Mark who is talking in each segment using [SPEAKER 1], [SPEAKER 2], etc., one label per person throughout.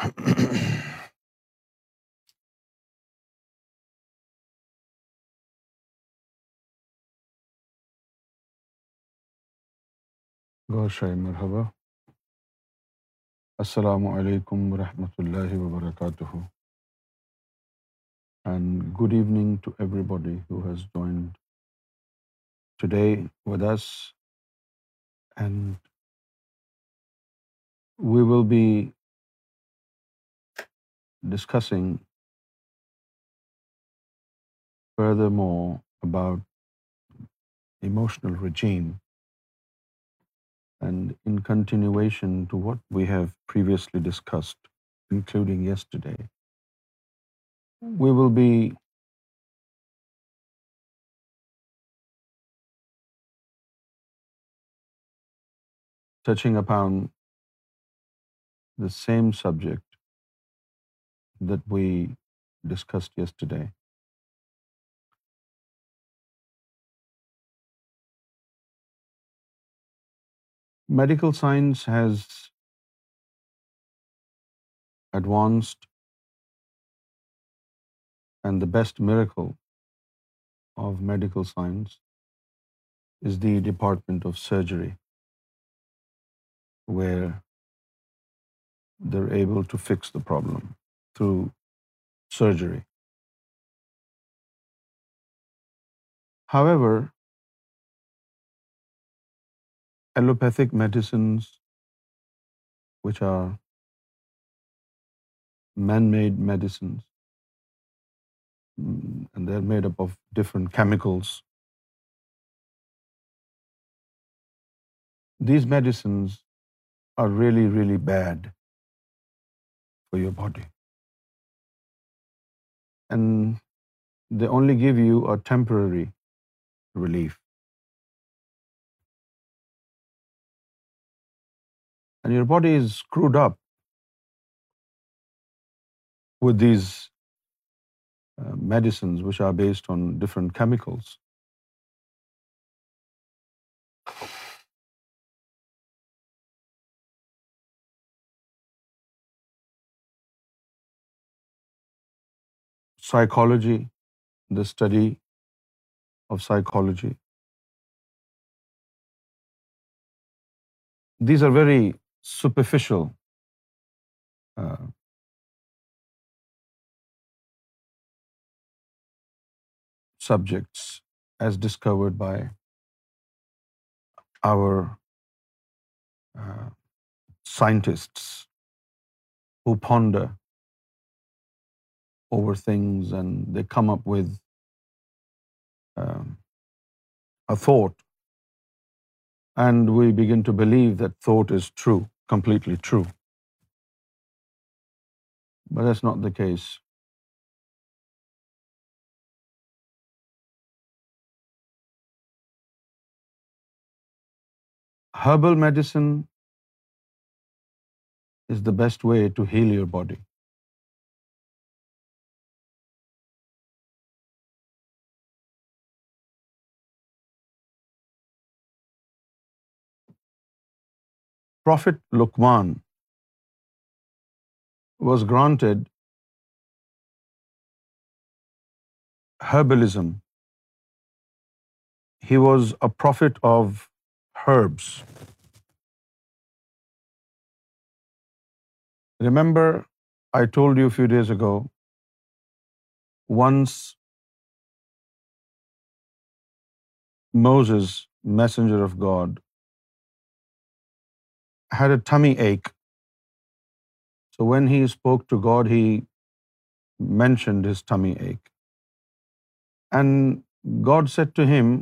[SPEAKER 1] مرحبا السلام علیکم ورحمۃ اللہ وبرکاتہ and good evening to everybody who has today with us and we will be discussing furthermore about emotional regime, and in continuation to what we have previously discussed, including yesterday, we will be touching upon the same subject that we discussed yesterday. Medical science has advanced, and the best miracle of medical science is the department of surgery, where they're able to fix the problem through surgery. However, allopathic medicines, which are man-made medicines, mm, and they're made up of different chemicals. These medicines are really, really bad for your body and they only give you a temporary relief. And your body is screwed up with these uh, medicines which are based on different chemicals. psychology, the study of psychology. These are very superficial uh, subjects as discovered by our uh, scientists who ponder over things, and they come up with um, a thought, and we begin to believe that thought is true, completely true. But that's not the case. Herbal medicine is the best way to heal your body. Prophet Luqman was granted herbalism. He was a prophet of herbs. Remember, I told you a few days ago, once Moses, messenger of God, had a tummy ache so when he spoke to God he mentioned his ache and God said to him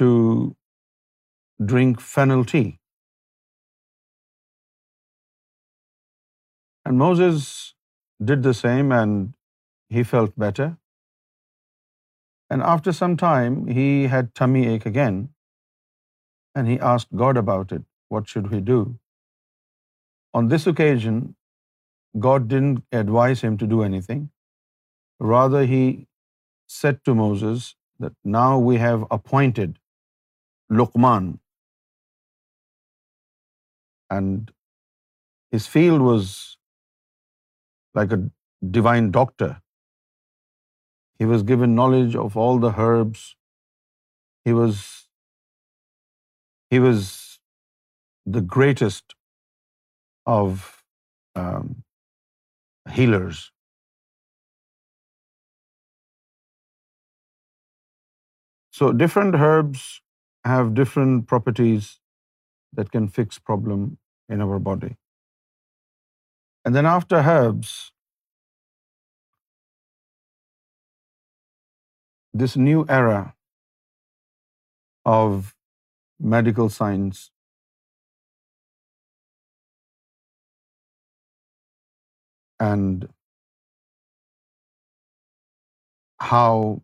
[SPEAKER 1] to drink fennel tea Moses is the same and he felt better and after some time had tummy ache again and he asked God about it. What should he do? On this occasion, God didn't advise him to do anything. Rather, he said to Moses that now we have appointed Luqman, and his field was like a divine doctor. He was given knowledge of all the herbs. He was he was the greatest of um, healers. So different herbs have different properties that can fix problem in our body. And then after herbs, this new era of medical science. And how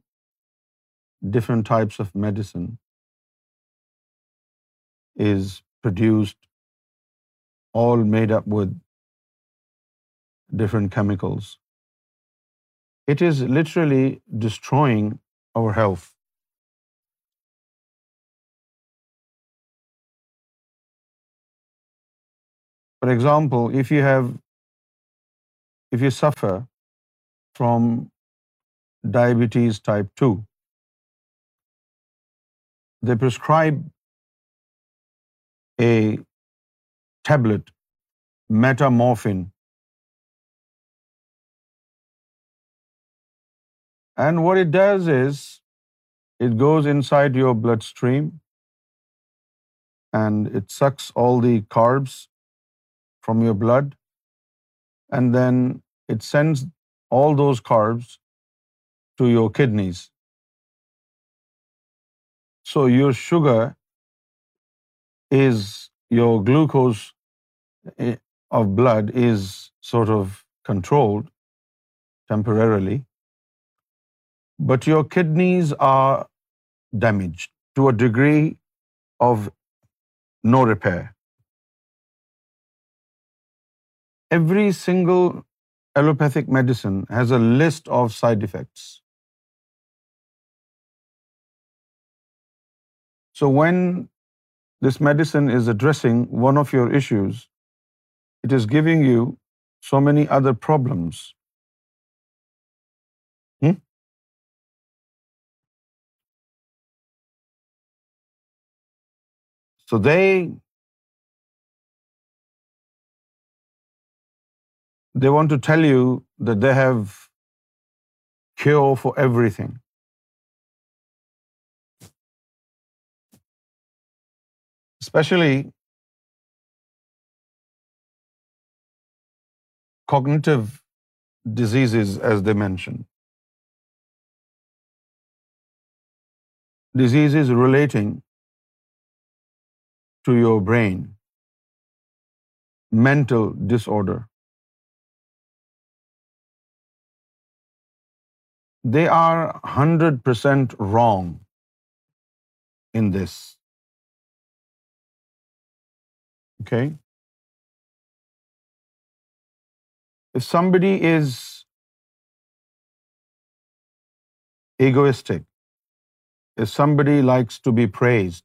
[SPEAKER 1] different types of medicine is produced, all made up with different chemicals. It is literally destroying our health. For example, if you suffer from diabetes type 2, they prescribe a tablet, metamorphin. And what it does is, it goes inside your bloodstream and it sucks all the carbs from your blood, and then it sends all those carbs to your kidneys. So your sugar is, your glucose eh, of blood is sort of controlled temporarily, but your kidneys are damaged to a degree of no repair. Every single allopathic medicine has a list of side effects. So when this medicine is addressing one of your issues, it is giving you so many other problems. Hmm? So they they want to tell you that they have cure for everything. Especially cognitive diseases, as they mentioned. Diseases relating to your brain, mental disorder. They are 100% wrong in this. Okay? If somebody is egoistic, if somebody likes to be praised,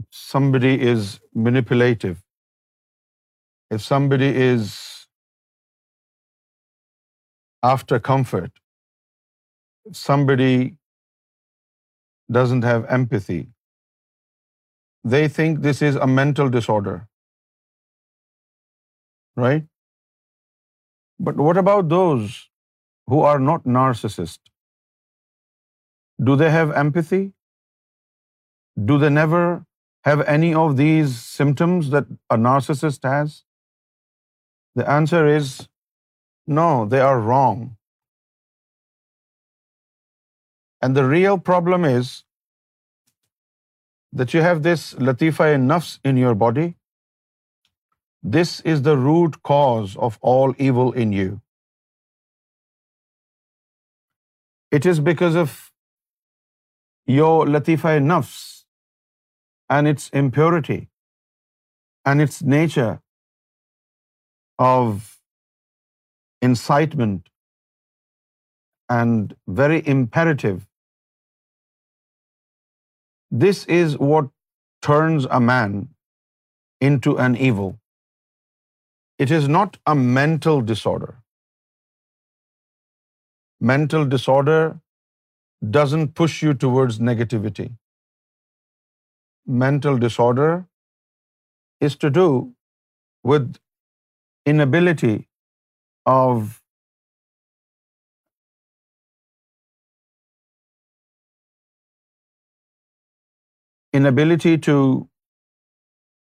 [SPEAKER 1] if somebody is manipulative, if somebody is after comfort, if somebody doesn't have empathy, they think this is a mental disorder, right? But what about those who are not narcissists? Do they have empathy? Do they never have any of these symptoms that a narcissist has? The answer is no they are wrong and the real problem is that you have this لطیفہ نفس in your body this is the root cause of all evil in you it is because of your لطیفہ نفس and its impurity and its nature of incitement and very imperative. This is what turns a man into an evil. It is not a mental disorder. Mental disorder doesn't push you towards negativity. Mental disorder is to do with inability of inability to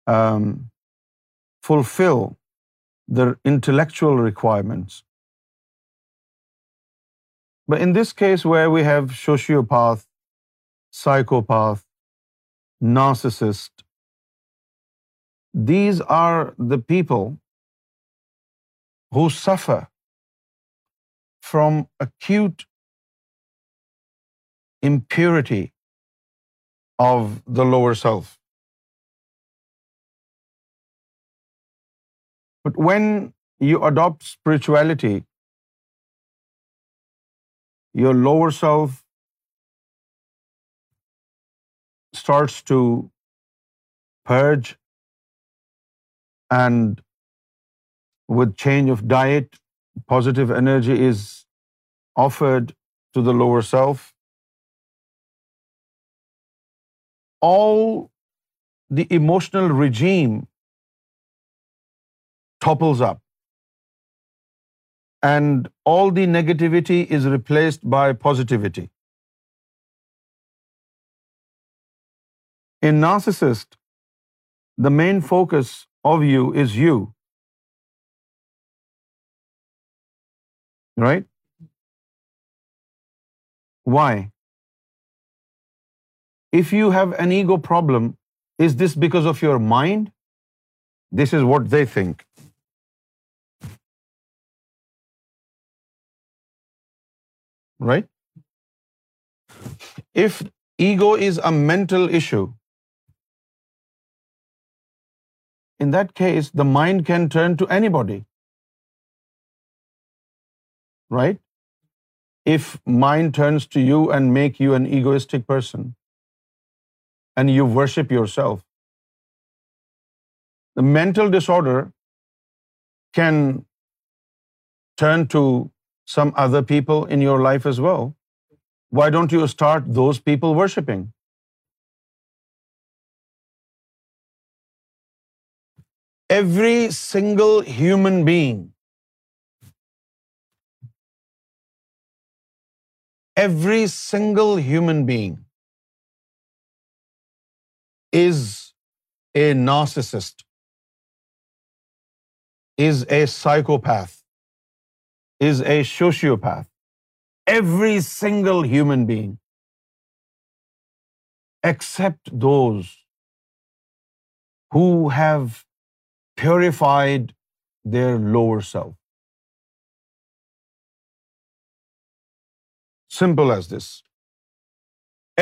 [SPEAKER 1] um, fulfill their intellectual requirements. But in this case where we have sociopath, psychopath, narcissist, these are the people who suffer from acute impurity of the lower self. But when you adopt spirituality, your lower self starts to purge and with change of diet, positive energy is offered to the lower self. All the emotional regime topples up, and all the negativity is replaced by positivity. In narcissist, the main focus of you is you, Right? Why? If you have an ego problem, is this because of your mind? This is what they think. Right? If ego is a mental issue, in that case, the mind can turn to anybody right? If mind turns to you and make you an egoistic person and you worship yourself, the mental disorder can turn to some other people in your life as well. Why don't you start those people worshiping? Every single human being every single human being is a narcissist, is a psychopath, is a sociopath. Every single human being, except those who have purified their lower self. Simple as this.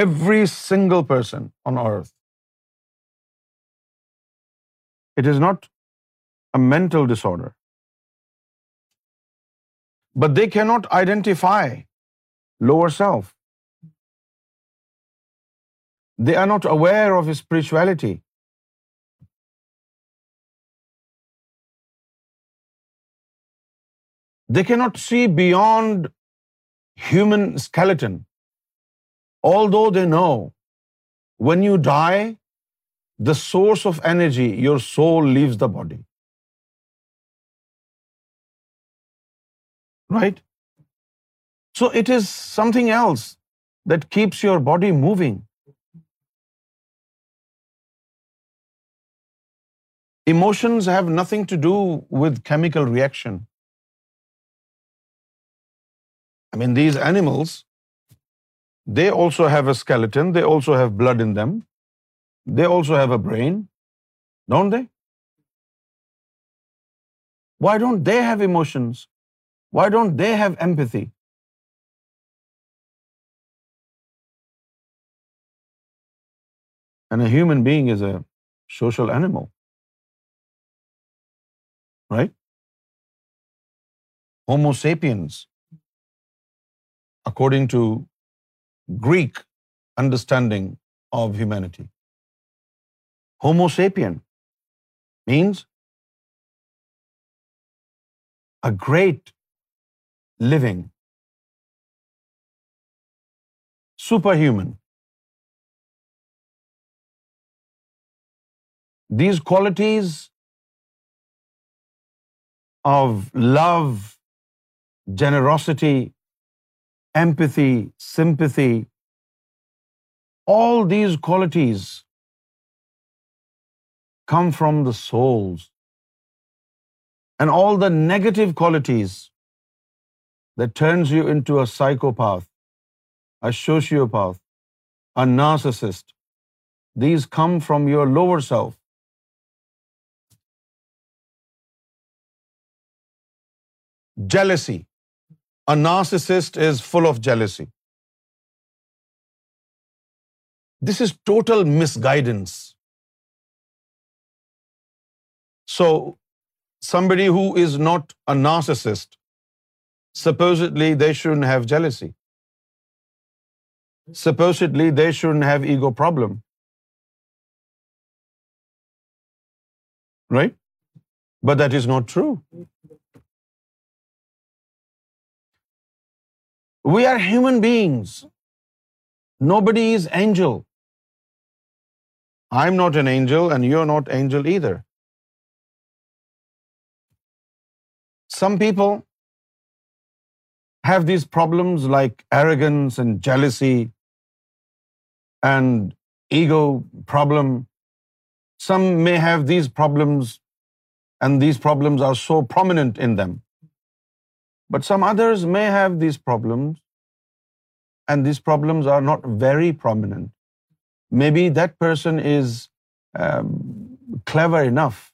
[SPEAKER 1] Every single person on earth, it is not a mental disorder, but they cannot identify lower self. They are not aware of spirituality. They cannot see beyond human skeleton, although they know when you die, the source of energy, your soul, leaves the body. Right? So it is something else that keeps your body moving. Emotions have nothing to do with chemical reaction. I mean, these animals, they also have a skeleton, they also have blood in them, they also have a brain, don't they? Why don't they have emotions? Why don't they have empathy? And a human being is a social animal, right? Homo sapiens according to Greek understanding of humanity. Homo sapien means a great living, superhuman. These qualities of love, generosity, empathy, sympathy, all these qualities come from the souls. And all the negative qualities that turns you into a psychopath, a sociopath, a narcissist, these come from your lower self. Jealousy, a narcissist is full of jealousy. This is total misguidance. So somebody who is not a narcissist, supposedly they shouldn't have jealousy. Supposedly they shouldn't have ego problem. Right? But that is not true. We are human beings. Nobody is angel. I'm not an angel and you're not angel either. Some people have these problems like arrogance and jealousy and ego problem. Some may have these problems, and these problems are so prominent in them but some others may have these problems, and these problems are not very prominent. Maybe that person is um, clever enough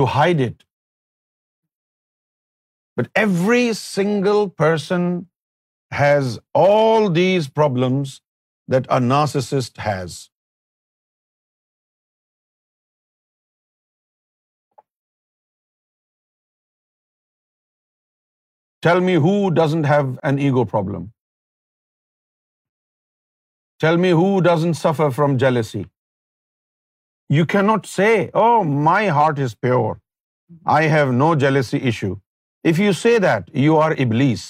[SPEAKER 1] to hide it. But every single person has all these problems that a narcissist has. Tell me who doesn't have an ego problem tell me who doesn't suffer from jealousy you not say oh my heart is pure I have no jealousy issue if you say that you are ابلیس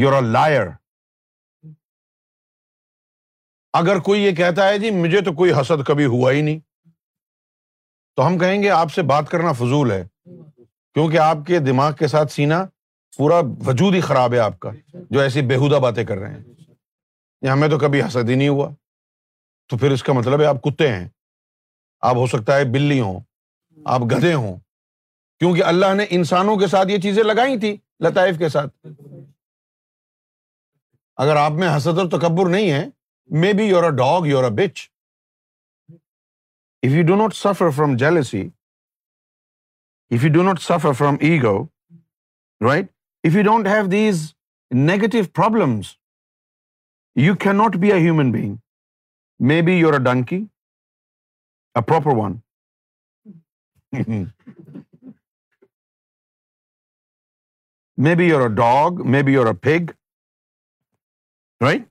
[SPEAKER 1] you are a liar
[SPEAKER 2] اگر کوئی یہ کہتا ہے جی مجھے تو کوئی حسد کبھی ہوا ہی نہیں تو ہم کہیں گے آپ سے بات کرنا فضول ہے کیونکہ آپ کے دماغ کے ساتھ سینا پورا وجود ہی خراب ہے آپ کا جو ایسی بےحدہ باتیں کر رہے ہیں یا ہمیں تو کبھی حسد ہی نہیں ہوا تو پھر اس کا مطلب ہے آپ کتے ہیں آپ ہو سکتا ہے بلی ہوں آپ گدے ہوں کیونکہ اللہ نے انسانوں کے ساتھ یہ چیزیں لگائی تھی لطائف کے ساتھ اگر آپ میں حسد اور تکبر نہیں ہے may be you're a dog you're a bitch if you do not suffer from jealousy if you do not suffer from ego, right? If you don't have these negative problems, you cannot be a human being. Maybe you're a donkey, a proper one. Maybe you're a dog, maybe you're a pig, right?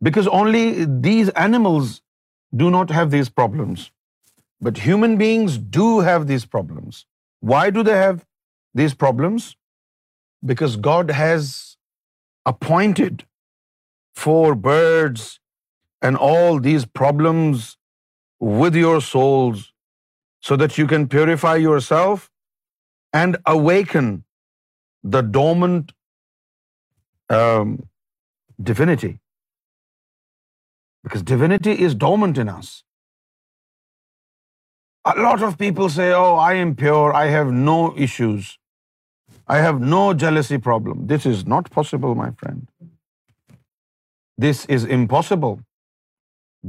[SPEAKER 2] Because only these animals do not have these problems. But human beings do have these problems. Why do they have these problems? Because God has appointed for birds and all these problems with your souls so that you can purify yourself and awaken the dormant um, divinity. Because divinity is dormant in us. A lot of people say, oh, I am pure, I have no issues. I have no jealousy problem. This is not possible, my friend. This is impossible.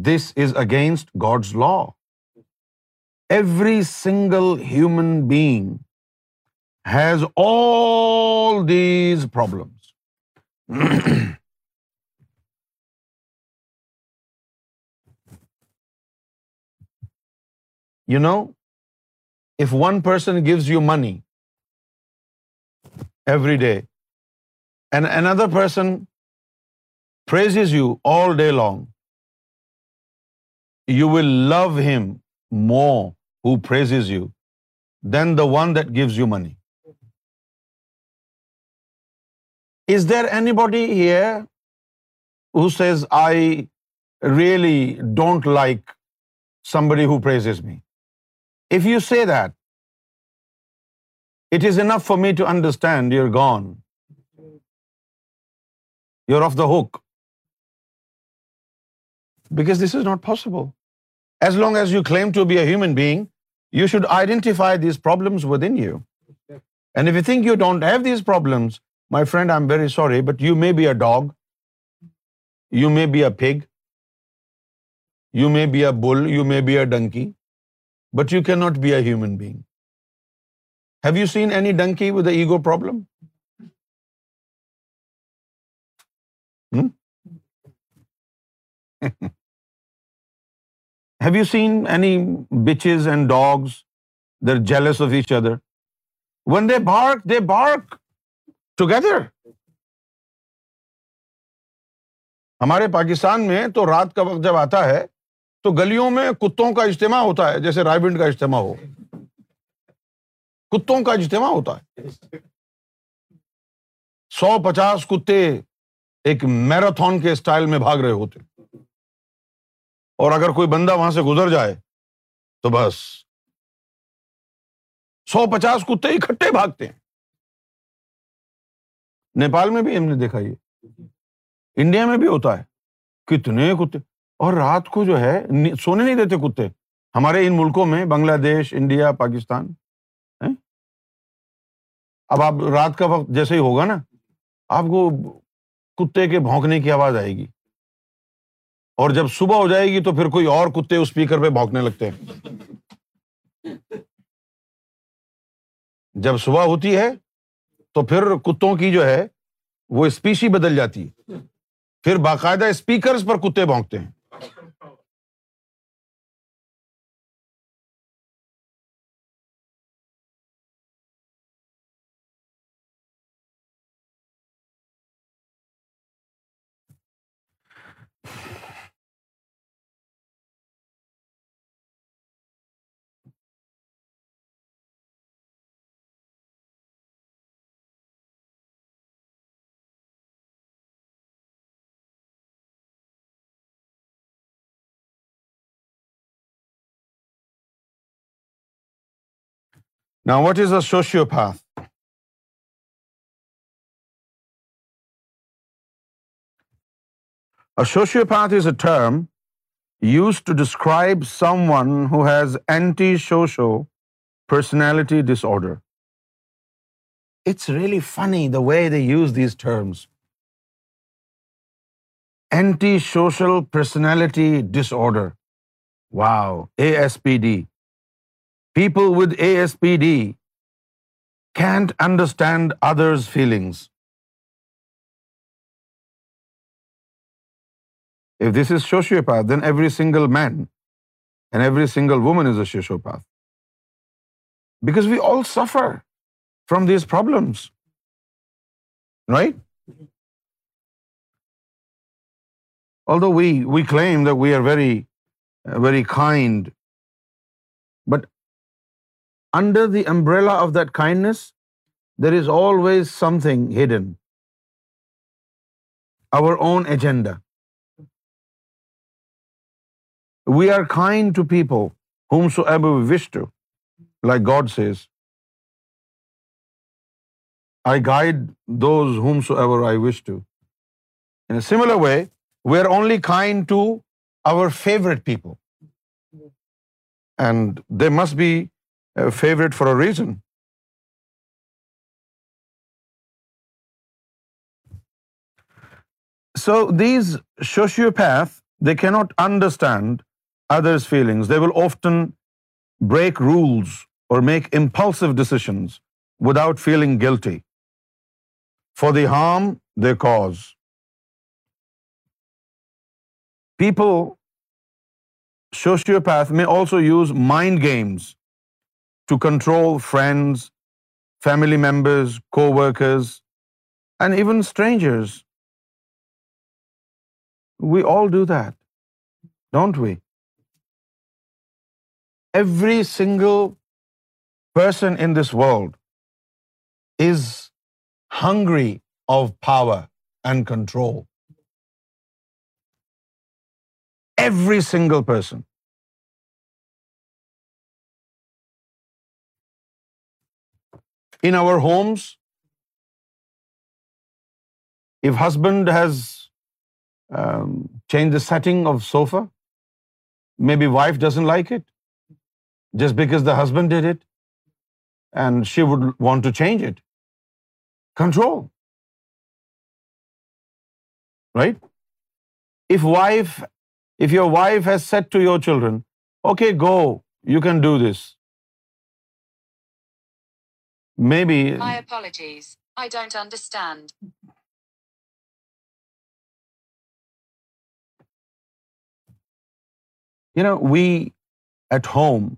[SPEAKER 2] This is against God's law. Every single human being has all these problems. You know, if one person gives you money every day and another person praises you all day long, you will love him more who praises you than the one that gives you money. Is there anybody here who says, I really don't like somebody who praises me? If you say that, it is enough for me to understand you're gone. You're off the hook. Because this is not possible. As long as you claim to be a human being, you should identify these problems within you. And if you think you don't have these problems, my friend, I'm very sorry, but you may be a dog, you may be a pig, you may be a bull, you may be a donkey, but you can not be a human being have you seen any donkey with a ego problem have you seen any bitches and dogs they're jealous of each other when they bark they بارک together ہمارے پاکستان میں تو رات کا وقت جب آتا ہے تو گلیوں میں کتوں کا اجتماع ہوتا ہے جیسے بنڈ کا اجتماع ہو کتوں کا اجتماع ہوتا ہے سو پچاس کتے ایک میراتھن کے اسٹائل میں بھاگ رہے ہوتے اور اگر کوئی بندہ وہاں سے گزر جائے تو بس سو پچاس کتے اکٹھے بھاگتے ہیں نیپال میں بھی ہم نے دیکھا یہ انڈیا میں بھی ہوتا ہے کتنے کتے اور رات کو جو ہے سونے نہیں دیتے کتے ہمارے ان ملکوں میں بنگلہ دیش انڈیا پاکستان اب آپ رات کا وقت جیسے ہی ہوگا نا آپ کو کتے کے بھونکنے کی آواز آئے گی اور جب صبح ہو جائے گی تو پھر کوئی اور کتے اسپیکر پہ بھونکنے لگتے ہیں جب صبح ہوتی ہے تو پھر کتوں کی جو ہے وہ اسپیشی بدل جاتی ہے پھر باقاعدہ اسپیکرس پر کتے بھونکتے ہیں
[SPEAKER 1] نا واٹ از اوشیو پا A sociopath is a term used to describe someone who has antisocial personality disorder. It's really funny the way they use these terms. Antisocial personality disorder. Wow, ASPD. People with ASPD can't understand others' feelings. If this is sociopath, then every single man and every single woman is a sociopath. Because we all suffer from these problems. Right? Although we claim that we are uh, very kind, but under the umbrella of that kindness, there is always something hidden. Our own agenda. We are kind to people whomsoever we wish to, like God says, I guide those whomsoever I wish to. In a similar way, we are only kind to our favorite people. And they must be a uh, favorite for a reason. So these sociopaths, they cannot understand others feelings they will often break rules or make impulsive decisions without feeling guilty for the harm they cause people sociopath may also use mind games to control friends family members کو workers and even strangers we all do that don't we every single person in this world is hungry of power and control. Every single person. In our homes, if husband has um, changed the setting of sofa, maybe wife doesn't like it, just because the husband did it, and she would want to change it. Control. Right? If your wife has said to your children, okay, go, you can do this. Maybe... My apologies. I don't understand. You know, we at home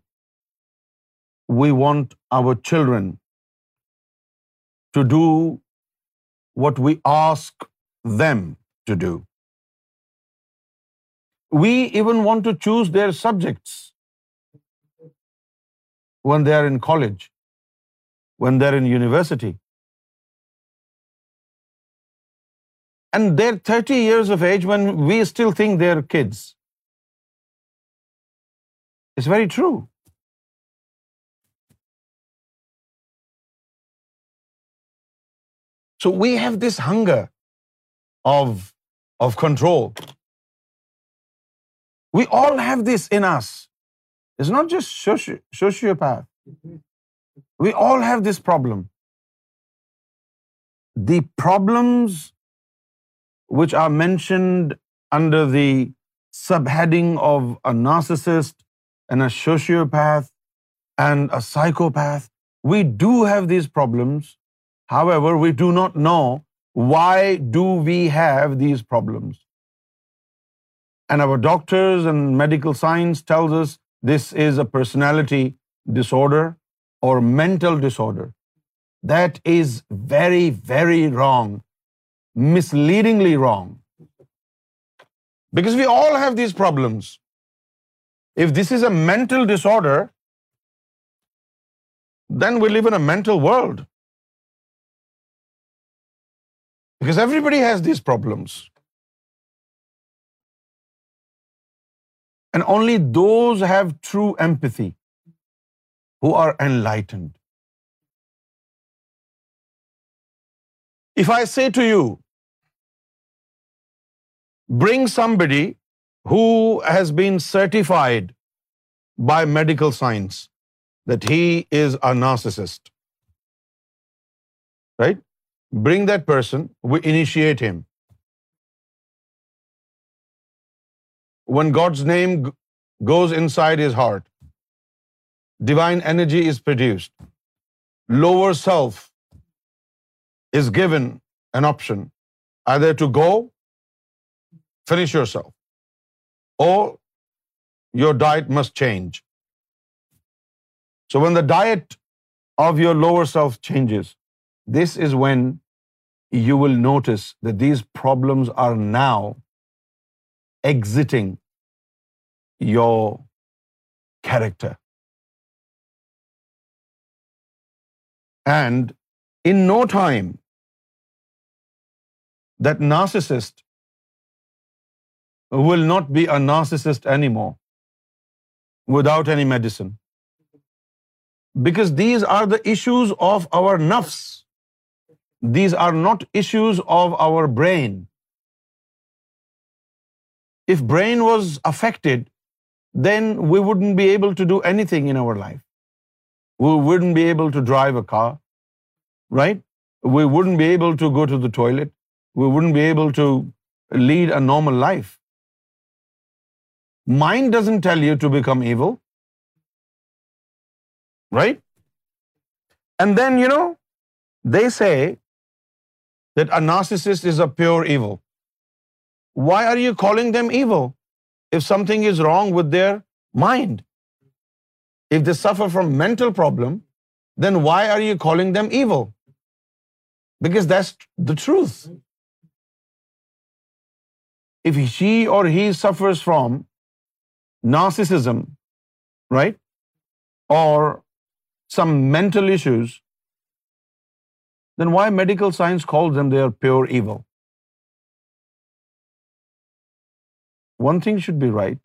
[SPEAKER 1] we want our children to do what we ask them to do. We even want to choose their subjects when they are in college, when they are in university. And they're 30 years of age when we still think they're kids. It's very true. So we have this hunger of control. We all have this in us. It's not just sociopath. We all have this problem. The problems which are mentioned under the subheading of a narcissist and a sociopath and a psychopath, we do have these problems However, we do not know why do we have these problems. And our doctors and medical science tells us this is a personality disorder or mental disorder. That is very, very wrong, misleadingly wrong. Because we all have these problems. If this is a mental disorder, then we live in a mental world. Because everybody has these problems. And only those have true empathy who are enlightened. If I say to you, bring somebody who has been certified by medical science that he is a narcissist, right? bring that person, we initiate him. When God's name goes inside his heart, divine energy is produced. Lower self is given an option, either to go, finish yourself, or your diet must change. So when the diet of your lower self changes, this is when you will notice that these problems are now exiting your character. And in no time, that narcissist will not be a narcissist anymore without any medicine. Because these are the issues of our nafs. These are not issues of our brain. If brain was affected, then we wouldn't be able to do anything in our life. We wouldn't be able to drive a car, right? We wouldn't be able to go to the toilet. We wouldn't be able to lead a normal life. Mind doesn't tell you to become evil, right? And then, you know, they say that a narcissist is a pure evil. Why are you calling them evil if something is wrong with their mind? If they suffer from mental problem, then why are you calling them evil? Because that's the truth. If she or he suffers from narcissism, right, or some mental issues, then why medical science calls them they are pure evil? One thing should be right.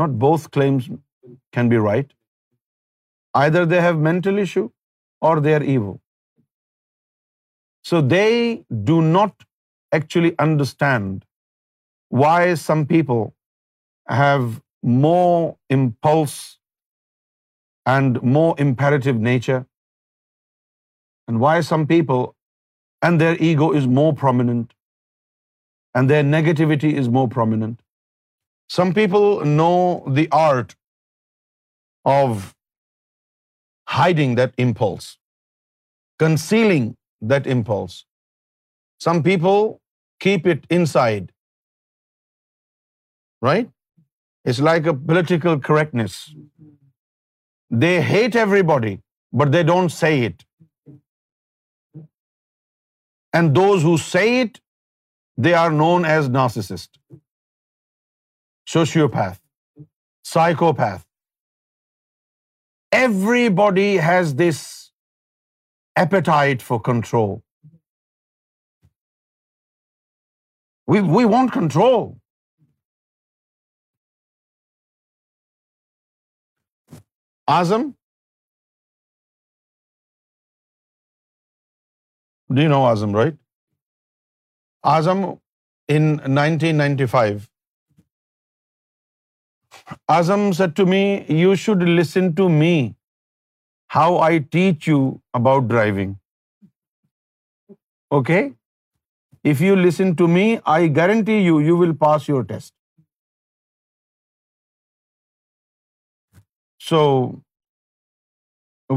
[SPEAKER 1] Not both claims can be right. Either they have mental issue or they are evil. So they do not actually understand why some people have more impulse and more imperative nature and why some people, and their ego is more prominent, and their negativity is more prominent. Some people know the art of hiding that impulse, concealing that impulse. Some people keep it inside, right? It's like a political correctness. They hate everybody, but they don't say it and those who say it, they are known as narcissist, sociopath, psychopath. Everybody has this appetite for control. We want control. Azam Do you know Azam, right? Azam in 1995, Azam said to me, you should listen to me how I teach you about driving. Okay? If you listen to me, I guarantee you, you will pass your test. So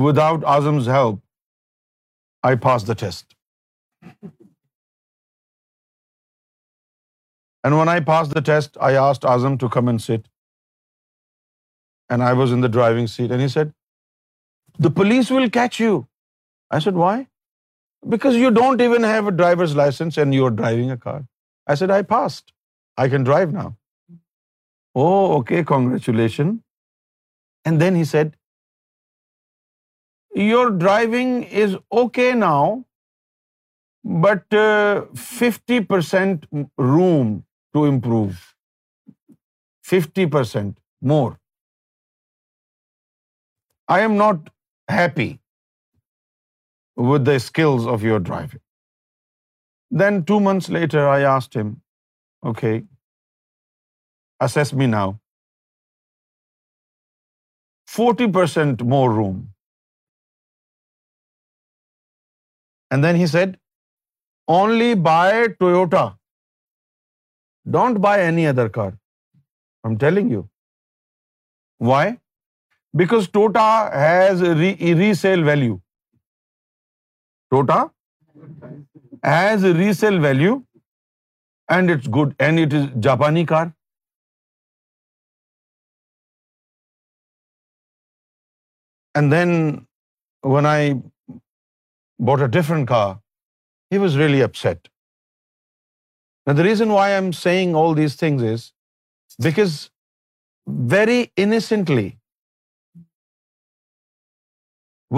[SPEAKER 1] without Azam's help, I passed the test. And when I passed the test, I asked Azam to come and sit. And I was in the driving seat. And he said, the police will catch you. I said, why? Because you don't even have a driver's license and you're driving a car. I said, I passed. I can drive now. Oh, okay, congratulations. And then he said, your driving is okay now, but 50% uh, room to improve, 50% more. I am not happy with the skills of your driving. Then 2 months later, I asked him, okay, assess me now. 40% more room. And then he said, only buy Toyota. Don't buy any other car. I'm telling you. Why? Because Toyota has a resale value. Toyota has a resale value and it's good and it is Japanese car. And then when I bought a different car, he was really upset. Now, the reason why I'm saying all these things is because very innocently,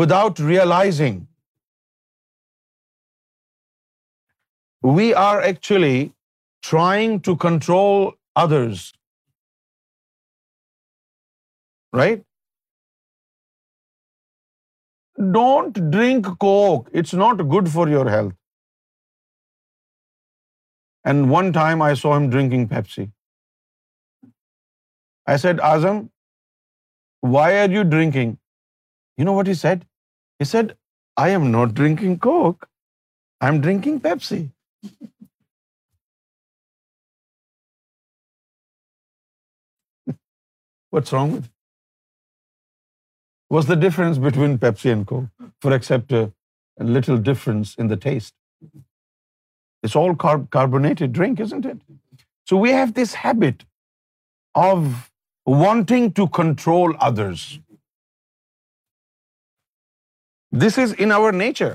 [SPEAKER 1] without realizing, we are actually trying to control others. Right? Don't drink Coke. It's not good for your health. And one time I saw him drinking Pepsi. I said, Azam, why are you drinking? You know what he said? He said, I am not drinking Coke. I am drinking Pepsi. What's wrong with it? What's the difference between Pepsi and Coke? For except a little difference in the taste. It's all carbonated drink, isn't it? So we have this habit of wanting to control others. This is in our nature.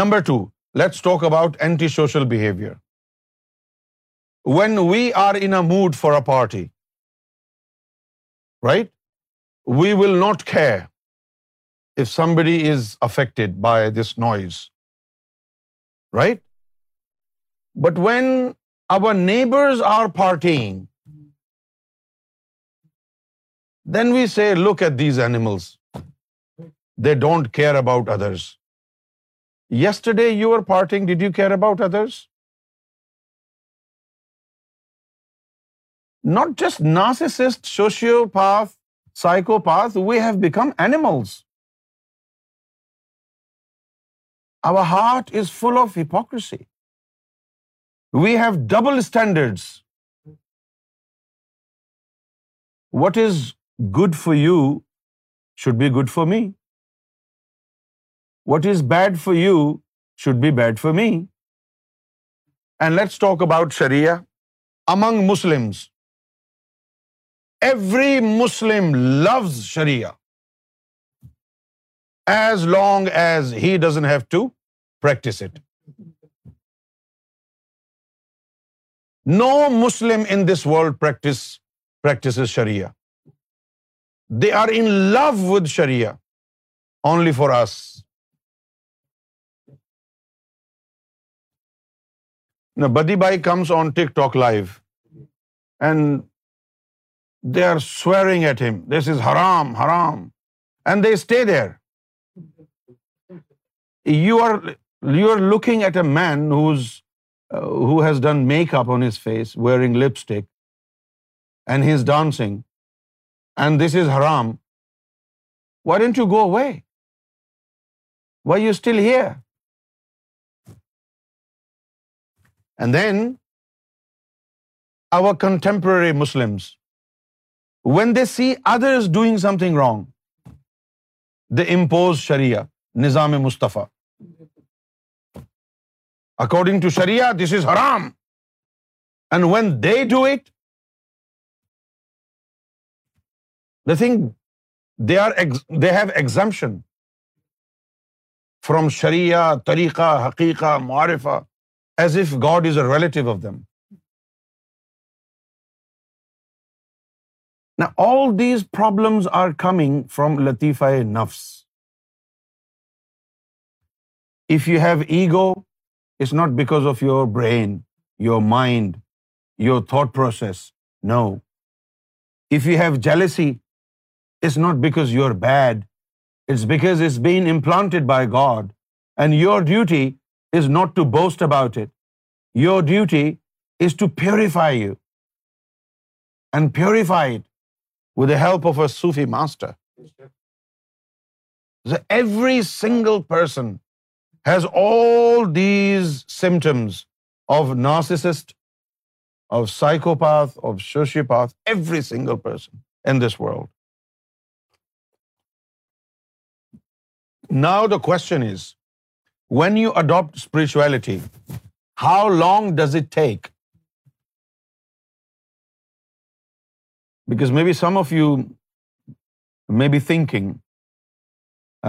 [SPEAKER 1] Number two, let's talk about antisocial behavior. When we are in a mood for a party, right, we will not care if somebody is affected by this noise right? But when our neighbors are partying, then we say, look at these animals. They don't care about others. Yesterday you were partying, did you care about others? Not just narcissist, sociopath, psychopath, we have become animals. Our heart is full of hypocrisy. We have double standards. What is good for you should be good for me. What is bad for you should be bad for me. And let's talk about Sharia. Among Muslims, every Muslim loves Sharia as long as he doesn't have to practice it. No Muslim in this world practices Sharia. They are in love with Sharia. Only for us. Now, Badi Bhai comes on TikTok live and they are swearing at him. This is haram, haram. And they stay there. You are looking at a man uh, who has done makeup on his face, wearing lipstick, and he's dancing, and this is haram. Why don't you go away? Why are you still here? And then our contemporary Muslims, when they see others doing something wrong, they impose Sharia, Nizam-e Mustafa. According to Shreya this is حرام and when they do it the thing they are they have exemption from sharia tariqa haqiqa marifa as if God is a relative of them all these problems are coming from latifa nafs if you have ego It's not because of your brain, your mind, your thought process. No. If you have jealousy, it's not because you're bad. It's because it's been implanted by God. And your duty is not to boast about it. Your duty is to purify you. And purify it with the help of a Sufi master. So every single person has all these symptoms of narcissist, of psychopath, of sociopath, every single person in this world. Now the question is, when you adopt spirituality, how long does it take? Because maybe some of you may be thinking,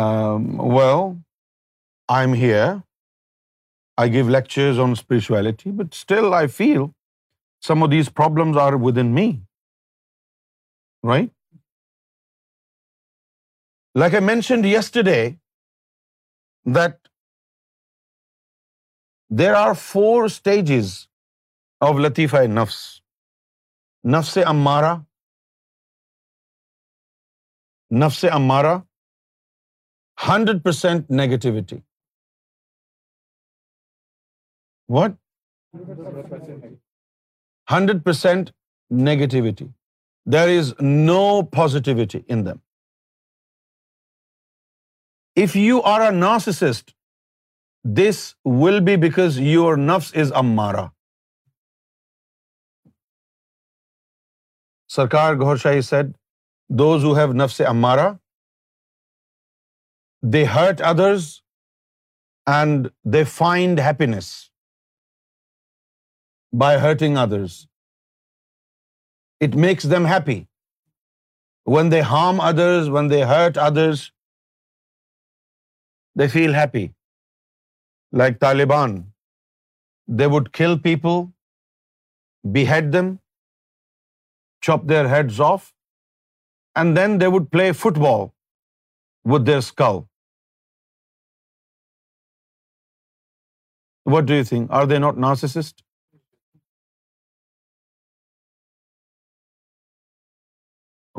[SPEAKER 1] um, well, I am here I give lectures on spirituality but still I feel some of these are within me right like this problem yes that there are four stages of latifa نفس nafs ammara nafs ammara hundred percent negativity what hundred percent negativity there is no positivity in them if you are a narcissist this will be because your نفس is امارا سرکار گور شاہی set those who have نفس امارا they hurt others and they find happiness by hurting others. It makes them happy. When they harm others, when they hurt others, they feel happy. Like Taliban, they would kill people, behead them, chop their heads off, and then they would play football with their skull. What do you think? Are they not narcissists?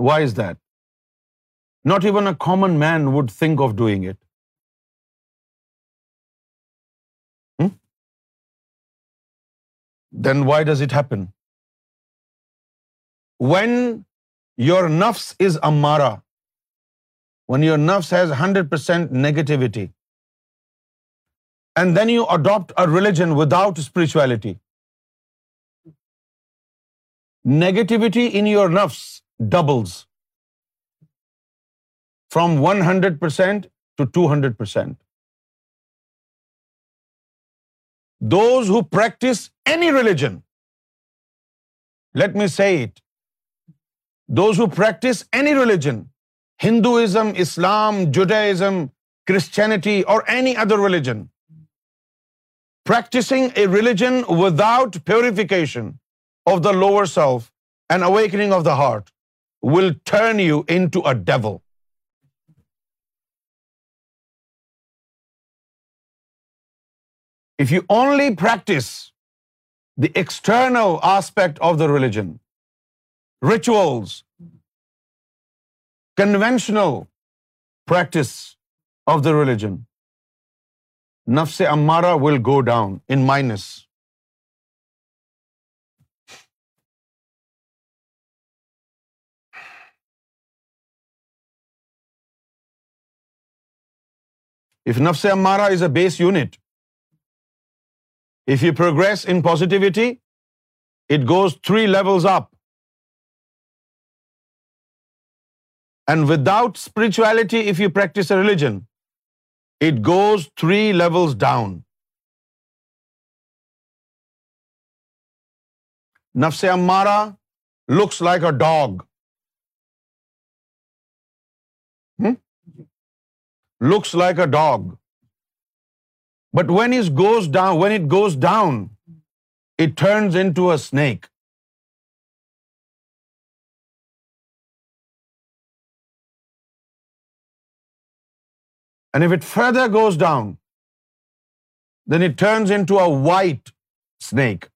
[SPEAKER 1] Why is that not even a common man would think of doing it then why does it happen when your نفس is ammara when your nafs has hundred percent negativity and then you adopt a religion without spirituality negativity in your nafs doubles from 100% to 200%. Those who practice any religion, let me say it, those who practice any religion, Hinduism, Islam, Judaism, Christianity, or any other religion, practicing a religion without purification of the lower self and awakening of the heart will turn you into a devil if you only practise the external aspect of the religion rituals conventional practice of the religion نفس امارا will go down in minus if nafs ammara is a base unit if you progress in positivity it goes three level up and without spirituality if you practise a religion it goes three level down nafs امارا looks like a dog looks like a dog. But when it goes down, it turns into a snake. And if it further goes down, then it turns into a white snake.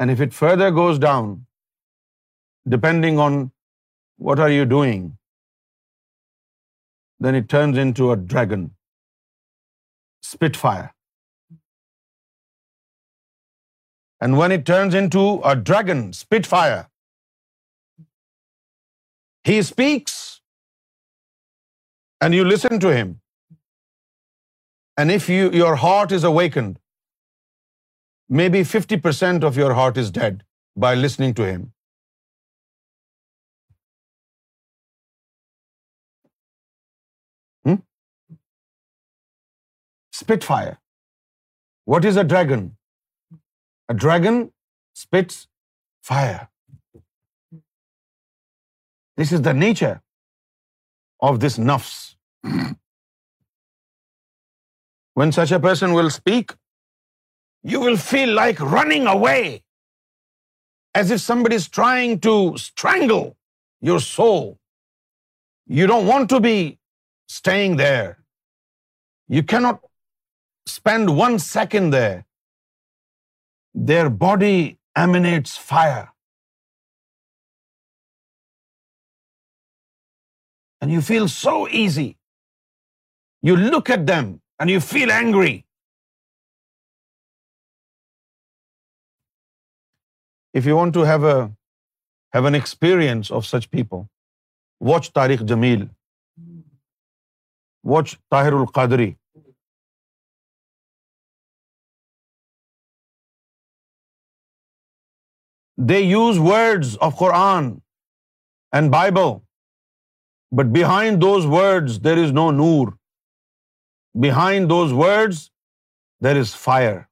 [SPEAKER 1] And if it further goes down, depending on what are you doing, then it turns into a dragon, spitfire. And when it turns into a dragon, spitfire, he speaks and you listen to him. And if your heart is awakened, maybe 50% of your heart is dead by listening to him. spitfire. What is a dragon? A dragon spits fire. This is the nature of this nafs. When such a person will speak, you will feel like running away, as if somebody is trying to strangle your soul. You don't want to be staying there. You cannot spend one second there body emanates fire and you feel so easy you look at them and you feel angry if you want to have a have an experience of such people watch Tariq Jameel watch Tahir ul-Qadri They use words of Quran and Bible, but behind those words there is no noor. Behind those words there is fire.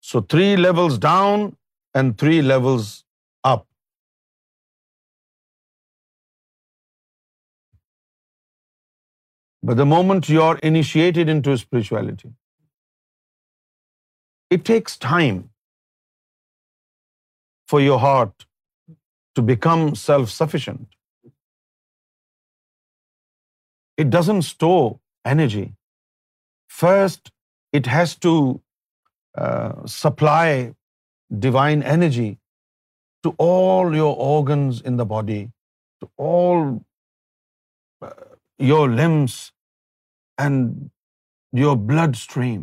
[SPEAKER 1] So 3 levels down and 3 levels up. But the moment you are initiated into spirituality, it takes time for your heart to become self-sufficient. It doesn't store energy. First, it has to uh, supply divine energy to all your organs in the body, to all uh, your limbs and your bloodstream.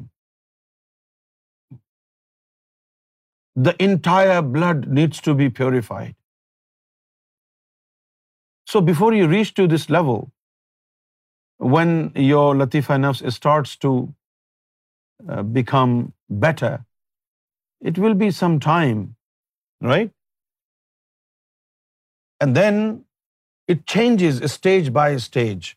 [SPEAKER 1] The entire blood needs to be purified so before you reach to this love when your لطیفہ nafs starts to become better it will be some time right and then it changes stage by stage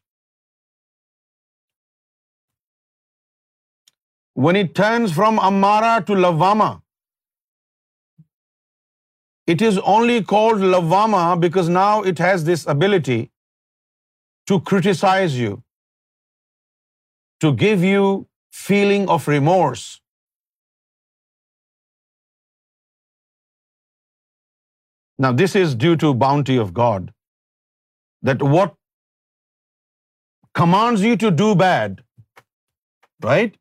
[SPEAKER 1] when it turns from ammara to lawwama It is only called Lawwama because now it has this ability to criticize you, to give you feeling of remorse. Now, this is due to bounty of God, that what commands you to do bad, right,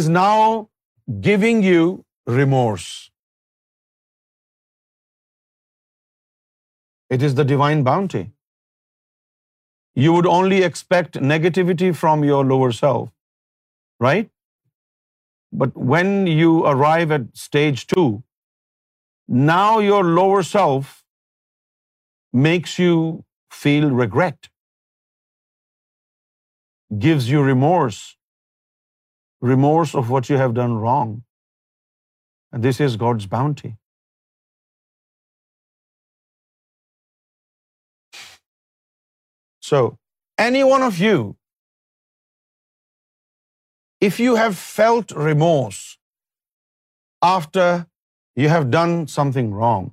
[SPEAKER 1] is now giving you remorse. It is the divine bounty. You would only expect negativity from your lower self, right? But when you arrive at stage 2, now your lower self makes you feel regret, gives you remorse, remorse of what you have done wrong. And this is God's bounty. So, any one of you, if you have felt remorse after you have done something wrong,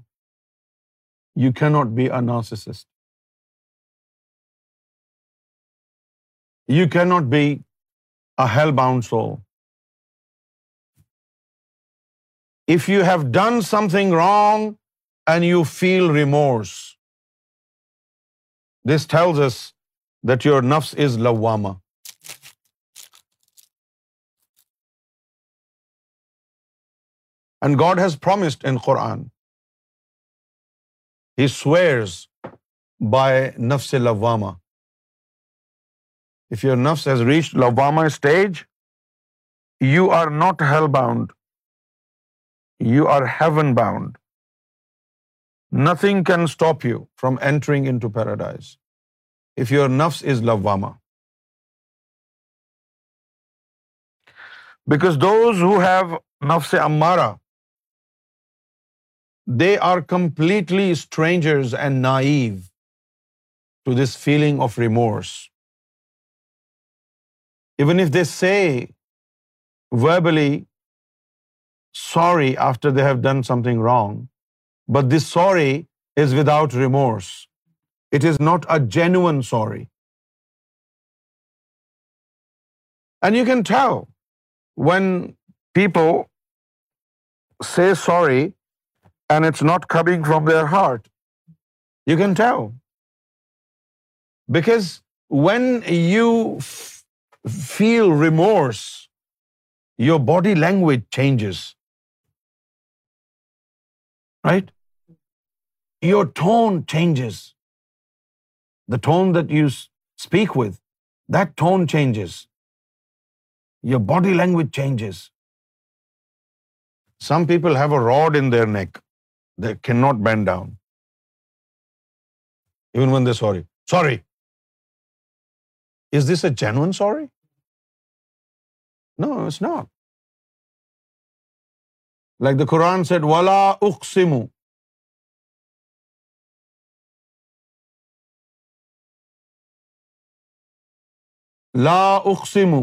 [SPEAKER 1] you cannot be a narcissist. You cannot be a hell-bound soul. If you have done something wrong and you feel remorse, this tells us that your نفس is and God has promised in Quran he swears by نفس لواما نفس has reach لواما stage you are not hell bound you are heaven bound nothing can stop you from entering into paradise if your نفس is love واما because those who have نفس امارا they are completely strangers and naive to this feeling of remorse even if they say verbally sorry after they have done something wrong But this sorry is without remorse. It is not a genuine sorry. And you can tell when people say sorry and it's not coming from their heart. You can tell. Because when you feel remorse, your body language changes right? Your tone changes. The tone that you speak with, that tone changes. Your body language changes. Some people have a rod in their neck. They cannot bend down. Even when they're sorry. Sorry. Is this a genuine sorry? No, it's not. Like the Quran set ولا اقسم لا اقسم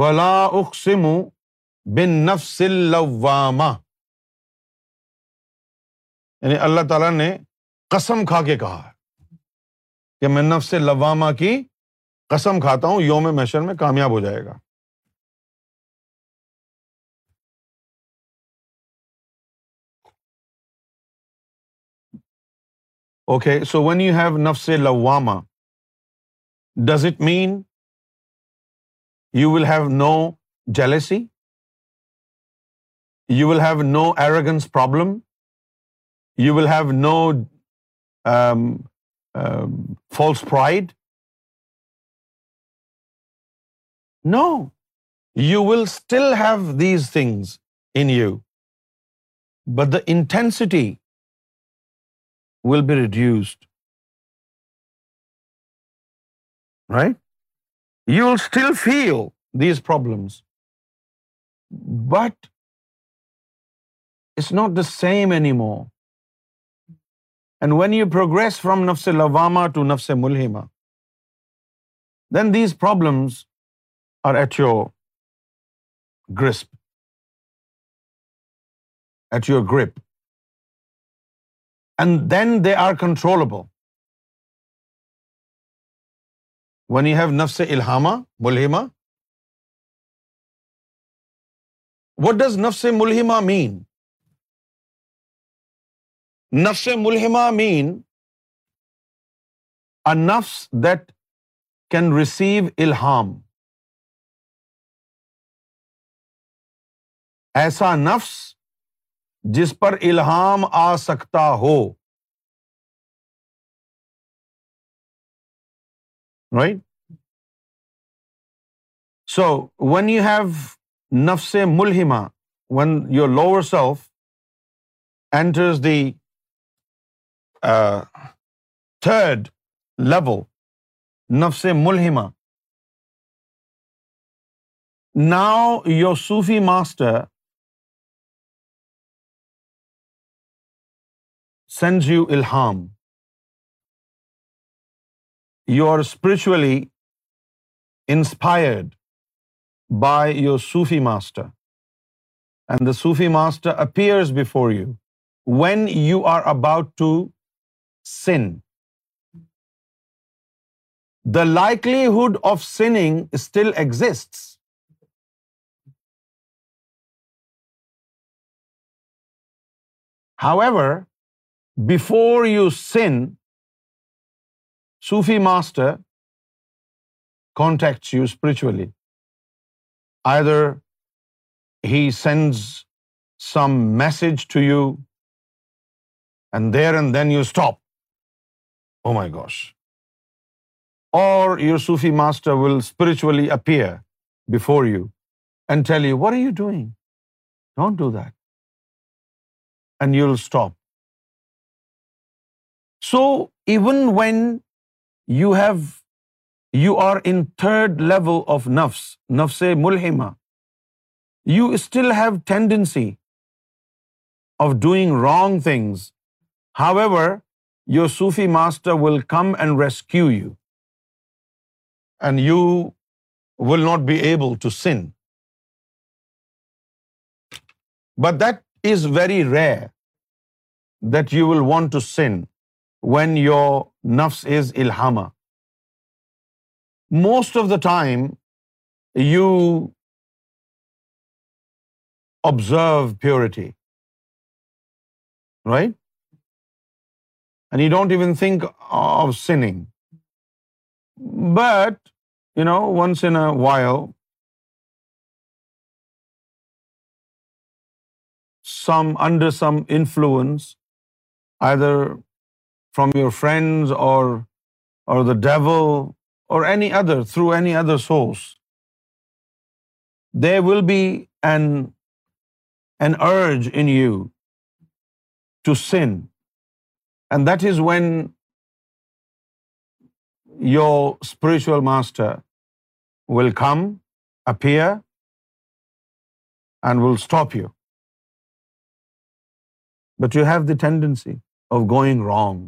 [SPEAKER 1] ولا اقسم بن نفس لوامہ یعنی اللہ تعالیٰ نے قسم کھا کے کہا کہ میں نفس لواما کی قسم کھاتا ہوں یوم میشر میں کامیاب ہو جائے گا okay so when you have نفس لواما does it mean you will have no jealousy you will have no arrogance problem you will have no false pride no you will still have these things in you but the intensity will be reduced right you will still feel these problems but it's not the same any more and when you progress from نفس لواما to نفس ملحما then these problems are at your grasp at your grip and then they are controllable when you have نفس الحاما ملحما what does نفس ملحما مین نفس ملحما means a نفس that can receive الحام ایسا نفس جس پر الہام آ سکتا ہو right so when you have نفس ملحما when your lower self enters the third level نفس ملحما now your Sufi master sends you ilham. You are spiritually inspired by your Sufi master, and the Sufi master appears before you when you are about to sin. The likelihood of sinning still exists. However, before you sin, Sufi master contacts you spiritually. Either he sends some message to you, and then you stop. Oh my gosh. Or your Sufi master will spiritually appear before you and tell you, what are you doing? Don't do that. And you'll stop. So even when you are in third level of nafs mulhima, you still have tendency of doing wrong things. However, your Sufi master will come and rescue you, and you will not be able to sin. But that is very rare, that you will want to sin. When your نفس is ilhama most of the time you observe purity right and you don't even think of sinning but you know once in while some under some influence either from your friends or the devil or any other, through any other source, there will be an urge in you to sin. And that is when your spiritual master will come, appear, and will stop you. But you have the tendency of going wrong.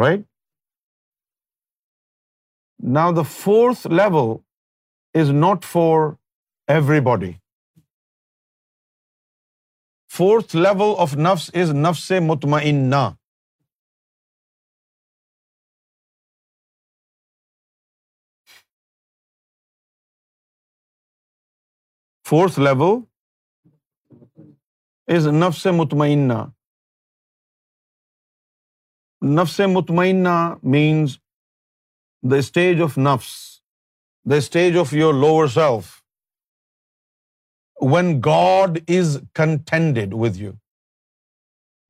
[SPEAKER 1] Right now the fourth level is not for everybody fourth level of nafs is نفس مطمئن fourth level is نفس مطمئنہ نفس مطمئنہ means the stage of نفس the stage of your lower self when God is contented with you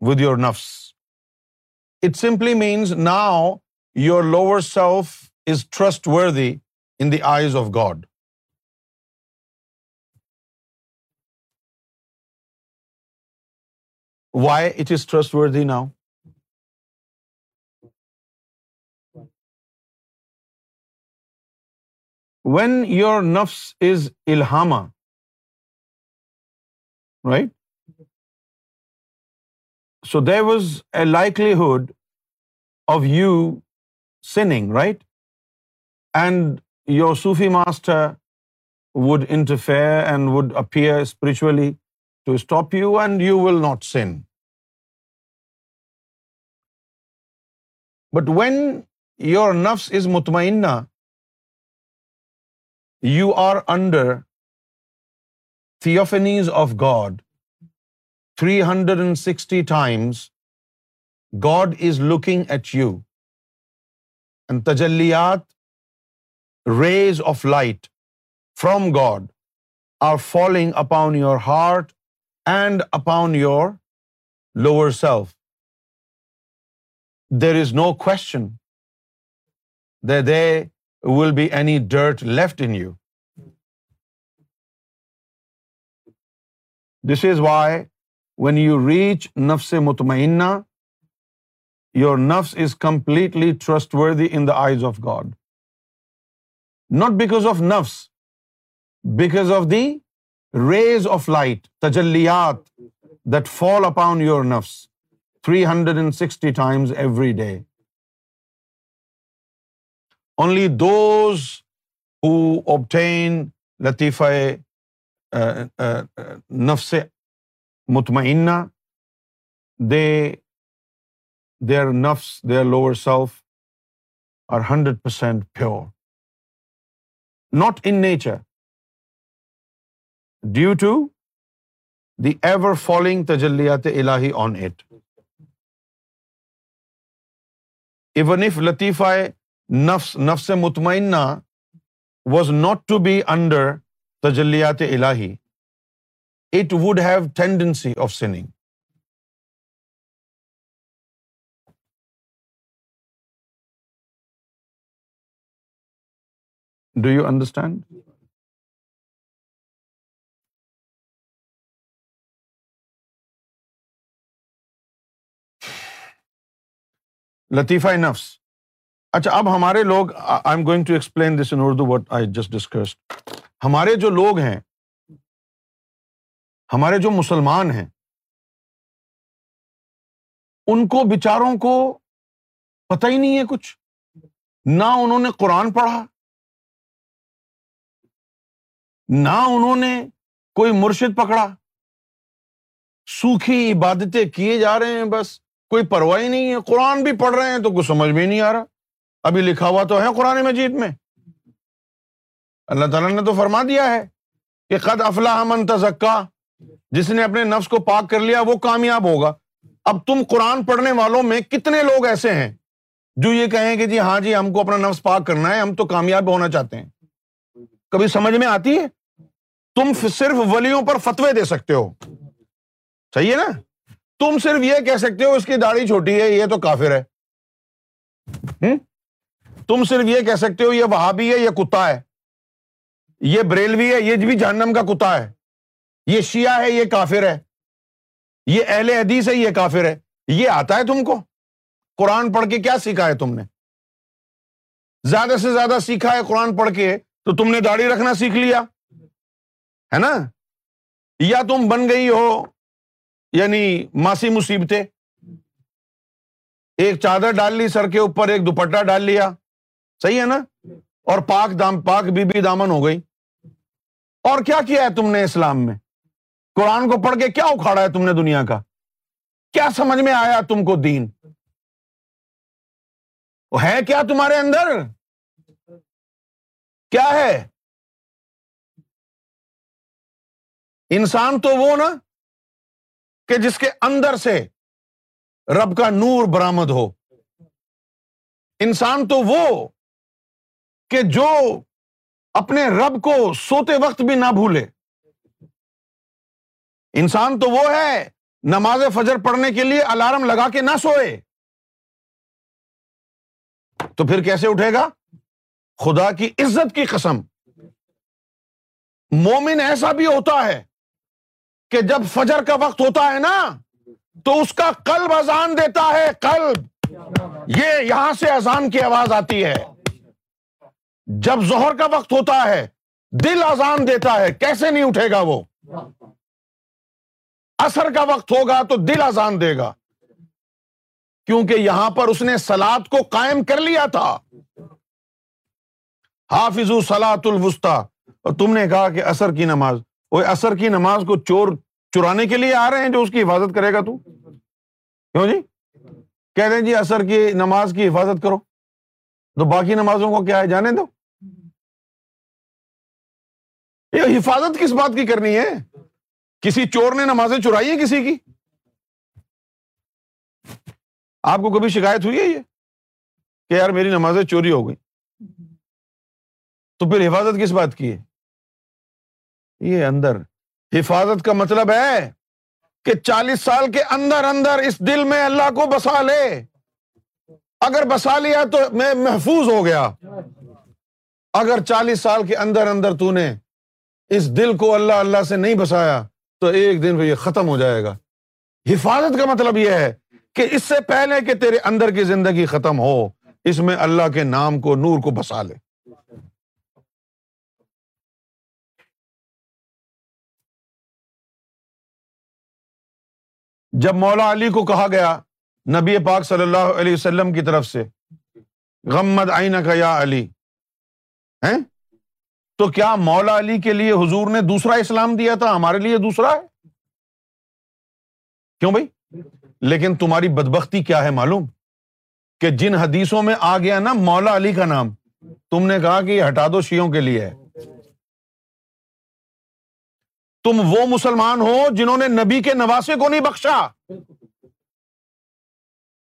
[SPEAKER 1] with your نفس it simply means now your lower self is trustworthy in the eyes of God why it is trustworthy now when your نفس is الحاما right so there was a likelihood of you sinning right and your Sufi master would interfere and would appear spiritually to stop you and you will not sin but when your نفس is مطمئنہ you are under theophanies of God 360 times. God is looking at you. And tajalliyat, rays of light from God, are falling upon your heart and upon your lower self. There is no question that they will be any dirt left in you this is why when you reach نفس مطمئنہ your نفس is completely trustworthy in the eyes of God not because of نفس because of the rays of light تجلیات that fall upon your نفس three hundred and sixty times every day only those who obtain لطیفہ نفس مطمئنہ they their نفس their lower self are hundred percent pure not in nature due to the ever following تجلیات الہی on it even if لطیفہ نفس نفس مطمئنہ was not to be under تجلیات الہی it would have tendency of sinning do you understand لطیفہ نفس اچھا اب ہمارے لوگ I am going to explain this in Urdu what I just discussed ہمارے جو لوگ ہیں ہمارے جو مسلمان ہیں ان کو بچاروں کو پتہ ہی نہیں ہے کچھ نہ انہوں نے قرآن پڑھا نہ انہوں نے کوئی مرشد پکڑا سوکھی عبادتیں کیے جا رہے ہیں بس کوئی پرواہ نہیں ہے قرآن بھی پڑھ رہے ہیں تو کچھ سمجھ میں نہیں آ رہا ابھی لکھا ہوا تو ہے قرآن مجید میں اللہ تعالیٰ نے تو فرما دیا ہے کہ قد افلاح من تزکا جس نے اپنے نفس کو پاک کر لیا وہ کامیاب ہوگا اب تم قرآن پڑھنے والوں میں کتنے لوگ ایسے ہیں جو یہ کہیں کہ جی ہاں جی ہم کو اپنا نفس پاک کرنا ہے ہم تو کامیاب ہونا چاہتے ہیں کبھی سمجھ میں آتی ہے تم صرف ولیوں پر فتوے دے سکتے ہو صحیح ہے نا تم صرف یہ کہہ سکتے ہو اس کی داڑھی چھوٹی ہے یہ تو کافر ہے تم صرف یہ کہہ سکتے ہو یہ وہاں بھی ہے یہ کتا ہے یہ بریلوی ہے یہ بھی جہنم کا کتا ہے یہ شیعہ ہے یہ کافر ہے یہ اہل حدیث ہے یہ کافر ہے یہ آتا ہے تم کو قرآن پڑھ کے کیا سیکھا ہے تم نے زیادہ سے زیادہ سیکھا ہے قرآن پڑھ کے تو تم نے داڑھی رکھنا سیکھ لیا ہے نا یا تم بن گئی ہو یعنی ماسی مصیبتیں ایک چادر ڈال لی سر کے اوپر ایک دوپٹہ ڈال لیا صحیح ہے نا اور پاک دام پاک بی بی دامن ہو گئی اور کیا کیا ہے تم نے اسلام میں قرآن کو پڑھ کے کیا اکھاڑا ہے تم نے دنیا کا کیا سمجھ میں آیا تم کو دین ہے کیا تمہارے اندر کیا ہے انسان تو وہ نا کہ جس کے اندر سے رب کا نور برامد ہو انسان تو وہ کہ جو اپنے رب کو سوتے وقت بھی نہ بھولے انسان تو وہ ہے نماز فجر پڑھنے کے لیے الارم لگا کے نہ سوئے تو پھر کیسے اٹھے گا خدا کی عزت کی قسم مومن ایسا بھی ہوتا ہے کہ جب فجر کا وقت ہوتا ہے نا تو اس کا قلب اذان دیتا ہے قلب یہ یہاں سے اذان کی آواز آتی ہے جب زہر کا وقت ہوتا ہے دل آزان دیتا ہے کیسے نہیں اٹھے گا وہ اثر کا وقت ہوگا تو دل آزان دے گا کیونکہ یہاں پر اس نے سلاد کو قائم کر لیا تھا حافظ سلاد الوسطی اور تم نے کہا کہ اثر کی نماز وہ اثر کی نماز کو چور چرانے کے لیے آ رہے ہیں جو اس کی حفاظت کرے گا تو کیوں جی کہہ رہے ہیں جی اثر کی نماز کی حفاظت کرو تو باقی نمازوں کو کیا ہے جانے دو یہ حفاظت کس بات کی کرنی ہے کسی چور نے نمازیں چرائی ہیں کسی کی آپ کو کبھی شکایت ہوئی ہے یہ کہ یار میری نمازیں چوری ہو گئی تو پھر حفاظت کس بات کی ہے یہ اندر حفاظت کا مطلب ہے کہ چالیس سال کے اندر اندر اس دل میں اللہ کو بسا لے اگر بسا لیا تو میں محفوظ ہو گیا اگر چالیس سال کے اندر اندر تو نے اس دل کو اللہ اللہ سے نہیں بسایا تو ایک دن پہ یہ ختم ہو جائے گا حفاظت کا مطلب یہ ہے کہ اس سے پہلے کہ تیرے اندر کی زندگی ختم ہو اس میں اللہ کے نام کو نور کو بسا لے جب مولا علی کو کہا گیا نبی پاک صلی اللہ علیہ وسلم کی طرف سے غمد آئینہ کا یا علی تو کیا مولا علی کے لیے حضور نے دوسرا اسلام دیا تھا ہمارے لیے دوسرا ہے کیوں بھائی لیکن تمہاری بدبختی کیا ہے معلوم کہ جن حدیثوں میں آ گیا نا مولا علی کا نام تم نے کہا کہ یہ ہٹا دو شیوں کے لیے تم وہ مسلمان ہو جنہوں نے نبی کے نواسے کو نہیں بخشا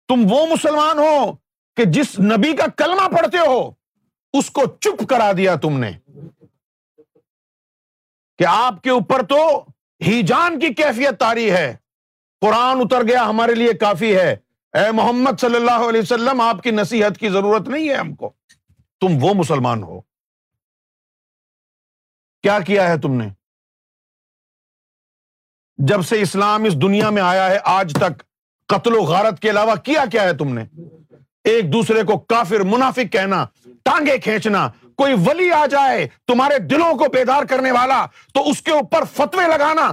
[SPEAKER 1] تم وہ مسلمان ہو کہ جس نبی کا کلمہ پڑھتے ہو اس کو چپ کرا دیا تم نے کہ آپ کے اوپر تو ہی جان کی کیفیت تاری ہے قرآن اتر گیا ہمارے لیے کافی ہے اے محمد صلی اللہ علیہ وسلم آپ کی نصیحت کی ضرورت نہیں ہے ہم کو تم وہ مسلمان ہو کیا کیا ہے تم نے جب سے اسلام اس دنیا میں آیا ہے آج تک قتل و غارت کے علاوہ کیا کیا ہے تم نے ایک دوسرے کو کافر منافق کہنا ٹانگے کھینچنا کوئی ولی آ جائے تمہارے دلوں کو بیدار کرنے والا تو اس کے اوپر فتوے لگانا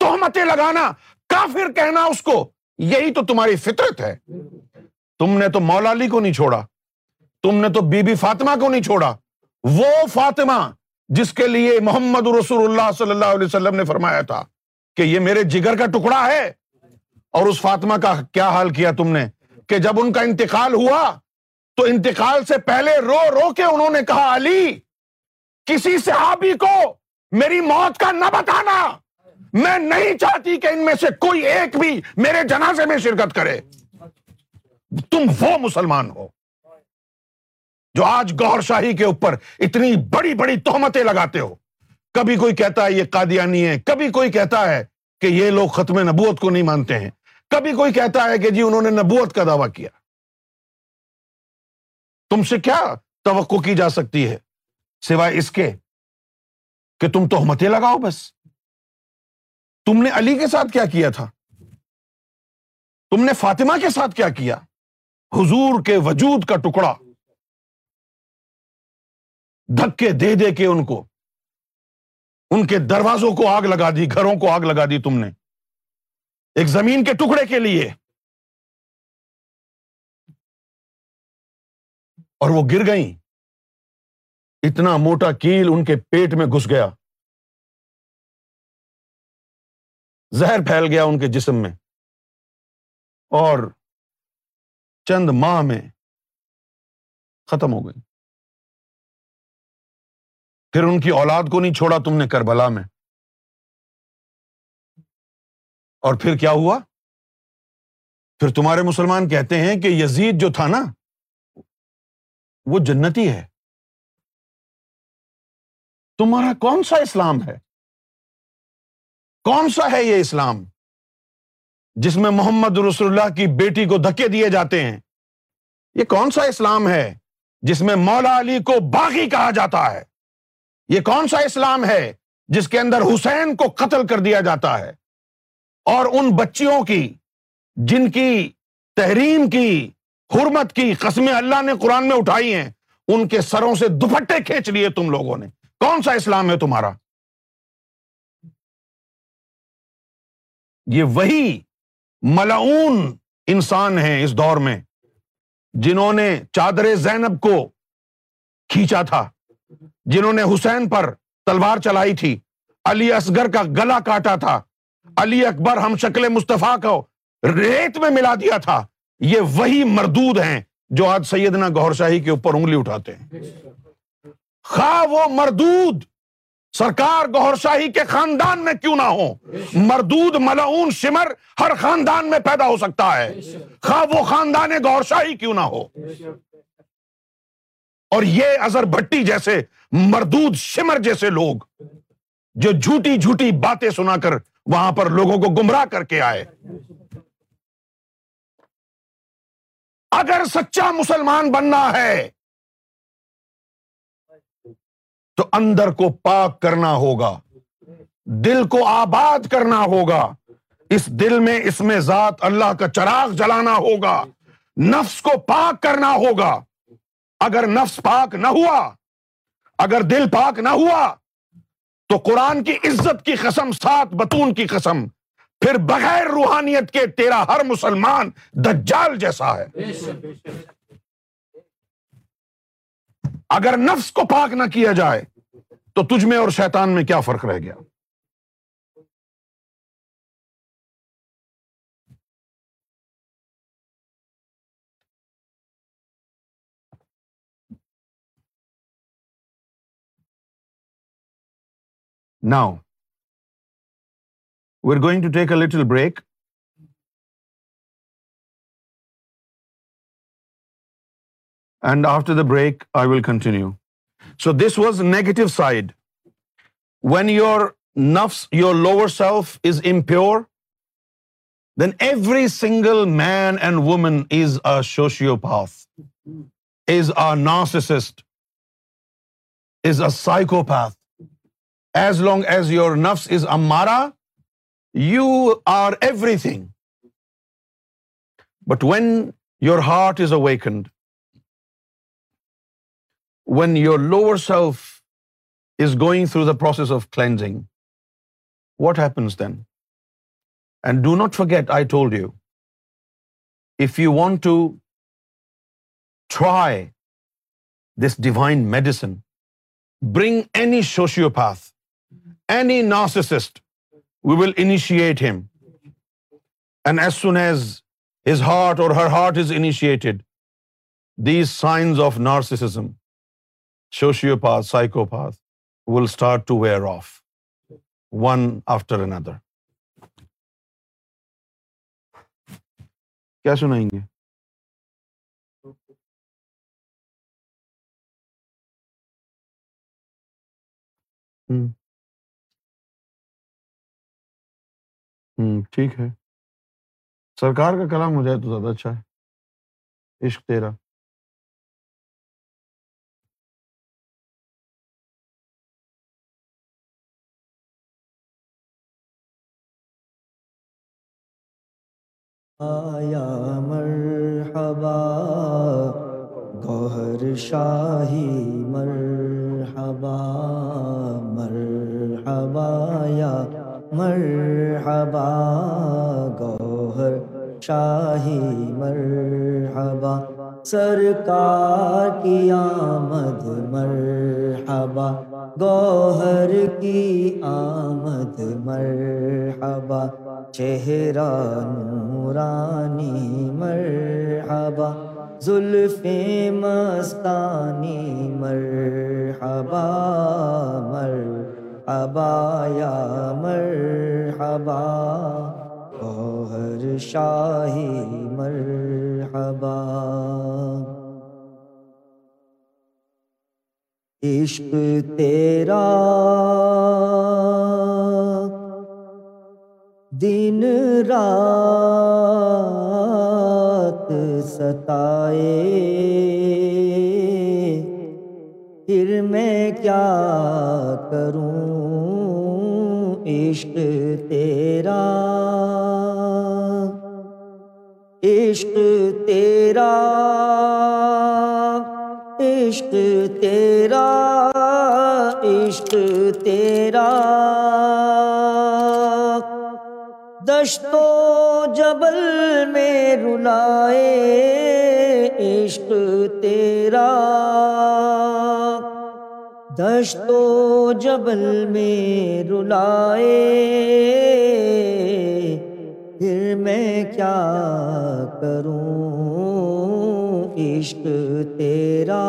[SPEAKER 1] تہمتیں لگانا کافر کہنا اس کو یہی تو تمہاری فطرت ہے تم نے تو مولا علی کو نہیں چھوڑا تم نے تو بی بی فاطمہ کو نہیں چھوڑا وہ فاطمہ جس کے لیے محمد رسول اللہ صلی اللہ علیہ وسلم نے فرمایا تھا کہ یہ میرے جگر کا ٹکڑا ہے اور اس فاطمہ کا کیا حال کیا تم نے کہ جب ان کا انتقال ہوا تو انتقال سے پہلے رو رو کے انہوں نے کہا علی کسی صحابی کو میری موت کا نہ بتانا میں نہیں چاہتی کہ ان میں سے کوئی ایک بھی میرے جنازے میں شرکت کرے تم وہ مسلمان ہو جو آج گور شاہی کے اوپر اتنی بڑی بڑی تہمتیں لگاتے ہو کبھی کوئی کہتا ہے یہ قادیانی ہے کبھی کوئی کہتا ہے کہ یہ لوگ ختم نبوت کو نہیں مانتے ہیں کبھی کوئی کہتا ہے کہ جی انہوں نے نبوت کا دعویٰ کیا تم سے کیا توقع کی جا سکتی ہے سوائے اس کے کہ تم تہمتیں لگاؤ بس تم نے علی کے ساتھ کیا کیا تھا تم نے فاطمہ کے ساتھ کیا کیا حضور کے وجود کا ٹکڑا دھکے دے دے کے ان کو ان کے دروازوں کو آگ لگا دی گھروں کو آگ لگا دی تم نے ایک زمین کے ٹکڑے کے لیے اور وہ گر گئیں اتنا موٹا کیل ان کے پیٹ میں گھس گیا زہر پھیل گیا ان کے جسم میں اور چند ماہ میں ختم ہو گئی پھر ان کی اولاد کو نہیں چھوڑا تم نے کربلا میں اور پھر کیا ہوا پھر تمہارے مسلمان کہتے ہیں کہ یزید جو تھا نا وہ جنتی ہے تمہارا کون سا اسلام ہے کون سا ہے یہ اسلام جس میں محمد رسول اللہ کی بیٹی کو دھکے دیے جاتے ہیں یہ کون سا اسلام ہے جس میں مولا علی کو باغی کہا جاتا ہے یہ کون سا اسلام ہے جس کے اندر حسین کو قتل کر دیا جاتا ہے اور ان بچیوں کی جن کی تحریم کی حرمت کی قسم اللہ نے قرآن میں اٹھائی ہیں ان کے سروں سے دوپٹے کھینچ لیے تم لوگوں نے کون سا اسلام ہے تمہارا یہ وہی ملعون انسان ہیں اس دور میں جنہوں نے چادر زینب کو کھینچا تھا جنہوں نے حسین پر تلوار چلائی تھی علی اصغر کا گلا کاٹا تھا علی اکبر ہم شکل مصطفیٰ کو ریت میں ملا دیا تھا یہ وہی مردود ہیں جو آج سیدنا گور شاہی کے اوپر انگلی اٹھاتے ہیں خواہ وہ مردود سرکار گور شاہی کے خاندان میں کیوں نہ ہو مردود ملعون شمر ہر خاندان میں پیدا ہو سکتا ہے خواہ وہ خاندان گور شاہی کیوں نہ ہو اور یہ ازر بھٹی جیسے مردود شمر جیسے لوگ جو جھوٹی جھوٹی باتیں سنا کر وہاں پر لوگوں کو گمراہ کر کے آئے اگر سچا مسلمان بننا ہے تو اندر کو پاک کرنا ہوگا دل کو آباد کرنا ہوگا اس دل میں اس میں ذات اللہ کا چراغ جلانا ہوگا نفس کو پاک کرنا ہوگا اگر نفس پاک نہ ہوا اگر دل پاک نہ ہوا تو قرآن کی عزت کی قسم سات بتون کی قسم پھر بغیر روحانیت کے تیرا ہر مسلمان دجال جیسا ہے اگر نفس کو پاک نہ کیا جائے تو تجھ میں اور شیطان میں کیا فرق رہ گیا Now, we're going to take a little break. And after the break, I will continue. So this was negative side. When your nafs, your lower self is impure, then every single man and woman is a sociopath, is a narcissist, is a psychopath as long as your nafs is ammara, you are everything. But when your heart is awakened, when your lower self is going through the process of cleansing, what happens then? And do not forget, I told you, if you want to try this divine medicine, bring any sociopath any narcissist we will initiate him and as soon as his heart or her heart is initiated these signs of narcissism psychopath will start to wear off one after another کیا سنائیں گے ہوں ہوں ٹھیک ہے سرکار کا کلام ہو جائے تو زیادہ اچھا ہے عشق تیرا
[SPEAKER 3] آیا مرحبا گوہر شاہی مرحبا مرحبا یا مرحبا گوہر شاہی مرحبا سرکار کی آمد مرحبا گوہر کی آمد مرحبا چہرہ نورانی مرحبا زلفیں مستانی مرحبا مرحبا ابا یا مرحبا گوہر ہر شاہی مرحبا عشق تیرا دن رات ستائے پھر میں کیا کروں عشق تیرا عشق تیرا عشق تیرا عشق تیرا دشت و جبل میں رلائے عشق تیرا دشت و جبل میں رلائے پھر میں کیا کروں عشق تیرا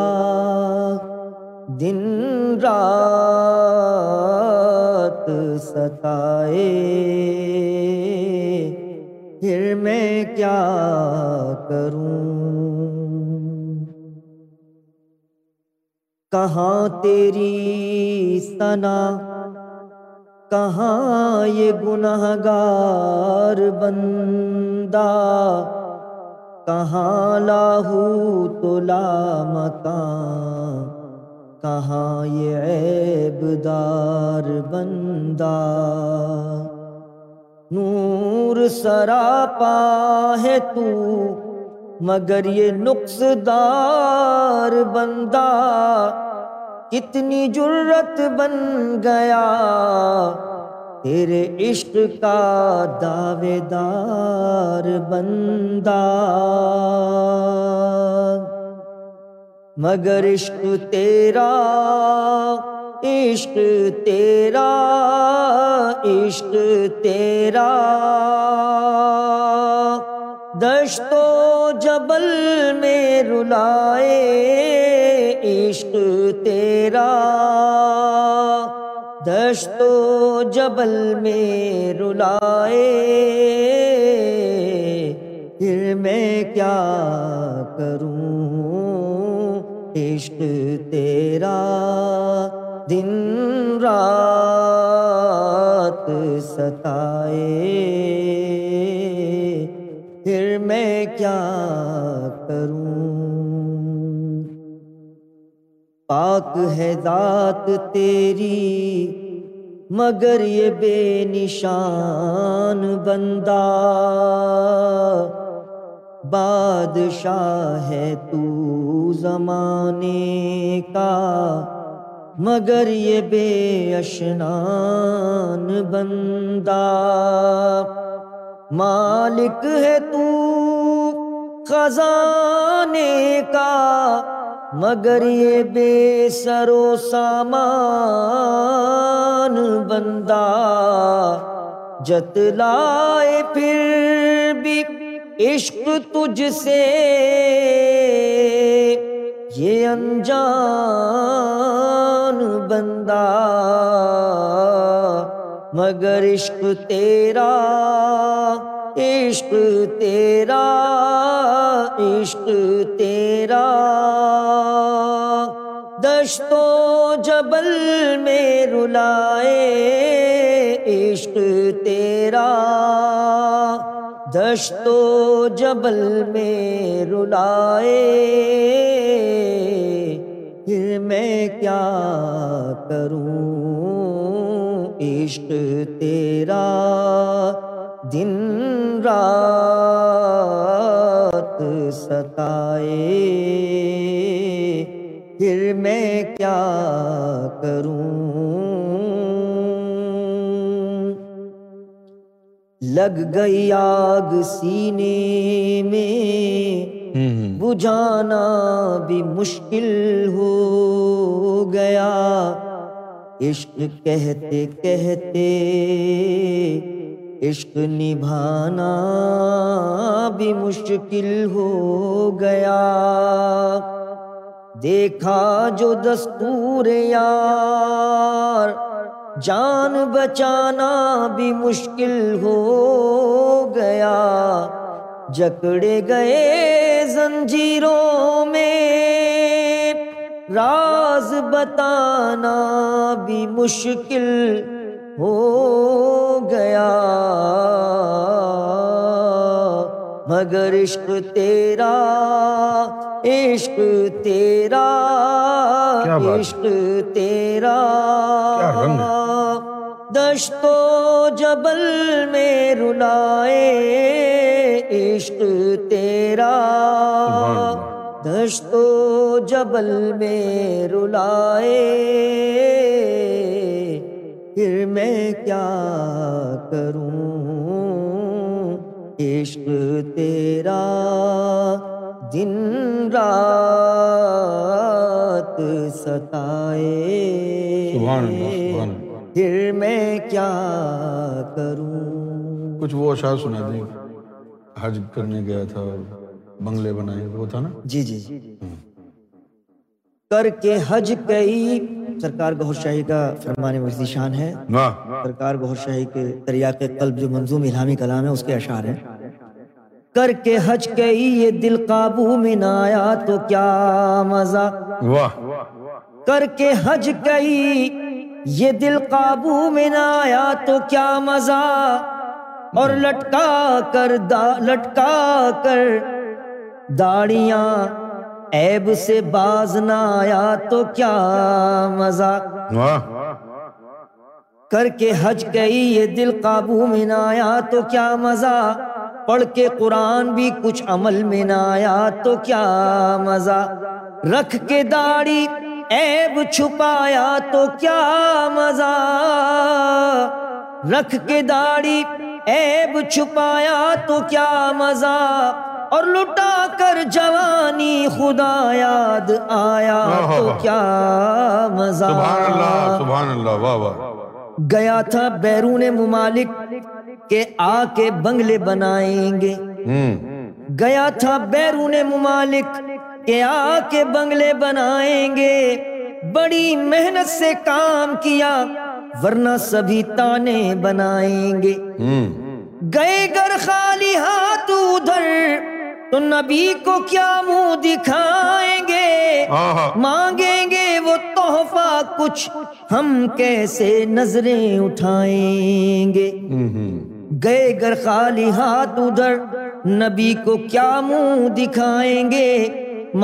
[SPEAKER 3] دن رات ستائے پھر میں کیا کروں کہاں تیری سنا کہاں یہ گار بندہ کہاں لاہو تو لا مکان کہاں یہ دار بندہ نور سراپا ہے تو مگر یہ نقص دار بندہ کتنی جرت بن گیا تیرے عشق کا دعوے دار بندہ مگر عشق تیرا عشق تیرا عشق تیرا دشت و جبل میں رلائے عشق تیرا دشت و جبل میں رلائے پھر میں کیا کروں عشق تیرا دن رات ستائے پاک ہے ذات تیری مگر یہ بے نشان بندہ بادشاہ ہے تو زمانے کا مگر یہ بے اشنان بندہ مالک ہے تو خزانے کا مگر یہ بے سر و سامان بندہ جتلائے پھر بھی عشق تجھ سے یہ انجان بندہ مگر عشق تیرا عشق تیرا عشق تیرا دشت و جبل رلائے عشق تیرا دشت و جبل پھر میں کیا کروں عشق تیرا دن رات ستائے پھر میں کیا کروں لگ گئی آگ سینے میں بجانا بھی مشکل ہو گیا عشق کہتے کہتے عشق نبھانا بھی مشکل ہو گیا دیکھا جو دستور یار جان بچانا بھی مشکل ہو گیا جکڑے گئے زنجیروں میں راز بتانا بھی مشکل ہو گیا مگر عشق تیرا عشق تیرا عشق تیرا دشت و جبل میں رلائے عشق تیرا دشت و جبل میں رلائے پھر میں کیا کروں عشق تیرا دن رات ستائے پھر میں کیا کروں
[SPEAKER 1] کچھ وہ اشعار سنا دیں حج کرنے گیا تھا بنگلے بنائے وہ تھا نا جی جی, جی۔
[SPEAKER 3] کر کے حج کئی سرکار گہر شاہی کا فرمان شان ہے سرکار گہر شاہی کے دریا کے قلب جو منظوم الہامی کلام ہے اس کے ہیں کر کے حج کے یہ دل قابو میں آیا تو کیا مزہ کر کے حج کئی یہ دل قابو میں نہ آیا تو کیا مزہ اور لٹکا کر لٹکا کر داڑیاں عیب سے باز نہ آیا تو کیا مزہ کر کے حج گئی یہ دل قابو میں نہ آیا تو کیا مزہ پڑھ کے قرآن بھی کچھ عمل میں نہ آیا تو کیا مزہ رکھ کے داڑھی عیب چھپایا تو کیا مزہ رکھ کے داڑھی عیب چھپایا تو کیا مزہ اور لٹا کر جوانی خدا یاد آیا تو کیا مزہ گیا تھا بیرون ممالک کے آ کے بنگلے بنائیں گے گیا تھا بیرون ممالک کے آ کے بنگلے بنائیں گے بڑی محنت سے کام کیا ورنہ سبھی تانے بنائیں گے گئے گھر خالی ہاتھ ادھر تو نبی کو کیا منہ دکھائیں گے مانگیں گے وہ تحفہ کچھ ہم کیسے نظریں اٹھائیں گے گئے گر خالی ہاتھ ادھر نبی کو کیا منہ دکھائیں گے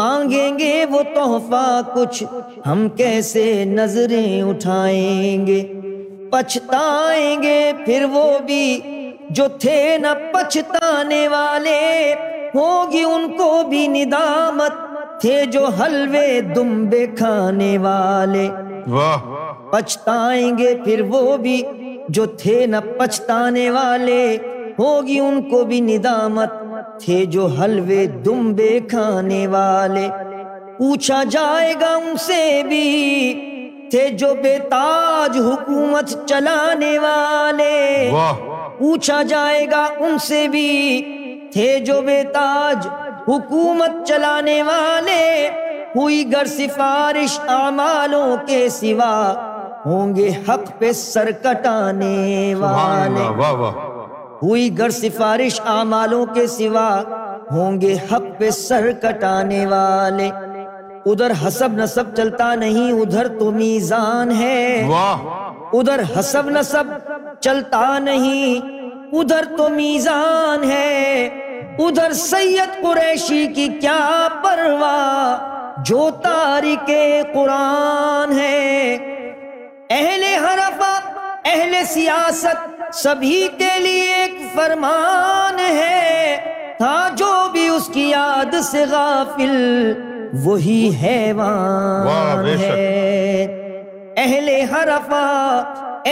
[SPEAKER 3] مانگیں گے وہ تحفہ کچھ ہم کیسے نظریں اٹھائیں گے پچھتائیں گے پھر وہ بھی جو تھے نہ پچھتانے والے ہوگی ان کو بھی ندامت تھے جو حلوے دمبے کھانے والے پچھتائیں گے پھر وہ بھی جو تھے نہ پچھتانے والے ہوگی ان کو بھی ندامت تھے جو حلوے دمبے کھانے والے پوچھا جائے گا ان سے بھی تھے جو بے تاج حکومت چلانے والے پوچھا جائے گا ان سے بھی تھے جو بے تاج حکومت چلانے والے ہوئی گر سفارش آمالوں کے سوا ہوں گے حق پہ سر کٹانے والے ہوئی گر سفارش آمالوں کے سوا ہوں گے حق پہ سر کٹانے والے ادھر حسب نصب چلتا نہیں ادھر تو میزان ہے ادھر حسب نصب چلتا نہیں ادھر تو میزان ہے ادھر سید قریشی کی کیا پرواہ جو تاریخ قرآن ہے اہل حرفہ اہل سیاست سبھی کے لیے ایک فرمان ہے تھا جو بھی اس کی یاد سے غافل وہی حیوان ہے اہل حرفہ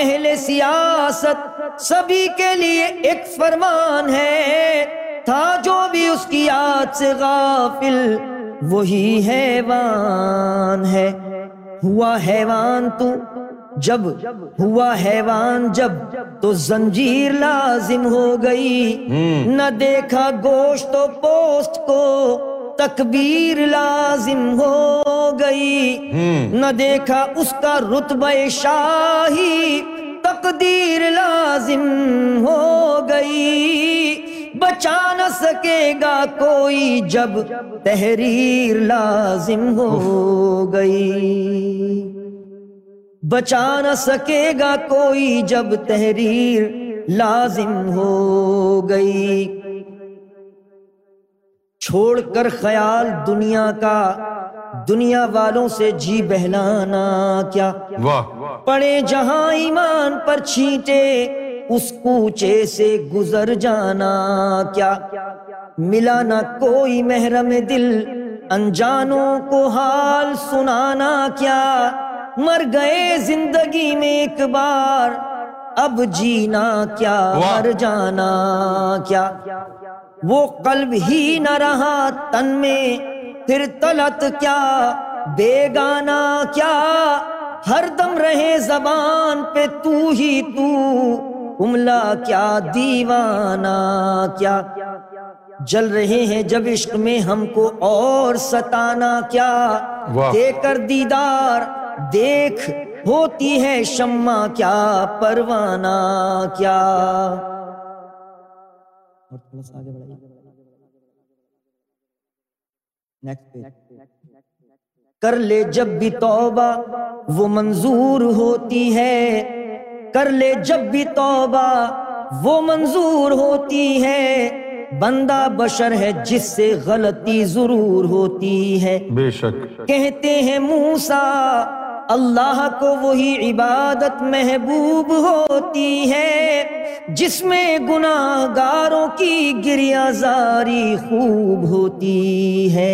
[SPEAKER 3] اہل سیاست سبھی کے لیے ایک فرمان ہے تھا جو بھی اس کی یاد سے غافل وہی حیوان ہے ہوا حیوان تو جب ہوا حیوان جب تو زنجیر لازم ہو گئی نہ دیکھا گوشت و پوست کو تکبیر لازم ہو گئی نہ دیکھا اس کا رتبہ شاہی تقدیر لازم ہو گئی بچا نہ سکے گا کوئی جب تحریر لازم ہو گئی بچا نہ سکے گا کوئی جب تحریر لازم ہو گئی چھوڑ کر خیال دنیا کا دنیا والوں سے جی بہلانا کیا پڑے جہاں ایمان پر چھینٹے اس کوچے سے گزر جانا کیا ملا نہ کوئی محرم دل انجانوں کو حال سنانا کیا مر گئے زندگی میں ایک بار اب جینا کیا مر جانا کیا وہ قلب ہی نہ رہا تن میں پھر تلت کیا بے گانا کیا ہر دم رہے زبان پہ تو ہی تو املا کیا کیا جل رہے ہیں جب عشق میں ہم کو اور ستانا کیا دے کر دیدار دیکھ ہوتی ہے شما کیا پروانا کیا کر لے جب بھی توبہ وہ منظور ہوتی ہے کر لے جب بھی توبہ وہ منظور ہوتی ہے بندہ بشر ہے جس سے غلطی ضرور ہوتی ہے بے شک کہتے ہیں موسا اللہ کو وہی عبادت محبوب ہوتی ہے جس میں گاروں کی گریا زاری خوب ہوتی ہے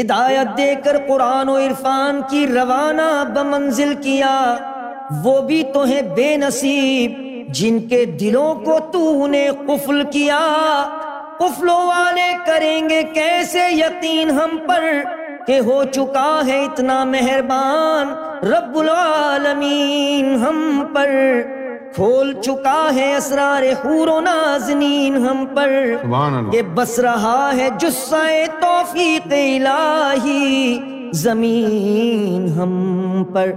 [SPEAKER 3] ہدایت دے کر قرآن و عرفان کی روانہ بمنزل کیا وہ بھی تو ہیں بے نصیب جن کے دلوں کو تو نے قفل کیا قفلوں والے کریں گے کیسے یقین ہم پر کہ ہو چکا ہے اتنا مہربان رب العالمین ہم پر کھول چکا ہے اسرار خور و نازنین ہم پر بس رہا ہے جسہ توفیق الہی زمین ہم پر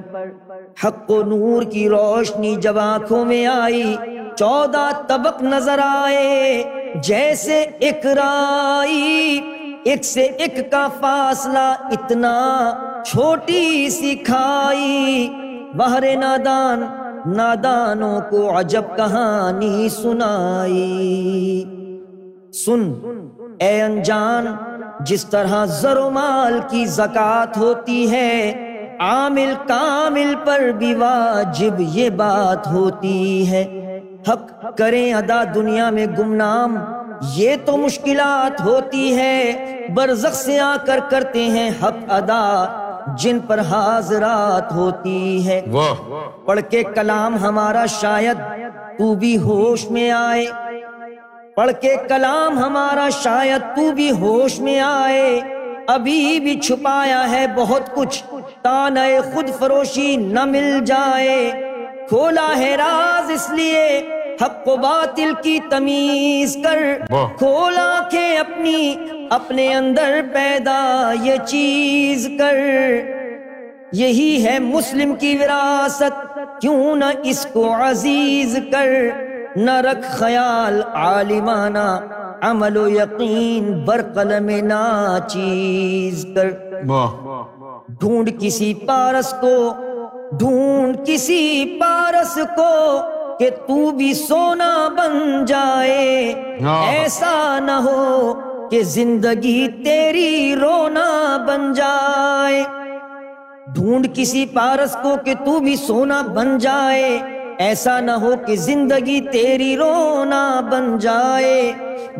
[SPEAKER 3] حق و نور کی روشنی جب آنکھوں میں آئی چودہ طبق نظر آئے جیسے ایک رائی ایک سے ایک کا فاصلہ اتنا چھوٹی سی کھائی بہر نادان نادانوں کو عجب کہانی سنائی سن اے انجان جس طرح زر مال کی زکات ہوتی ہے عامل کامل پر بھی واجب یہ بات ہوتی ہے حق کریں ادا دنیا میں گمنام یہ تو مشکلات ہوتی ہے برزخ سے آ کر کرتے ہیں حق ادا جن پر حاضرات ہوتی ہے پڑھ کے کلام ہمارا شاید تو بھی ہوش میں آئے پڑھ کے کلام ہمارا شاید تو بھی ہوش میں آئے ابھی بھی چھپایا ہے بہت کچھ نئے خود فروشی نہ مل جائے کھولا ہے راز اس لیے حق و باطل کی تمیز کر کھولا کر یہی ہے مسلم کی وراثت کیوں نہ اس کو عزیز کر نہ رکھ خیال عالمانہ عمل و یقین برقلم میں نہ چیز کر ڈھونڈ کسی پارس کو ڈھونڈ کسی پارس کو کہ تو بھی سونا بن جائے ہاں۔ ایسا نہ ہو کہ زندگی تیری رونا بن جائے ڈھونڈ کسی پارس کو کہ تو بھی سونا بن جائے ایسا نہ ہو کہ زندگی تیری رونا بن جائے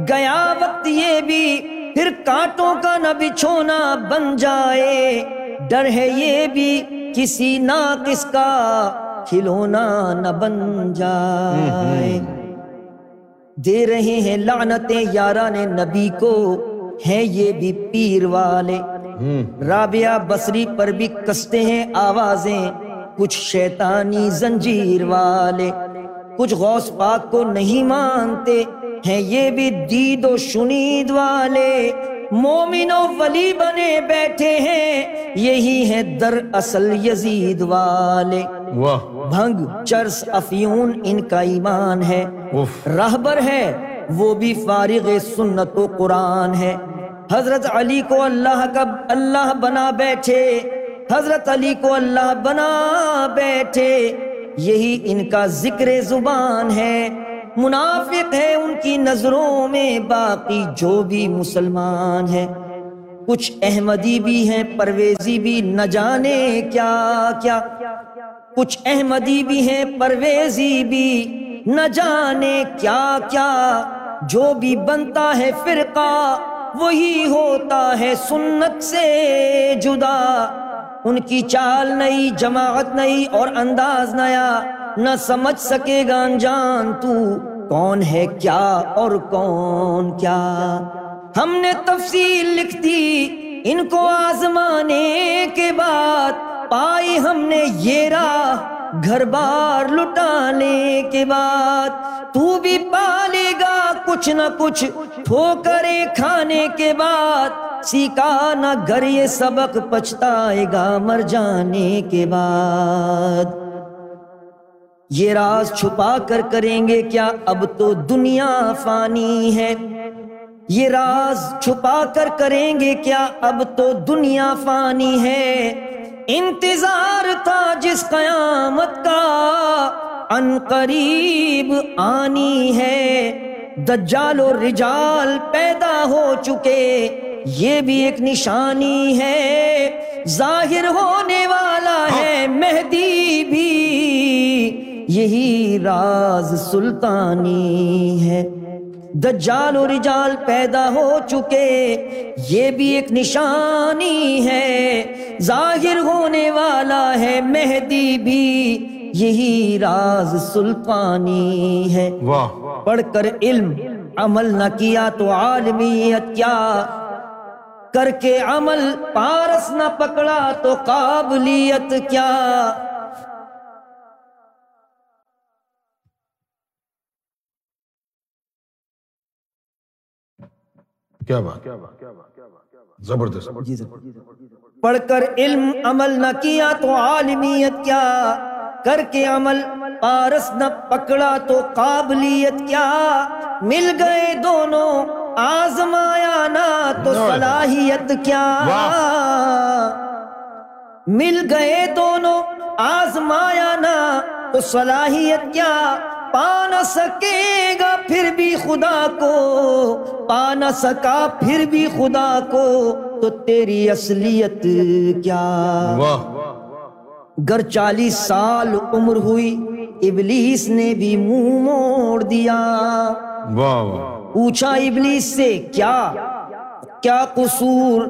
[SPEAKER 3] گیا وقت یہ بھی پھر کانٹوں کا نہ بچھونا بن جائے ڈر ہے یہ بھی کسی ناقص کا کھلونا نہ بن جائے دے رہے ہیں ہیں لعنتیں یاران نبی کو یہ بھی پیر والے رابعہ بسری پر بھی کستے ہیں آوازیں کچھ شیطانی زنجیر والے کچھ غوث پاک کو نہیں مانتے ہیں یہ بھی دید و شنید والے مومن و ولی بنے بیٹھے ہیں یہی ہے ان کا ایمان ہے رہبر ہے وہ بھی فارغ سنت و قرآن ہے حضرت علی کو اللہ کا اللہ بنا بیٹھے حضرت علی کو اللہ بنا بیٹھے یہی ان کا ذکر زبان ہے منافق ہے ان کی نظروں میں باقی جو بھی مسلمان ہیں کچھ احمدی بھی ہیں پرویزی بھی نہ جانے کیا کیا کچھ احمدی بھی ہیں پرویزی بھی نہ جانے کیا کیا جو بھی بنتا ہے فرقہ وہی ہوتا ہے سنت سے جدا ان کی چال نئی جماعت نئی اور انداز نیا نہ سمجھ سکے گا انجان تو کون ہے کیا اور کون کیا ہم نے تفصیل لکھتی ان کو آزمانے کے بعد پائی ہم نے یہ راہ گھر بار لٹانے کے بعد تو بھی پالے گا کچھ نہ کچھ ٹھوکرے کھانے کے بعد سیکھا نہ گھر یہ سبق پچھتائے گا مر جانے کے بعد یہ راز چھپا کر کریں گے کیا اب تو دنیا فانی ہے یہ راز چھپا کر کریں گے کیا اب تو دنیا فانی ہے انتظار تھا جس قیامت کا ان قریب آنی ہے دجال و رجال پیدا ہو چکے یہ بھی ایک نشانی ہے ظاہر ہونے والا ہے مہدی بھی یہی راز سلطانی ہے دجال و رجال پیدا ہو چکے یہ بھی ایک نشانی ہے ظاہر ہونے والا ہے مہدی بھی یہی راز سلطانی ہے پڑھ کر علم عمل نہ کیا تو عالمیت کیا کر کے عمل پارس نہ پکڑا تو قابلیت کیا
[SPEAKER 1] کیا بات زبردست
[SPEAKER 3] جی پڑھ کر علم عمل نہ کیا تو عالمیت کیا کر کے عمل پارس نہ پکڑا تو قابلیت کیا مل گئے دونوں آزمایا نہ تو صلاحیت کیا مل گئے دونوں آزمایا نہ تو صلاحیت کیا پا نہ سکے گا پھر بھی خدا کو پا نہ سکا پھر بھی خدا کو تو تیری اصلیت کیا گر چالیس سال عمر ہوئی ابلیس نے بھی منہ موڑ دیا پوچھا ابلیس سے کیا کیا قصور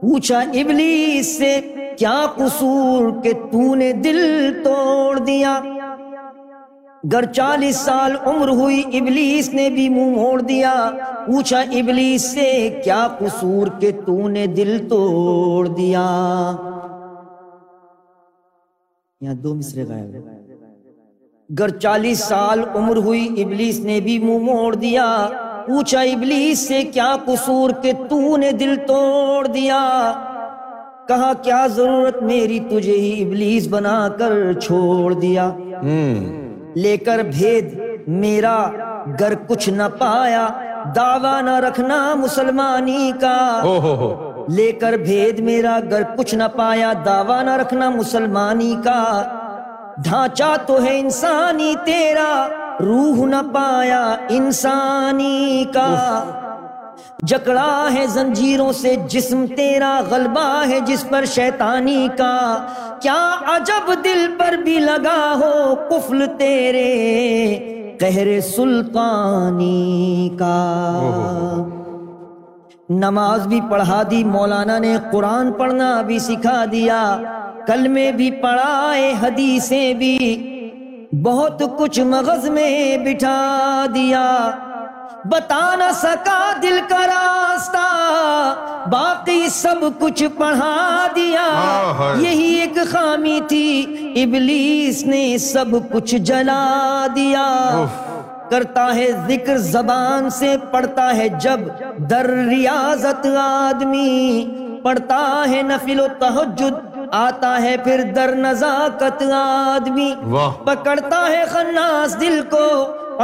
[SPEAKER 3] پوچھا ابلیس سے کیا قصور کہ تو نے دل توڑ دیا گر چالیس سال عمر ہوئی ابلیس نے بھی منہ موڑ دیا پوچھا ابلیس سے کیا قصور کے تو نے دل توڑ دیا یہاں دو مصرے گر چالیس سال عمر ہوئی ابلیس نے بھی منہ موڑ دیا پوچھا ابلیس سے کیا قصور کے تو نے دل توڑ دیا کہا کیا ضرورت میری تجھے ہی ابلیس بنا کر چھوڑ دیا لے کر بھید میرا گر کچھ نہ پایا دعویٰ نہ رکھنا مسلمانی کا لے کر بھید میرا گر کچھ نہ پایا دعویٰ نہ رکھنا مسلمانی کا ڈھانچہ تو ہے انسانی تیرا روح نہ پایا انسانی کا جکڑا ہے زنجیروں سے جسم تیرا غلبہ ہے جس پر شیطانی کا کیا عجب دل پر بھی لگا ہو قفل تیرے قہر سلطانی کا نماز بھی پڑھا دی مولانا نے قرآن پڑھنا بھی سکھا دیا کلمے بھی پڑھائے حدیثیں بھی بہت کچھ مغز میں بٹھا دیا بتا نہ سکا دل کا راستہ باقی سب کچھ پڑھا دیا ہاں، ہاں۔ یہی ایک خامی تھی ابلیس نے سب کچھ جلا دیا کرتا ہے ذکر زبان سے پڑھتا ہے جب در ریاضت آدمی پڑھتا ہے نفل و تحجد آتا ہے پھر در نزاکت آدمی پکڑتا ہے خناس دل کو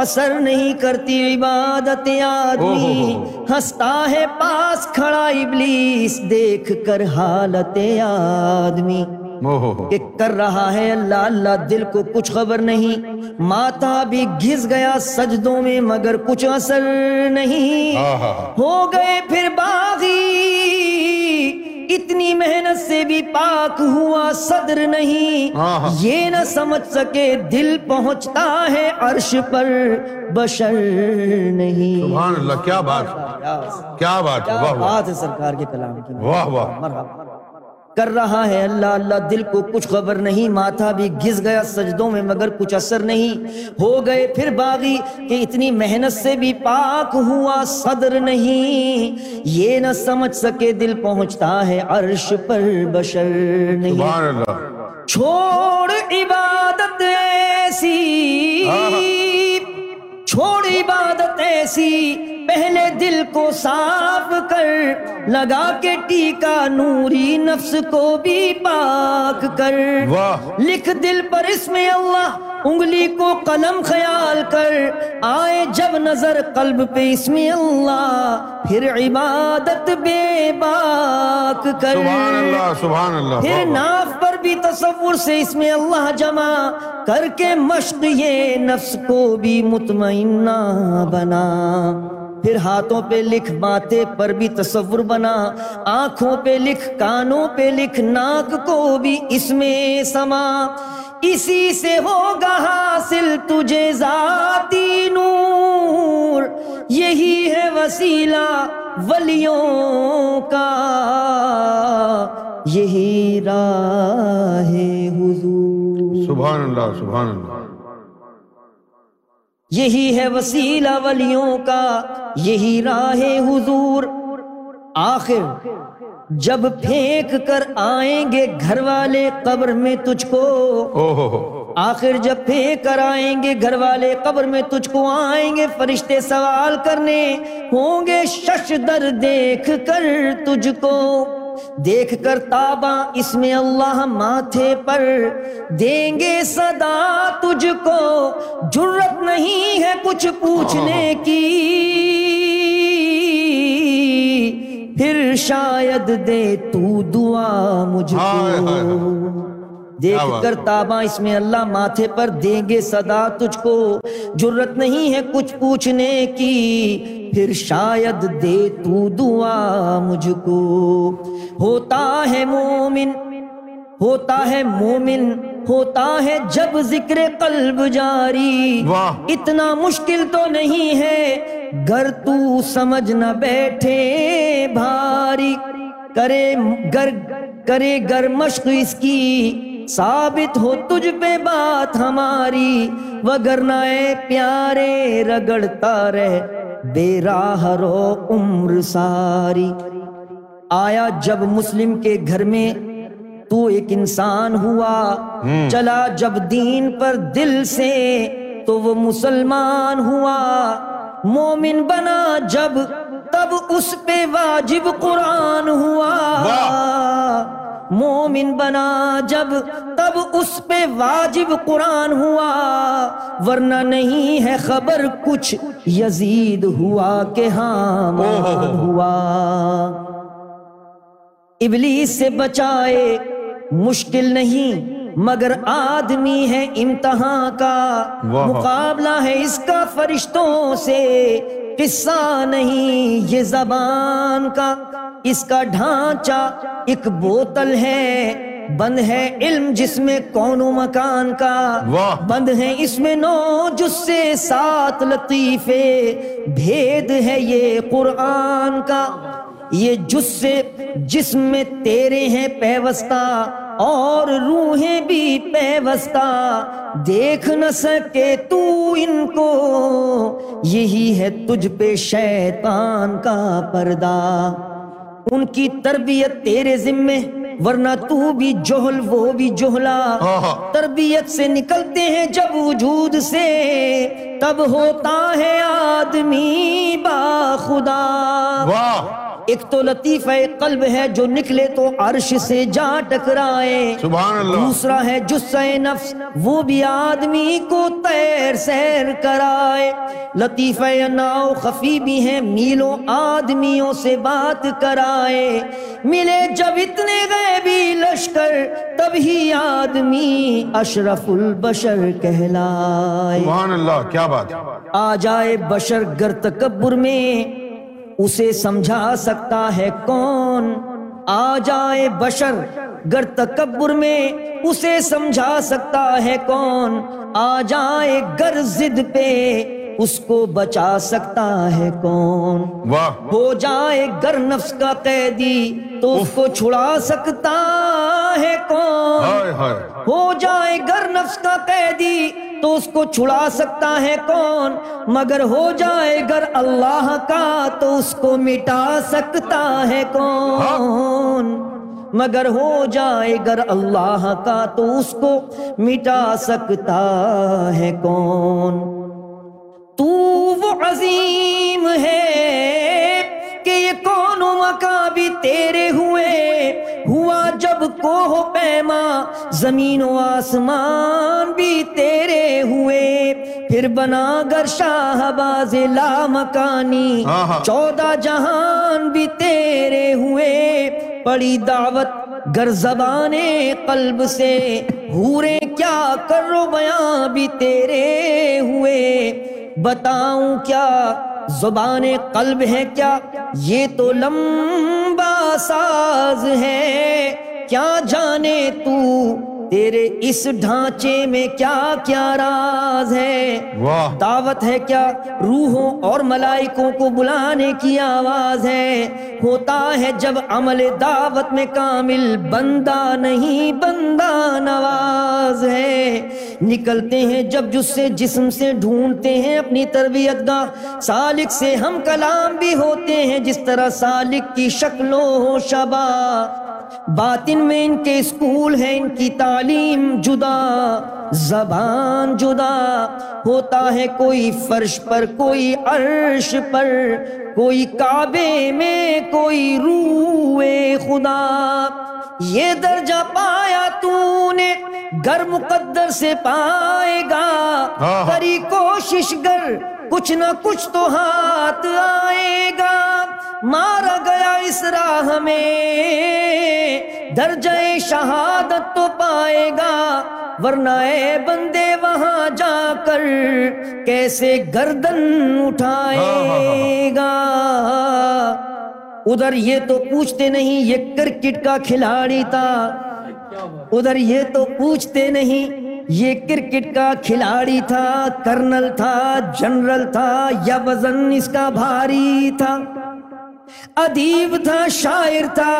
[SPEAKER 3] اثر نہیں کرتی عبادت آدمی ہستا ہے پاس کھڑا ابلیس دیکھ کر حالت آدمی
[SPEAKER 4] ایک
[SPEAKER 3] کر رہا ہے اللہ اللہ دل کو کچھ خبر نہیں ماتا بھی گھز گیا سجدوں میں مگر کچھ اثر نہیں ہو گئے پھر باغی اتنی محنت سے بھی پاک ہوا صدر نہیں
[SPEAKER 4] ہاں، ہاں۔ یہ
[SPEAKER 3] نہ سمجھ سکے دل پہنچتا ہے عرش پر بشر نہیں سبحان اللہ
[SPEAKER 4] کیا بات کیا
[SPEAKER 3] بات ہے سرکار کے کلام
[SPEAKER 4] کی واہ واہ
[SPEAKER 3] کر رہا ہے اللہ اللہ دل کو کچھ خبر نہیں ماتھا بھی گز گیا سجدوں میں مگر کچھ اثر نہیں ہو گئے پھر باغی کہ اتنی محنت سے بھی پاک ہوا صدر نہیں یہ نہ سمجھ سکے دل پہنچتا ہے عرش پر بشر نہیں چھوڑ عبادت ایسی ہاں، ہاں۔ چھوڑ عبادت ایسی پہلے دل کو صاف کر لگا کے ٹیکا نوری نفس کو بھی پاک کر لکھ دل پر اس میں اللہ انگلی کو قلم خیال کر آئے جب نظر قلب پہ اس میں اللہ پھر عبادت بے
[SPEAKER 4] پاک
[SPEAKER 3] ناف پر بھی تصور سے اس میں اللہ جمع کر کے مشق یہ نفس کو بھی مطمئنہ بنا پھر ہاتھوں پہ لکھ باتیں پر بھی تصور بنا آنکھوں پہ لکھ کانوں پہ لکھ ناک کو بھی اس میں سما اسی سے ہوگا حاصل تجھے ذاتی نور یہی ہے وسیلہ ولیوں کا یہی راہ حضور
[SPEAKER 4] سبحان اللہ اللہ سبحان
[SPEAKER 3] یہی ہے وسیلہ ولیوں کا یہی راہ حضور آخر جب پھینک کر آئیں گے گھر والے قبر میں تجھ کو آخر جب پھینک کر آئیں گے گھر والے قبر میں تجھ کو آئیں گے فرشتے سوال کرنے ہوں گے شش در دیکھ کر تجھ کو دیکھ کر تابا اس میں اللہ ماتھے پر دیں گے صدا تجھ کو جرت نہیں ہے کچھ پوچھنے کی پھر شاید دے تو دعا مجھ کو دیکھ کر تابا اس میں اللہ ماتھے پر دیں گے صدا تجھ کو جرت نہیں ہے کچھ پوچھنے کی پھر شاید دے تو دعا مجھ کو ہوتا ہے مومن ہوتا ہے مومن ہوتا ہے جب ذکر قلب جاری اتنا مشکل تو نہیں ہے گر تو سمجھ نہ بیٹھے بھاری کرے گر کرے گر مشق اس کی ثابت ہو تجھ پہ بات ہماری اے پیارے رگڑتا رہ انسان ہوا چلا جب دین پر دل سے تو وہ مسلمان ہوا مومن بنا جب تب اس پہ واجب قرآن ہوا مومن بنا جب تب اس پہ واجب قرآن ہوا ورنہ نہیں ہے خبر کچھ یزید ہوا کہ ہاں ہوا ابلیس سے بچائے مشکل نہیں مگر آدمی ہے امتحان کا مقابلہ ہے اس کا فرشتوں سے قصہ نہیں یہ زبان کا اس کا ڈھانچہ ایک بوتل ہے بند ہے علم جس میں کون و مکان کا
[SPEAKER 4] بند
[SPEAKER 3] ہے اس میں نو جس سے سات لطیفے بھید ہے یہ قرآن کا یہ جس سے جسم میں تیرے ہیں پیوستہ اور روحیں بھی پیوستہ دیکھ نہ سکے تو ان کو یہی ہے تجھ پہ شیطان کا پردہ ان کی تربیت تیرے ذمے ورنہ تو بھی جوہل وہ بھی جوہلا تربیت سے نکلتے ہیں جب وجود سے تب ہوتا ہے آدمی با باخا ایک تو لطیفہ قلب ہے جو نکلے تو عرش سے جا ٹکرائے سبحان اللہ دوسرا ہے جسے وہ بھی آدمی کو تیر سیر کرائے لطیفہ آدمیوں سے بات کرائے ملے جب اتنے غیبی لشکر تب ہی آدمی اشرف البشر کہلائے سبحان
[SPEAKER 4] اللہ کیا بات
[SPEAKER 3] آ جائے بشر گر تکبر میں اسے سمجھا سکتا ہے کون آ جائے بشر گر تکبر میں اسے سمجھا سکتا ہے کون آ جائے گر زد پہ اس کو بچا سکتا ہے کون ہو جائے گر نفس کا قیدی تو اس کو چھڑا سکتا ہے کون ہو جائے گر نفس کا قیدی تو اس کو چھڑا سکتا ہے کون مگر ہو جائے گر اللہ کا تو اس کو مٹا سکتا ہے کون مگر ہو جائے گر اللہ کا تو اس کو مٹا سکتا ہے کون تو وہ عظیم ہے کہ یہ کون مکاں بھی تیرے ہوئے ہوا جب کوہ پیما زمین و آسمان بھی تیرے ہوئے پھر بنا گر شاہ باز لا مکانی ہاں، ہاں۔ چودہ جہان بھی تیرے ہوئے پڑی دعوت گر زبان قلب سے ہورے کیا کرو بیاں بھی تیرے ہوئے بتاؤں کیا زبان قلب ہے کیا یہ تو لمبا ساز ہے کیا جانے تو تیرے اس ڈھانچے میں کیا کیا راز ہے دعوت ہے کیا روحوں اور ملائکوں کو بلانے کی آواز ہے ہوتا ہے جب عمل دعوت میں کامل بندہ نہیں بندہ نواز ہے نکلتے ہیں جب جس سے جسم سے ڈھونڈتے ہیں اپنی تربیت گاہ سالک سے ہم کلام بھی ہوتے ہیں جس طرح سالک کی شکلوں شبا باطن میں ان کے اسکول ہے ان کی تعلیم جدا زبان جدا ہوتا ہے کوئی فرش پر کوئی عرش پر کوئی کعبے میں کوئی روح خدا یہ درجہ پایا تو نے گر مقدر سے پائے گا کری ہاں، ہاں۔ کوشش گر کچھ نہ کچھ تو ہاتھ آئے گا مارا گیا اس راہ میں درجہ شہادت تو پائے گا ورنہ اے بندے وہاں جا کر کیسے گردن اٹھائے ہاں، ہاں، ہاں، گا ادھر یہ تو پوچھتے نہیں یہ کرکٹ کا کھلاڑی تھا ادھر یہ تو پوچھتے نہیں یہ کرکٹ کا کھلاڑی تھا کرنل تھا جنرل تھا یا وزن اس کا بھاری تھا ادیب تھا شاعر تھا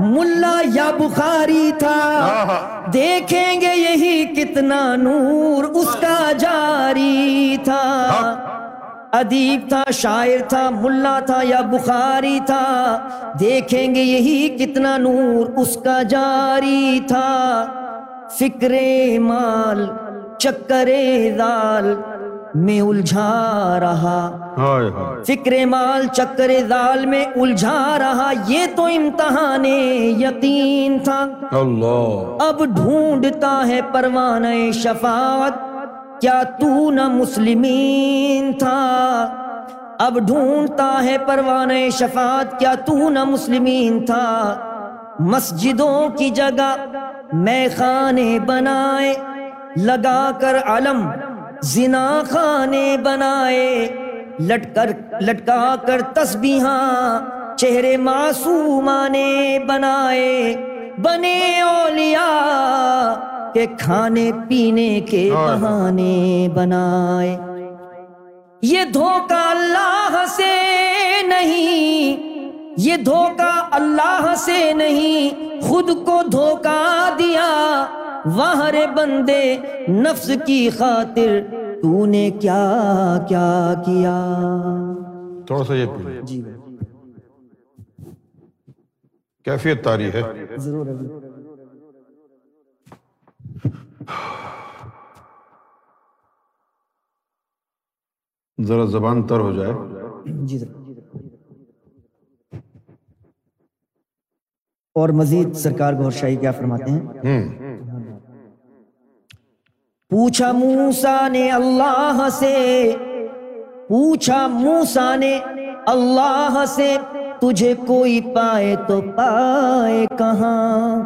[SPEAKER 3] ملا یا بخاری تھا دیکھیں گے یہی کتنا نور اس کا جاری تھا ہاں۔ ادیب تھا شاعر تھا ملا تھا یا بخاری تھا دیکھیں گے یہی کتنا نور اس کا جاری تھا فکر مال چکر دال میں الجھا رہا فکر مال چکر زال میں الجھا رہا یہ تو امتحان یقین
[SPEAKER 4] تھا
[SPEAKER 3] اب ڈھونڈتا ہے پروان شفاعت کیا تو نہ مسلمین تھا اب ڈھونڈتا ہے پروان شفاعت کیا تو نہ مسلمین تھا مسجدوں کی جگہ میں خانے بنائے لگا کر علم بنائے لٹ کر لٹکا کر تسبیحاں چہرے معصومانے بنائے بنے اولیاء کے کھانے پینے کے ہاں۔ بہانے بنائے یہ دھوکہ اللہ سے نہیں یہ دھوکہ اللہ سے نہیں خود کو دھوکہ دیا بندے نفس کی خاطر تو نے کیا کیا کیا
[SPEAKER 4] تھوڑا سا یہ جی کیفیت تاری ہے ضرور ہے ذرا زبان تر ہو جائے جی
[SPEAKER 3] اور مزید سرکار گور شاہی کیا فرماتے
[SPEAKER 4] ہیں
[SPEAKER 3] پوچھا موسا نے اللہ سے پوچھا موسا نے اللہ سے تجھے کوئی پائے تو پائے کہاں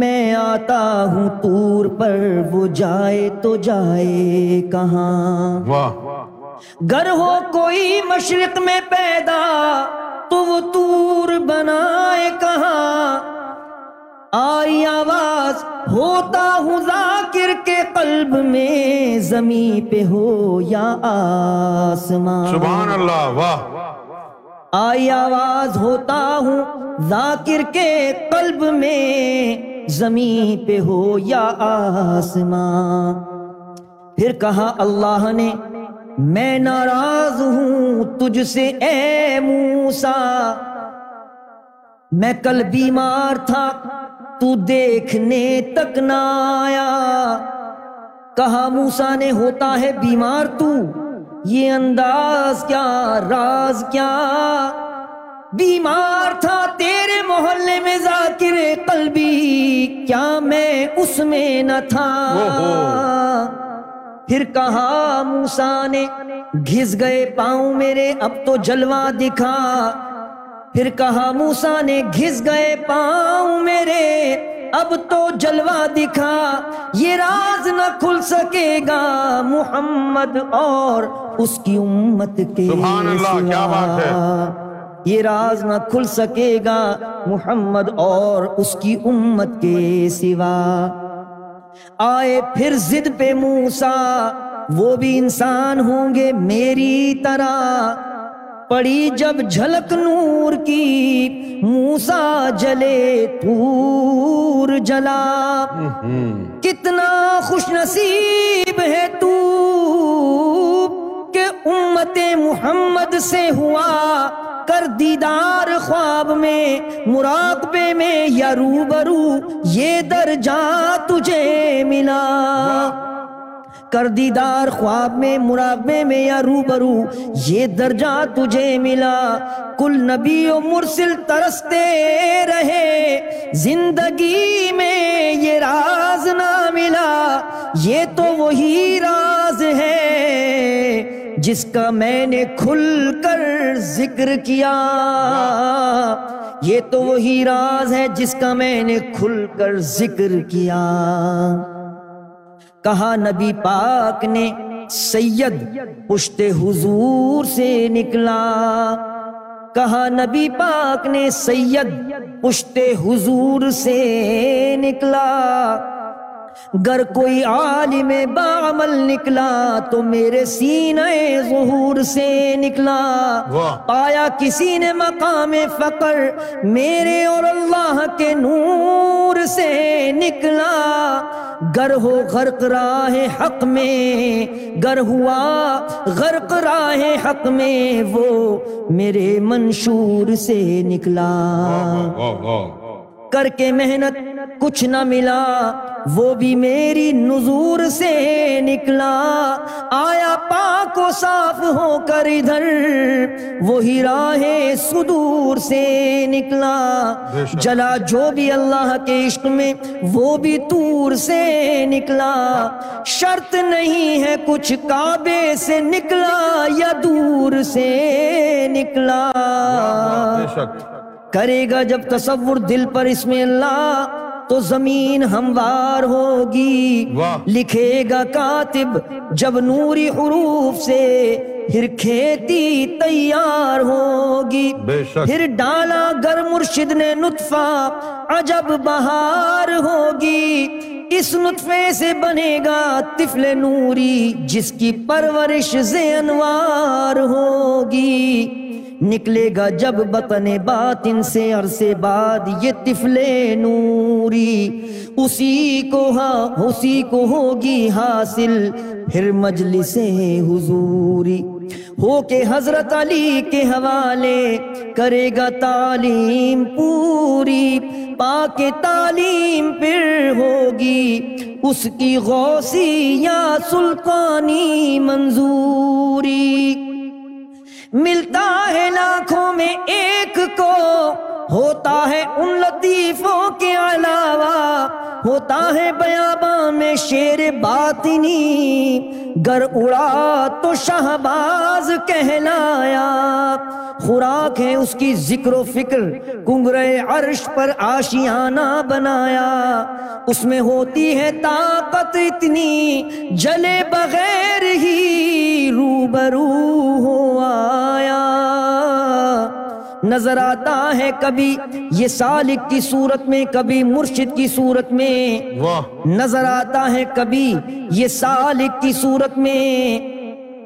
[SPEAKER 3] میں آتا ہوں تور پر وہ جائے تو جائے کہاں گر ہو کوئی مشرق میں پیدا تو وہ تور بنائے کہاں آئی آواز ہوتا ہوں ذاکر کے قلب میں زمین پہ ہو یا آسمان سبحان اللہ واہ آئی آواز ہوتا ہوں ذاکر کے قلب میں زمین پہ ہو یا آسمان پھر کہا اللہ نے میں ناراض ہوں تجھ سے اے موسیٰ میں کل بیمار تھا تو دیکھنے تک نہ آیا کہا نے ہوتا ہے بیمار تو یہ انداز کیا راز کیا بیمار تھا تیرے محلے میں ذاکر قلبی کیا میں اس میں نہ تھا پھر کہا نے گھس گئے پاؤں میرے اب تو جلوہ دکھا پھر کہا موسا نے گھس گئے پاؤں میرے اب تو جلوا دکھا یہ راز نہ کھل سکے گا محمد اور اس کی امت کے
[SPEAKER 4] سوا
[SPEAKER 3] یہ راز نہ کھل سکے گا محمد اور اس کی امت کے سوا آئے پھر ضد پہ موسا وہ بھی انسان ہوں گے میری طرح پڑی جب جھلک نور کی موسا جلے تور جلا کتنا خوش نصیب ہے تو کہ امت محمد سے ہوا کر دیدار خواب میں مراقبے میں یا روبرو یہ درجہ تجھے ملا کر دیدار خواب میں مراقبے میں یا رو برو یہ درجہ تجھے ملا کل نبی و مرسل ترستے رہے زندگی میں یہ راز نہ ملا یہ تو وہی راز ہے جس کا میں نے کھل کر ذکر کیا یہ تو وہی راز ہے جس کا میں نے کھل کر ذکر کیا کہا نبی پاک نے سید پشت حضور سے نکلا کہا نبی پاک نے سید پشت حضور سے نکلا گر کوئی عالم باعمل نکلا تو میرے سینہ ظہور سے نکلا
[SPEAKER 4] آیا
[SPEAKER 3] کسی نے مقام فقر میرے اور اللہ کے نور سے نکلا گر ہو غرق راہ حق میں گر ہوا غرق راہ حق میں وہ میرے منشور سے نکلا کر کے محنت کچھ نہ ملا وہ بھی میری نظور سے نکلا آیا پاک و صاف ہو کر ادھر وہی راہ صدور سے نکلا جلا جو بھی اللہ کے عشق میں وہ بھی تور سے نکلا شرط نہیں ہے کچھ کعبے سے نکلا یا دور سے نکلا کرے گا جب تصور دل پر اس میں اللہ تو زمین ہموار ہوگی لکھے گا کاتب جب نوری حروف سے پھر کھیتی تیار ہوگی
[SPEAKER 4] پھر
[SPEAKER 3] ڈالا گر مرشد نے نطفہ عجب بہار ہوگی اس نطفے سے بنے گا طفل نوری جس کی پرورش سے انوار ہوگی نکلے گا جب بطن باطن سے عرصے بعد یہ طفل نوری اسی کو ہاں اسی کو ہوگی حاصل پھر مجلس حضوری ہو کے حضرت علی کے حوالے کرے گا تعلیم پوری پا کے تعلیم پھر ہوگی اس کی غوثی یا سلطانی منظوری ملتا ہے لاکھوں میں ایک کو ہوتا ہے ان لطیفوں کے علاوہ ہوتا ہے بیابا میں شیر باطنی گر اڑا تو شہباز کہلایا خوراک ہے اس کی ذکر و فکر کنگرے عرش پر آشیانہ بنایا اس میں ہوتی ہے طاقت اتنی جلے بغیر ہی روبرو ہو آیا نظر آتا ہے کبھی یہ سالک کی صورت میں کبھی مرشد کی صورت میں نظر آتا ہے کبھی یہ سالک کی صورت میں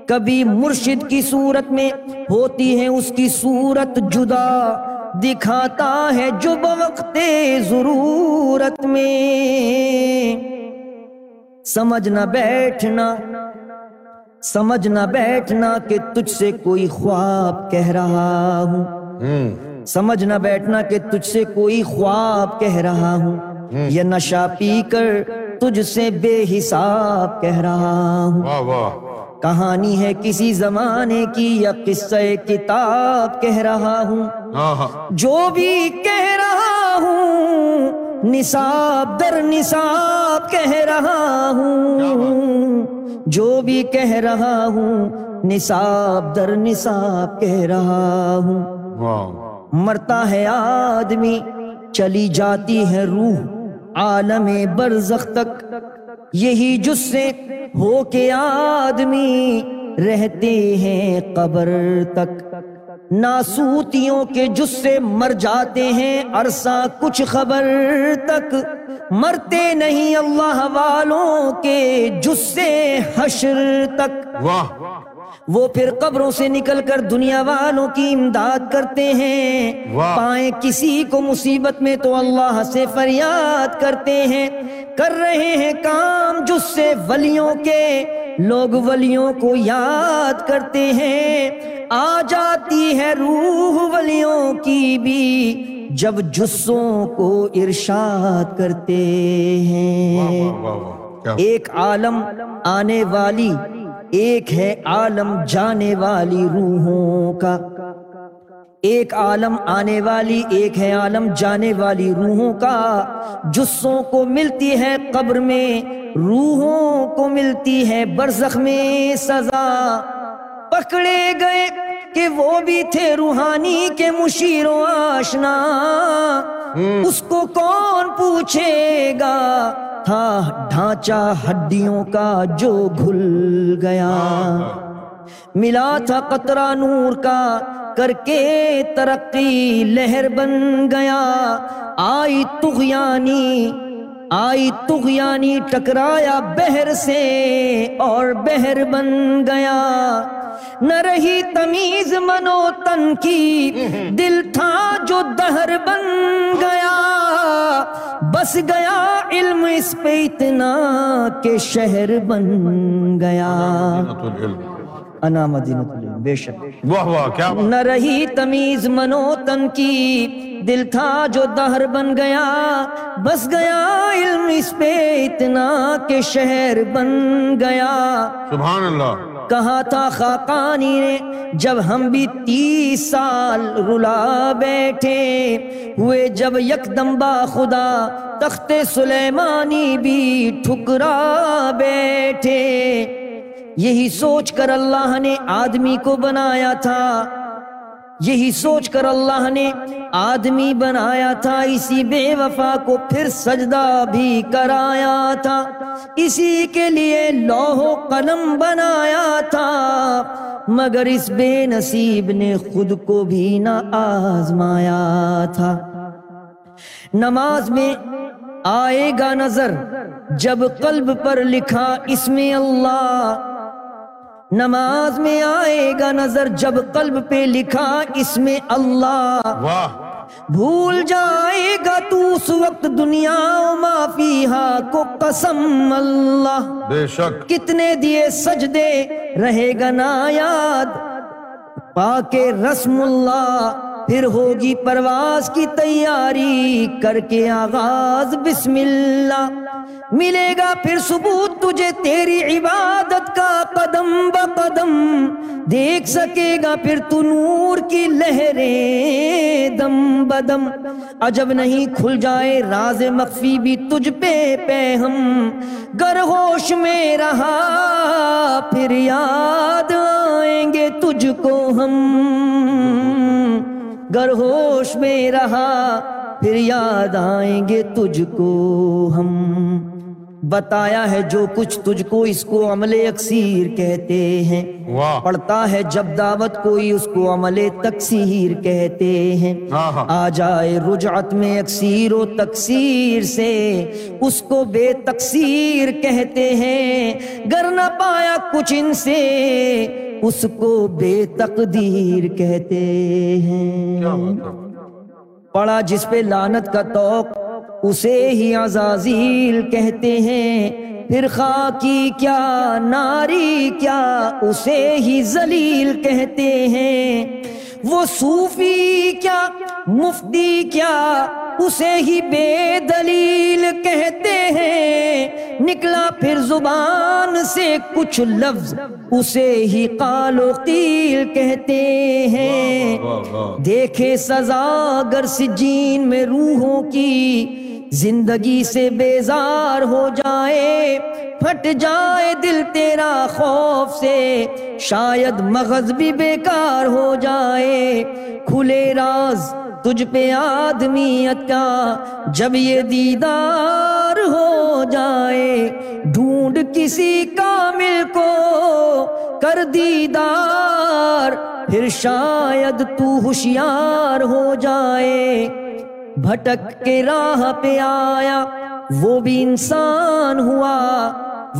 [SPEAKER 3] کبھی مرشد کی صورت میں ہوتی ہے اس کی صورت جدا دکھاتا ہے جو بوقت ضرورت میں سمجھ نہ بیٹھنا سمجھ نہ بیٹھنا کہ تجھ سے کوئی خواب کہہ رہا ہوں سمجھ نہ بیٹھنا کہ تجھ سے کوئی خواب کہہ رہا ہوں یا نشہ پی کر تجھ سے بے حساب کہہ رہا
[SPEAKER 4] ہوں
[SPEAKER 3] کہانی ہے کسی زمانے کی یا قصہ کتاب کہہ رہا ہوں جو بھی کہہ رہا ہوں نصاب در نصاب کہہ رہا ہوں جو بھی کہہ رہا ہوں نصاب در نصاب کہہ رہا ہوں مرتا ہے آدمی چلی جاتی ہے روح عالم برزخ تک یہی جس سے ہو کے آدمی رہتے ہیں قبر تک ناسوتیوں کے جس سے مر جاتے ہیں عرصہ کچھ خبر تک مرتے نہیں اللہ والوں کے جس سے حشر تک واہ وہ پھر قبروں سے نکل کر دنیا والوں کی امداد کرتے ہیں پائیں کسی کو مصیبت میں تو اللہ سے فریاد کرتے ہیں کر رہے ہیں کام جس سے ولیوں کے لوگ ولیوں کو یاد کرتے ہیں آ جاتی ہے روح ولیوں کی بھی جب جسوں کو ارشاد کرتے ہیں ایک عالم آنے والی ایک ہے عالم جانے والی روحوں کا ایک عالم آنے والی ایک ہے عالم جانے والی روحوں کا جسوں کو ملتی ہے قبر میں روحوں کو ملتی ہے برزخ میں سزا پکڑے گئے کہ وہ بھی تھے روحانی کے مشیر و آشنا اس کو کون پوچھے گا ڈھانچہ ہڈیوں کا جو گھل گیا ملا تھا قطرہ نور کا کر کے ترقی لہر بن گیا آئی تغیانی آئی تغیانی ٹکرایا بہر سے اور بہر بن گیا نہ رہی تمیز منو تن کی دل تھا جو دہر بن گیا بس گیا علم اس پہ اتنا کہ شہر بن بن گیا
[SPEAKER 5] انا مدینہ تلیم بے شک واہ واہ کیا بات نہ رہی
[SPEAKER 3] تمیز منو تن کی دل تھا جو دہر بن گیا بس گیا علم اس پہ اتنا کہ شہر بن گیا سبحان اللہ کہا تھا خاقانی نے جب ہم بھی تیس سال رلا بیٹھے ہوئے جب یک دمبا خدا تخت سلیمانی بھی ٹھکرا بیٹھے یہی سوچ کر اللہ نے آدمی کو بنایا تھا یہی سوچ کر اللہ نے آدمی بنایا تھا اسی بے وفا کو پھر سجدہ بھی کرایا تھا اسی کے لیے و قلم بنایا تھا مگر اس بے نصیب نے خود کو بھی نہ آزمایا تھا نماز میں آئے گا نظر جب قلب پر لکھا اس میں اللہ نماز میں آئے گا نظر جب قلب پہ لکھا اس میں اللہ واہ بھول جائے گا تو اس وقت دنیا ما فیہا کو قسم اللہ بے شک کتنے دیے سجدے رہے گا نا یاد رسم اللہ پھر ہوگی پرواز کی تیاری کر کے آغاز بسم اللہ ملے گا پھر ثبوت تجھے تیری عبادت کا قدم با قدم دیکھ سکے گا پھر تو نور کی لہریں دم بدم عجب نہیں کھل جائے راز مخفی بھی تجھ پہ پہ ہم ہوش میں رہا پھر یاد آئیں گے تجھ کو ہم گر ہوش میں رہا پھر یاد آئیں گے تجھ کو ہم بتایا ہے جو کچھ تجھ کو اس کو عمل اکثیر کہتے ہیں پڑھتا ہے جب دعوت کوئی اس کو عمل تکسیر کہتے ہیں ہاں، ہاں۔ آ جائے رجعت میں اکثیر و تکسیر سے اس کو بے تکسیر کہتے ہیں گر نہ پایا کچھ ان سے اس کو بے تقدیر کہتے ہیں پڑا جس پہ لانت کا توق اسے ہی عزازیل کہتے ہیں پھر خاکی کیا ناری کیا اسے ہی زلیل کہتے ہیں وہ صوفی کیا مفتی کیا اسے ہی بے دلیل کہتے ہیں نکلا پھر زبان سے کچھ لفظ اسے ہی قال و قیل کہتے ہیں دیکھے سزا گر سجین جین میں روحوں کی زندگی سے بیزار ہو جائے پھٹ جائے دل تیرا خوف سے شاید مغز بھی بیکار ہو جائے کھلے راز تجھ پہ آدمیت کا جب یہ دیدار ہو جائے ڈھونڈ کسی کامل کو کر دیدار پھر شاید تو ہوشیار ہو جائے بھٹک کے راہ پہ آیا وہ بھی انسان ہوا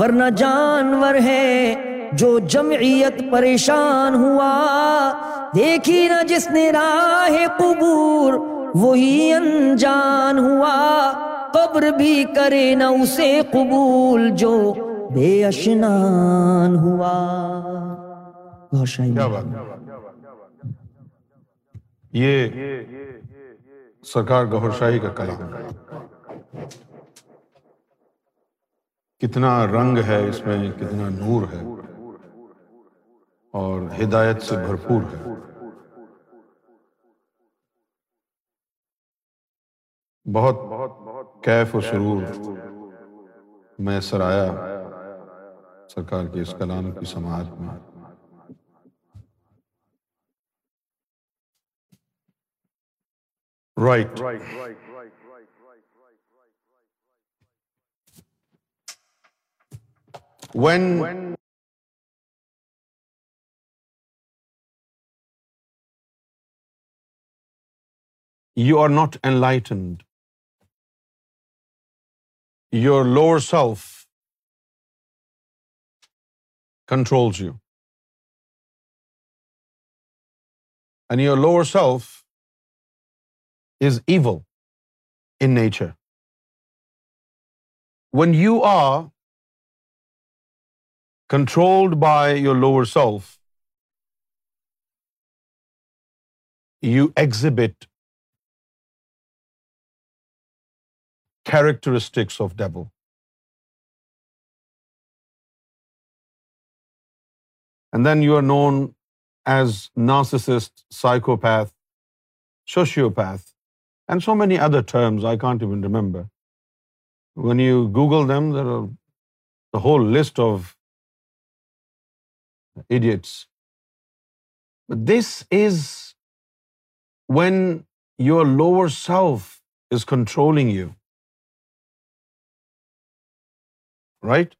[SPEAKER 3] ورنہ جانور ہے جو جمعیت پریشان ہوا دیکھی نہ جس نے راہ قبور وہی انجان ہوا قبر بھی کرے نہ اسے قبول جو بے اشنان ہوا
[SPEAKER 5] یہ سرکار گہر شاہی کا کلام کتنا رنگ ہے اس میں کتنا نور ہے اور ہدایت سے بھرپور ہے بہت کیف و سرور میں سرایا سرکار کے اس کلام کی سماعت میں Right. When you are not enlightened, your lower self controls you. And your lower self is evil in nature. When you are controlled by your lower self, you exhibit characteristics of devil. And then you are known as narcissist, psychopath, sociopath, and so many other terms I can't even remember. When you Google them, there are the whole list of idiots. But this is when your lower self is controlling you, right?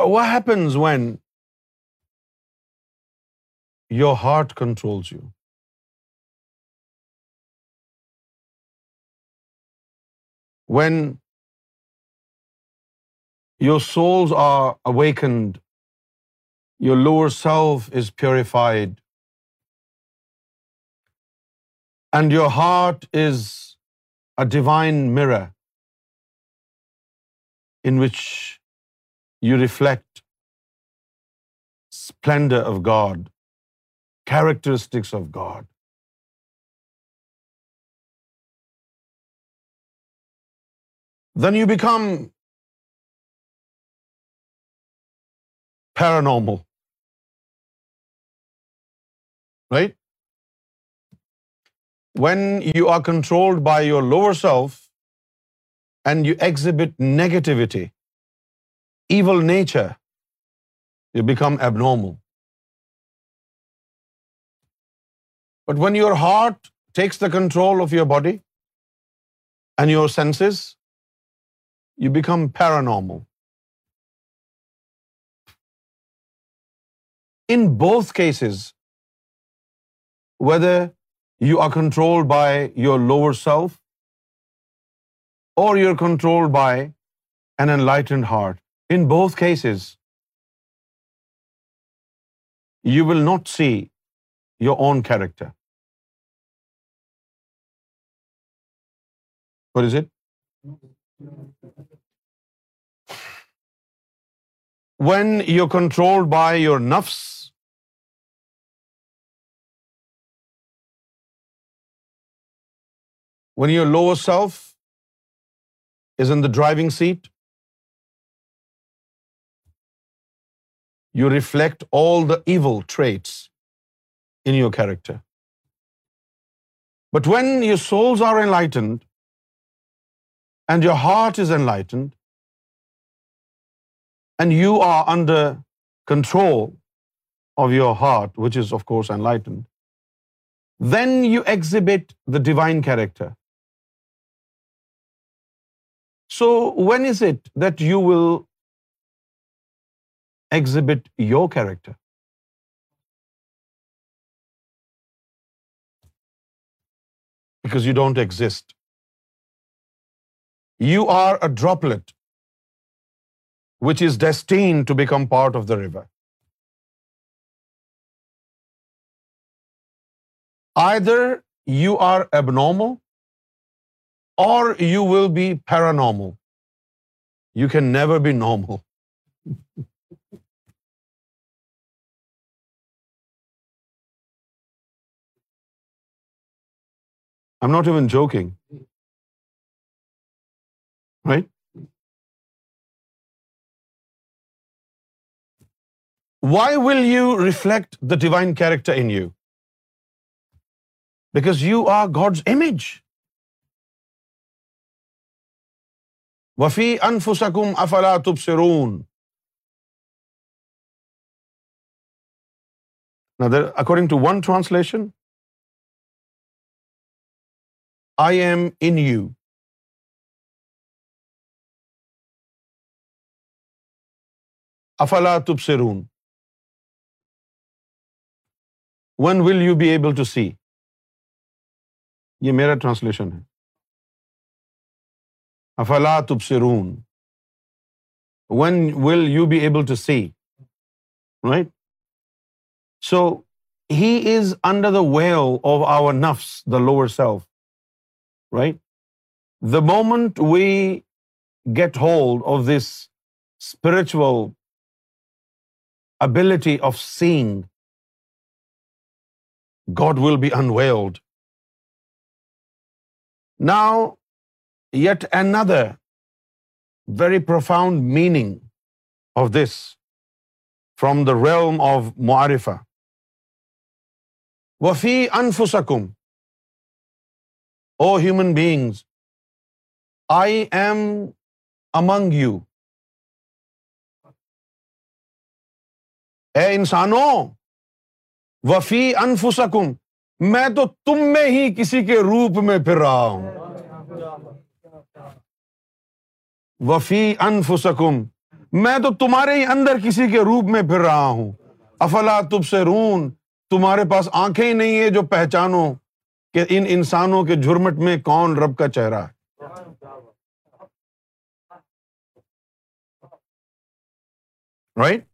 [SPEAKER 5] But what happens when your heart controls you? when your souls are awakened, your lower self is purified, and your heart is a divine mirror in which you reflect splendor of God, characteristics of God. then you become paranormal. Right? When you are controlled by your lower self and you exhibit negativity, evil nature, you become abnormal. But when your heart takes the control of your body and your senses, you become paranormal. In both cases, whether you are controlled by your lower self or you're controlled by an enlightened heart, in both cases, you will not see your own character. What is it? when you're controlled by your nafs, when your lower self is in the driving seat, you reflect all the evil traits in your character. But when your souls are enlightened and your heart is enlightened, and you are under control of your heart, which is of course enlightened, then you exhibit the divine character. So when is it that you will exhibit your character? Because you don't exist. You are a droplet which is destined to become part of the river. Either you are abnormal or you will be paranormal. You can never be normal. I'm not even joking. Right? Why will you reflect the divine character in you because you are God's image وفی انف سکم افلا تب سرون according to one translation I am in you افلا تب سرون when will you be able to see یہ میرا ٹرانسلیشن ہے افلا تب رون when will you be able to see right so he is under the way of our نفس the lower self right the moment we get hold of this spiritual ability of seeing God will be unveiled now yet an other very profound meaning of this from the realm of مرفا وفی انفسکم O human beings I am among you اے انسانوں وفی انفسکم میں تو تم میں ہی کسی کے روپ میں پھر رہا ہوں وفی انف سکم میں تو تمہارے ہی اندر کسی کے روپ میں پھر رہا ہوں افلا تب سے رون تمہارے پاس آنکھیں ہی نہیں ہے جو پہچانو کہ ان انسانوں کے جھرمٹ میں کون رب کا چہرہ ہے right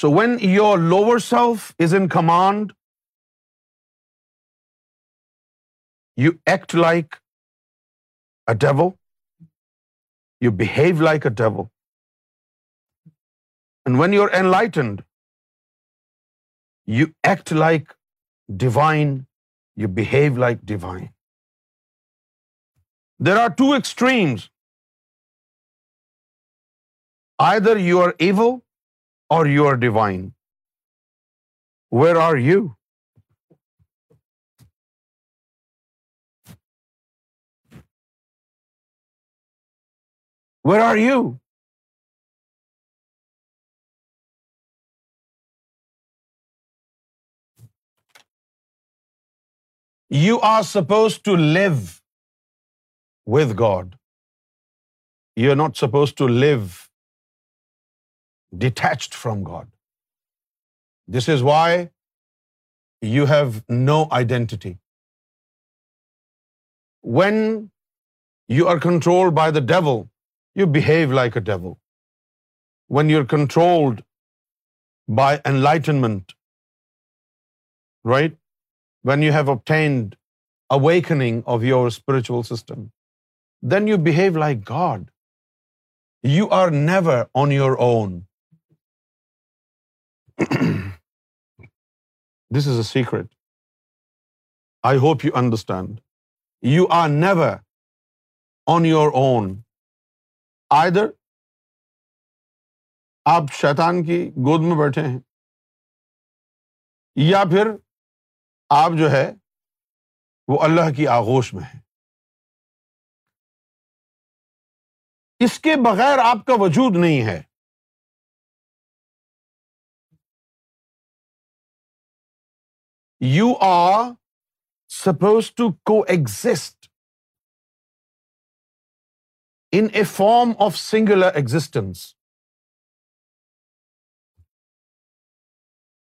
[SPEAKER 5] So when your lower self is in command, you act like a devil. You behave like a devil. And when you're enlightened, you act like divine. You behave like divine. There are two extremes. Either you are evil or you are divine. Where are you? Where are you? You are supposed to live with God. You're not supposed to live detached from God. This is why you have no identity. When you are controlled by the devil, you behave like a devil. When you're controlled by enlightenment, right? When you have obtained awakening of your spiritual system, then you behave like God. You are never on your own. This is a secret I hope you understand you are never on your own آئی در آپ شیطان کی گود میں بیٹھے ہیں یا پھر آپ جو ہے وہ اللہ کی آغوش میں ہیں اس کے بغیر آپ کا وجود نہیں ہے you are supposed to coexist in a form of singular existence.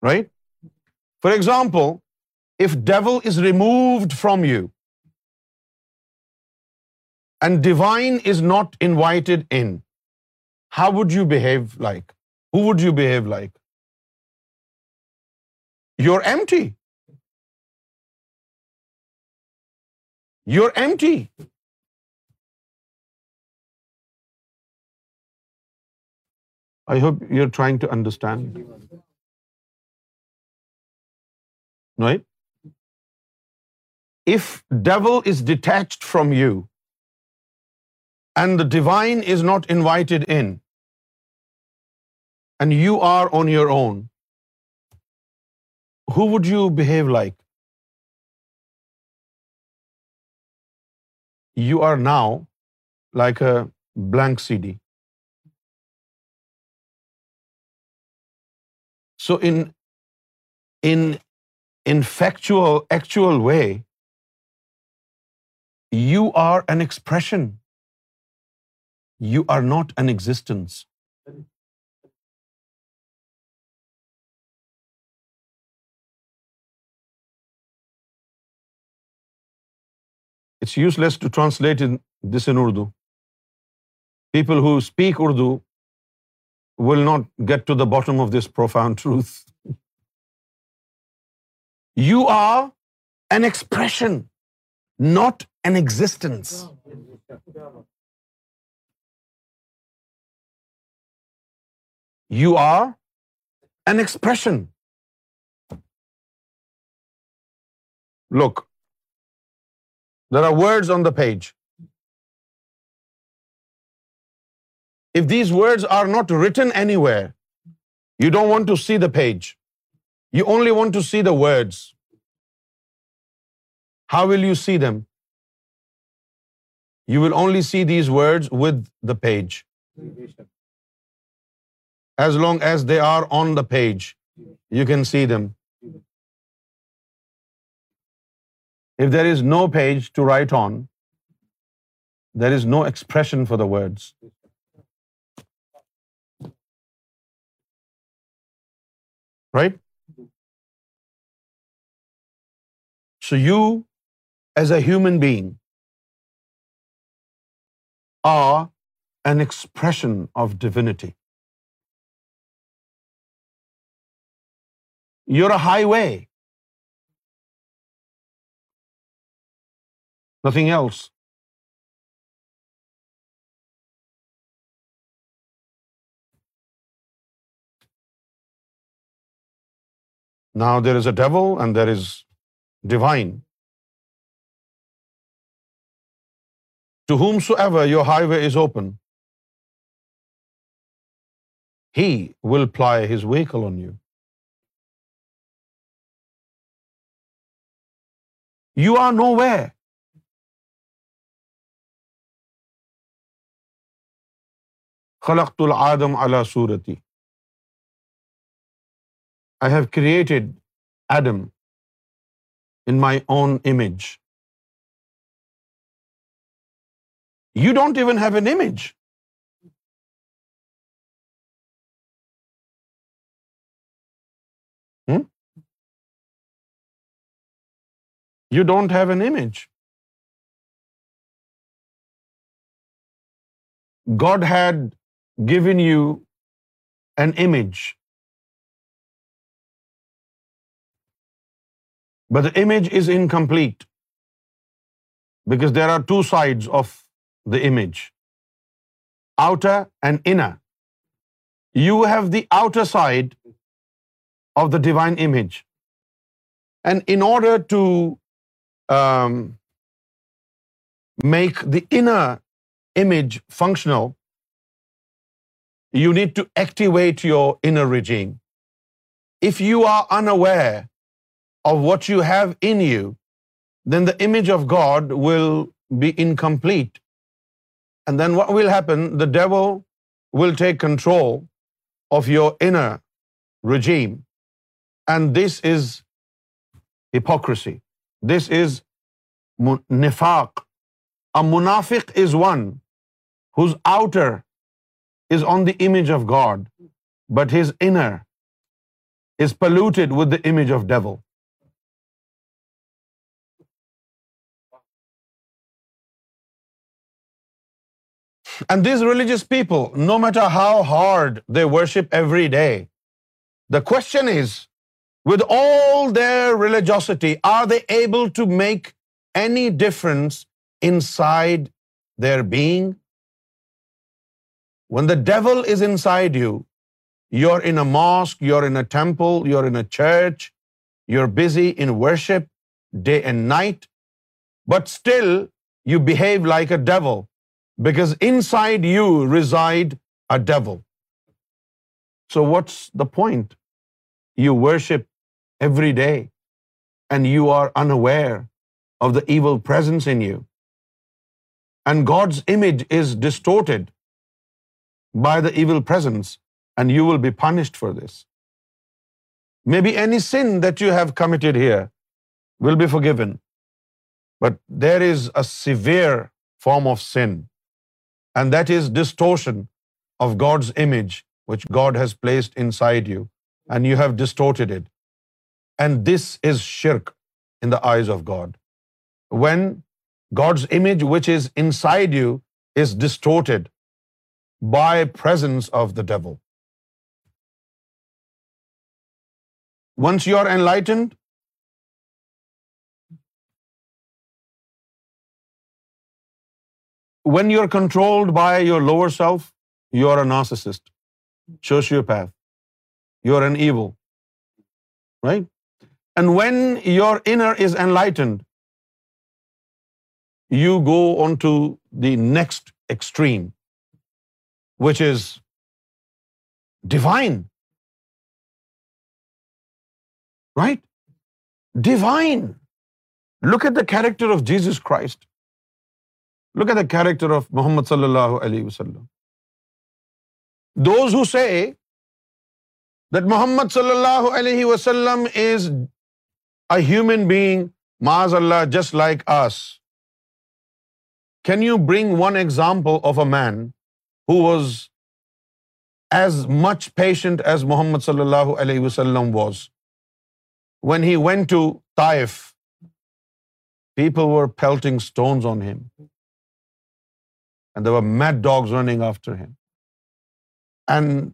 [SPEAKER 5] Right? For example, if devil is removed from you and divine is not invited in, how would you behave like? Who would you behave like? You're empty. you're empty. I hope you're trying to understand. Right? If devil is detached from you and the divine is not invited in and you are on your own, who would you behave like? you are now like a blank CD. So in actual way, you are an expression. You are not an existence. It's useless to translate this in Urdu. People who speak Urdu will not get to the bottom of this profound truth. You are an expression, not an existence. You are an expression. Look, there are words on the page. If these words are not written anywhere, you don't want to see the page. You only want to see the words. How will you see them? You will only see these words with the page. As long as they are on the page, you can see them. If there is no page to write on, there is no expression for the words. Right? So you, as a human being, are an expression of divinity. You're a highway nothing else. Now there is a devil and there is divine. To whomsoever your highway is open, he will ply his vehicle on you. You are nowhere خلقت العدم صورتی I have created Adam in my own image you don't even have an image you don't have an image God had given you an image. But the image is incomplete because there are two sides of the image, outer and inner. You have the outer side of the divine image. And in order to um, make the inner image functional, you need to activate your inner regime. If you are unaware of what you have in you, then the image of God will be incomplete. And then what will happen? The devil will take control of your inner regime. And this is hypocrisy. This is nifaq. A munafiq is one whose outer is on the image of God, but his inner is polluted with the image of devil. And these religious people, no matter how hard they worship every day, the question is, with all their religiosity, are they able to make any difference inside their being? When the devil is inside you, you're in a mosque, you're in a temple, you're in a church, you're busy in worship day and night, but still you behave like a devil because inside you reside a devil. So what's the point? You worship every day and you are unaware of the evil presence in you. And God's image is distorted by the evil presence, and you will be punished for this. Maybe any sin that you have committed here will be forgiven. But there is a severe form of sin, and that is distortion of God's image, which God has placed inside you, and you have distorted it. And this is shirk in the eyes of God. When God's image, which is inside you, is distorted, by presence of the devil. Once you are enlightened, when you are controlled by your lower self, you are a narcissist, sociopath. You are an evil, right? And when your inner is enlightened, you go on to the next extreme, which is divine right divine look at the character of Jesus Christ look at the character of Muhammad صلی اللہ علیہ وسلم those who سے that محمد صلی اللہ علیہ وسلم is a human being معاذ اللہ just like us can you bring one example of a man was as much patient as Muhammad صلی اللہ علیہ وسلم was when he went to Taif people were pelting stones on him and meat dogs running after him and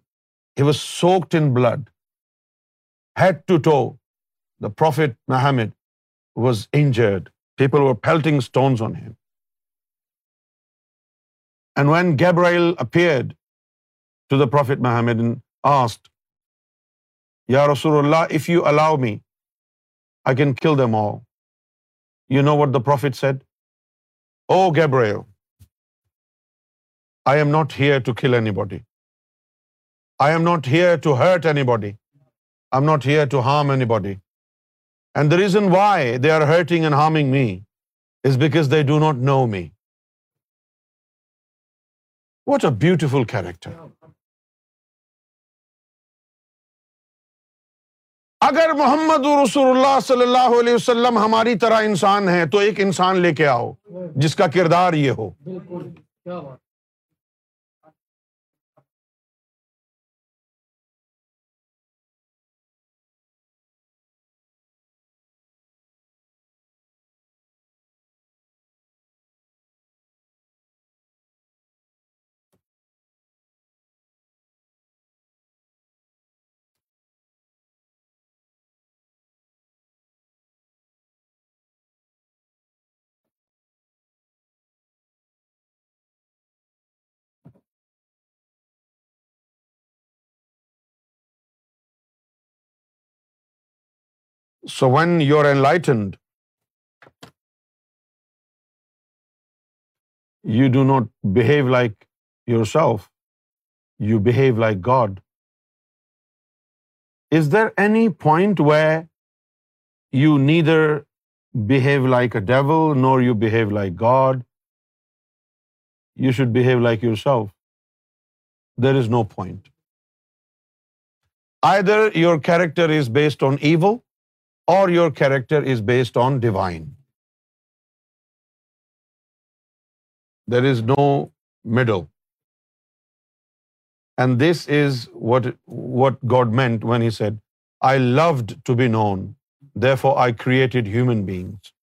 [SPEAKER 5] he was soaked in blood head to to the prophet Muhammad was injured people were pelting stones on him And when Gabriel appeared to the Prophet Muhammad and asked, Ya Rasulullah, if you allow me, I can kill them all. You know what the Prophet said? Oh Gabriel, I am not here to kill anybody. I am not here to hurt anybody. I'm not here to harm anybody. And the reason why they are hurting and harming me is because they do not know me. What a beautiful character اگر محمد رسول اللہ صلی اللہ علیہ وسلم ہماری طرح انسان ہے تو ایک انسان لے کے آؤ جس کا کردار یہ ہو So when you're enlightened, you do not behave like yourself, you behave like God. Is there any point where you neither behave like a devil nor you behave like God? You should behave like yourself. There is no point. Either your character is based on evil or your character is based on divine. There is no middle. And this is what God meant when he said, I loved to be known, therefore I created human beings.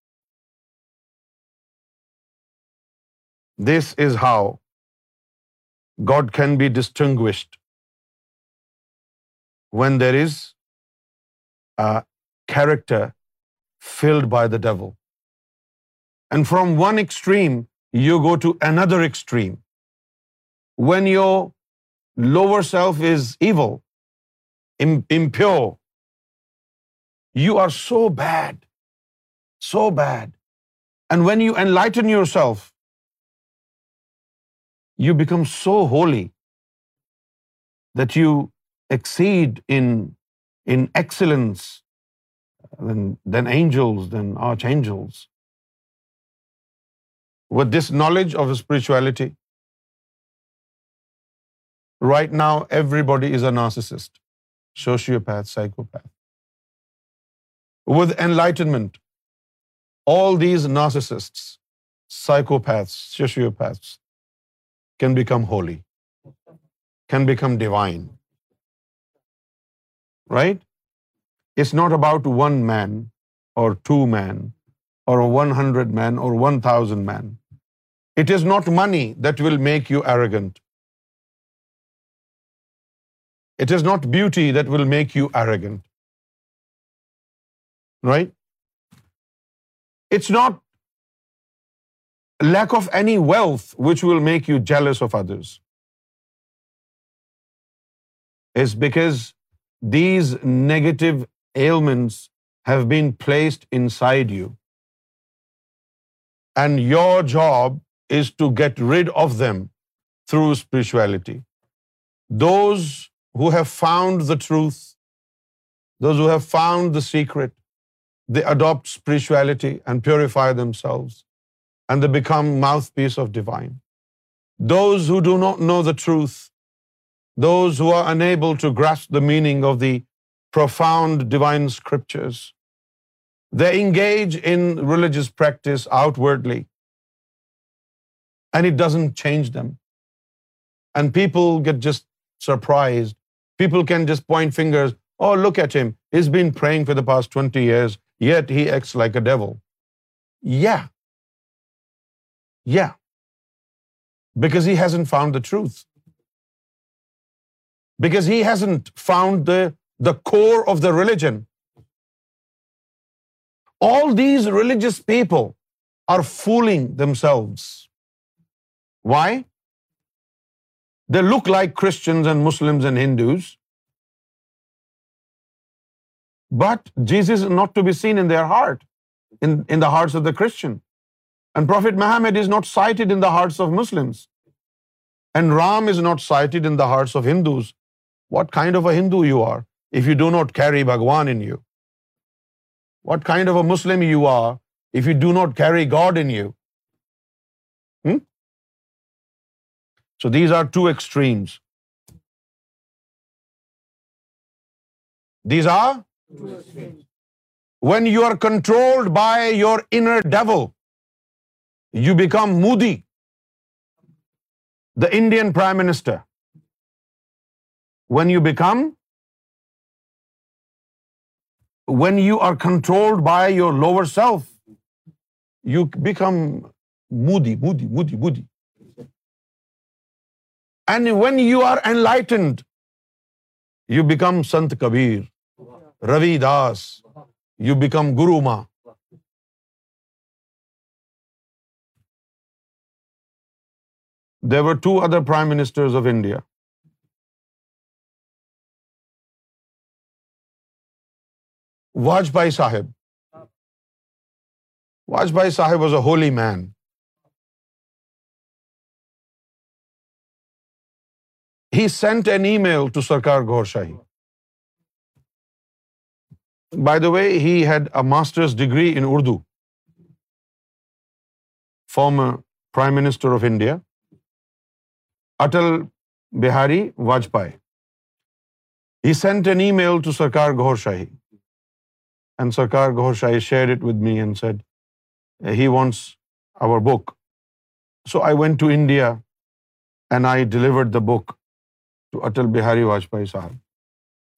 [SPEAKER 5] This is how God can be distinguished when there is character filled by the devil. And from one extreme, you go to another extreme. When your lower self is evil, impure, you are so bad, so bad. And when you enlighten yourself, you become so holy that you exceed in excellence then angels, then archangels. With this knowledge of spirituality, right now everybody is a narcissist, sociopath, psychopath. With enlightenment, all these narcissists, psychopaths, sociopaths can become holy, can become divine. Right? It's not about one man or two men or 100 men or 1,000 men. It is not money that will make you arrogant. It is not beauty that will make you arrogant. Right? It's not lack of any wealth which will make you jealous of others. It's because these negative ailments have been placed inside you. And your job is to get rid of them through spirituality. Those who have found the truth, those who have found the secret, they adopt spirituality and purify themselves, and they become mouthpiece of divine. Those who do not know the truth, those who are unable to grasp the meaning of the profound divine scriptures. They engage in religious practice outwardly, and it doesn't change them. And people get just surprised. People can just point fingers, oh, look at him. He's been praying for the past 20 years, yet he acts like a devil. Yeah. Because he hasn't found the truth. Because he hasn't found the the core of the religion. All these religious people are fooling themselves. Why? They look like Christians and Muslims and Hindus, but Jesus is not to be seen in their heart, in the hearts of the Christian. And Prophet Muhammad is not cited in the hearts of Muslims. And Ram is not cited in the hearts of Hindus. What kind of a Hindu you are? if you do not carry Bhagwan in you? What kind of a Muslim you are if you do not carry God in you? Hmm? So these are two extremes. These are two extremes. When you are controlled by your inner devil, you become Modi, the Indian Prime Minister. When you become when you are controlled by your lower self you become Modi Modi Modi Modi and when you are enlightened you become Sant Kabir Ravi Das you become Guru ماں دیور to other prime minister of India Vajpayee صاحب واجپئی صاحب was a holy man he sent an email to Sarkar گور Shahi by the way had a masters degree in Urdu form prime minister of India Atal Bihari Vajpayee sent an email to Sarkar گور Shahi and Sarkar Ghosh I share it with me and said he wants our book so I went to India and I delivered the book to Atal Bihari Vajpayee صاحب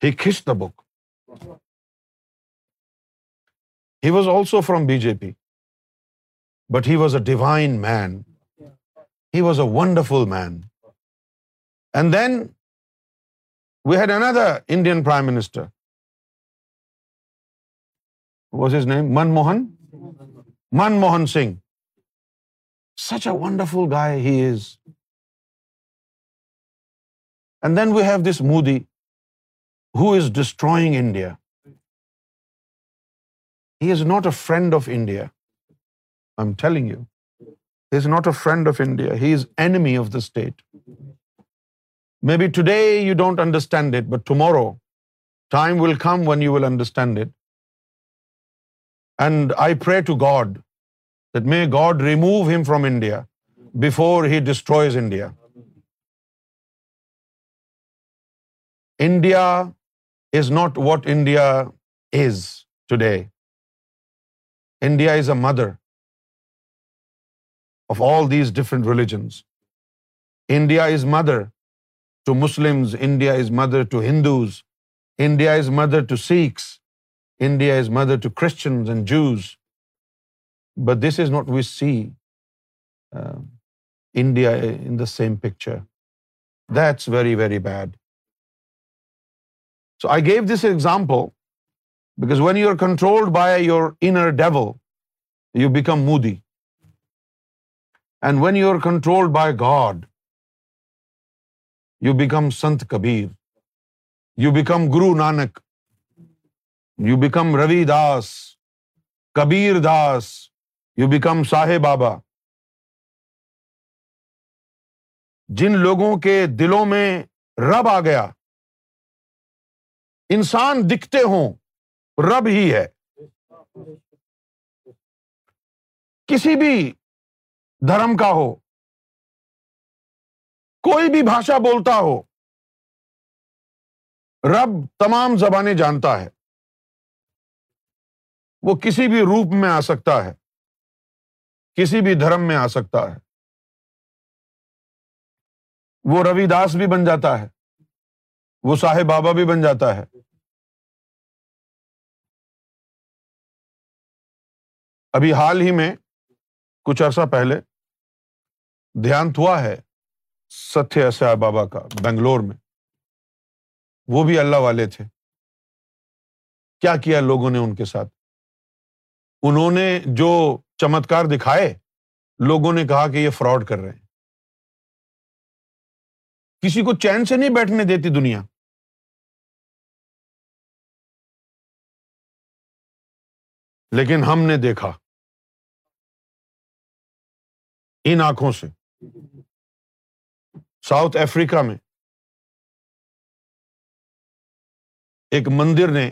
[SPEAKER 5] he kissed the book he was also from B J P but he was a divine man he was a wonderful man and then we had another Indian prime minister What was his name? Manmohan Singh. Such a wonderful guy he is. And then we have this Modi, who is destroying India. He is not a friend of India. I'm telling you. He is not a friend of India. He is enemy of the state. Maybe today you don't understand it, but tomorrow time will come when you will understand it. And I pray to God that may God remove him from India before he destroys India. India is not what India is today. India is a mother of all these different religions. India is mother to Muslims, India is mother to Hindus, India is mother to Sikhs, India is mother to Christians and Jews. But this is not, we see um, India in the same picture. That's very, very bad. So I gave this example because when you are controlled by your inner devil, you become moody. And when you are controlled by God, you become Sant Kabir. You become Guru Nanak. You become Ravi Das Kabir Das you become صاحب بابا
[SPEAKER 6] جن لوگوں کے دلوں میں رب آ گیا انسان دکھتے ہوں رب ہی ہے کسی بھی دھرم کا ہو کوئی بھی بھاشا بولتا ہو رب تمام زبانیں جانتا ہے وہ کسی بھی روپ میں آ سکتا ہے کسی بھی دھرم میں آ سکتا ہے وہ روی داس بھی بن جاتا ہے وہ صاحب بابا بھی بن جاتا ہے ابھی حال ہی میں کچھ عرصہ پہلے دھیان تھوا ہے ستیہ سیاح بابا کا بنگلور میں وہ بھی اللہ والے تھے کیا کیا لوگوں نے ان کے ساتھ انہوں نے جو چمتکار دکھائے لوگوں نے کہا کہ یہ فراڈ کر رہے ہیں کسی کو چین سے نہیں بیٹھنے دیتی دنیا لیکن ہم نے دیکھا ان آنکھوں سے ساؤتھ افریقہ میں ایک مندر نے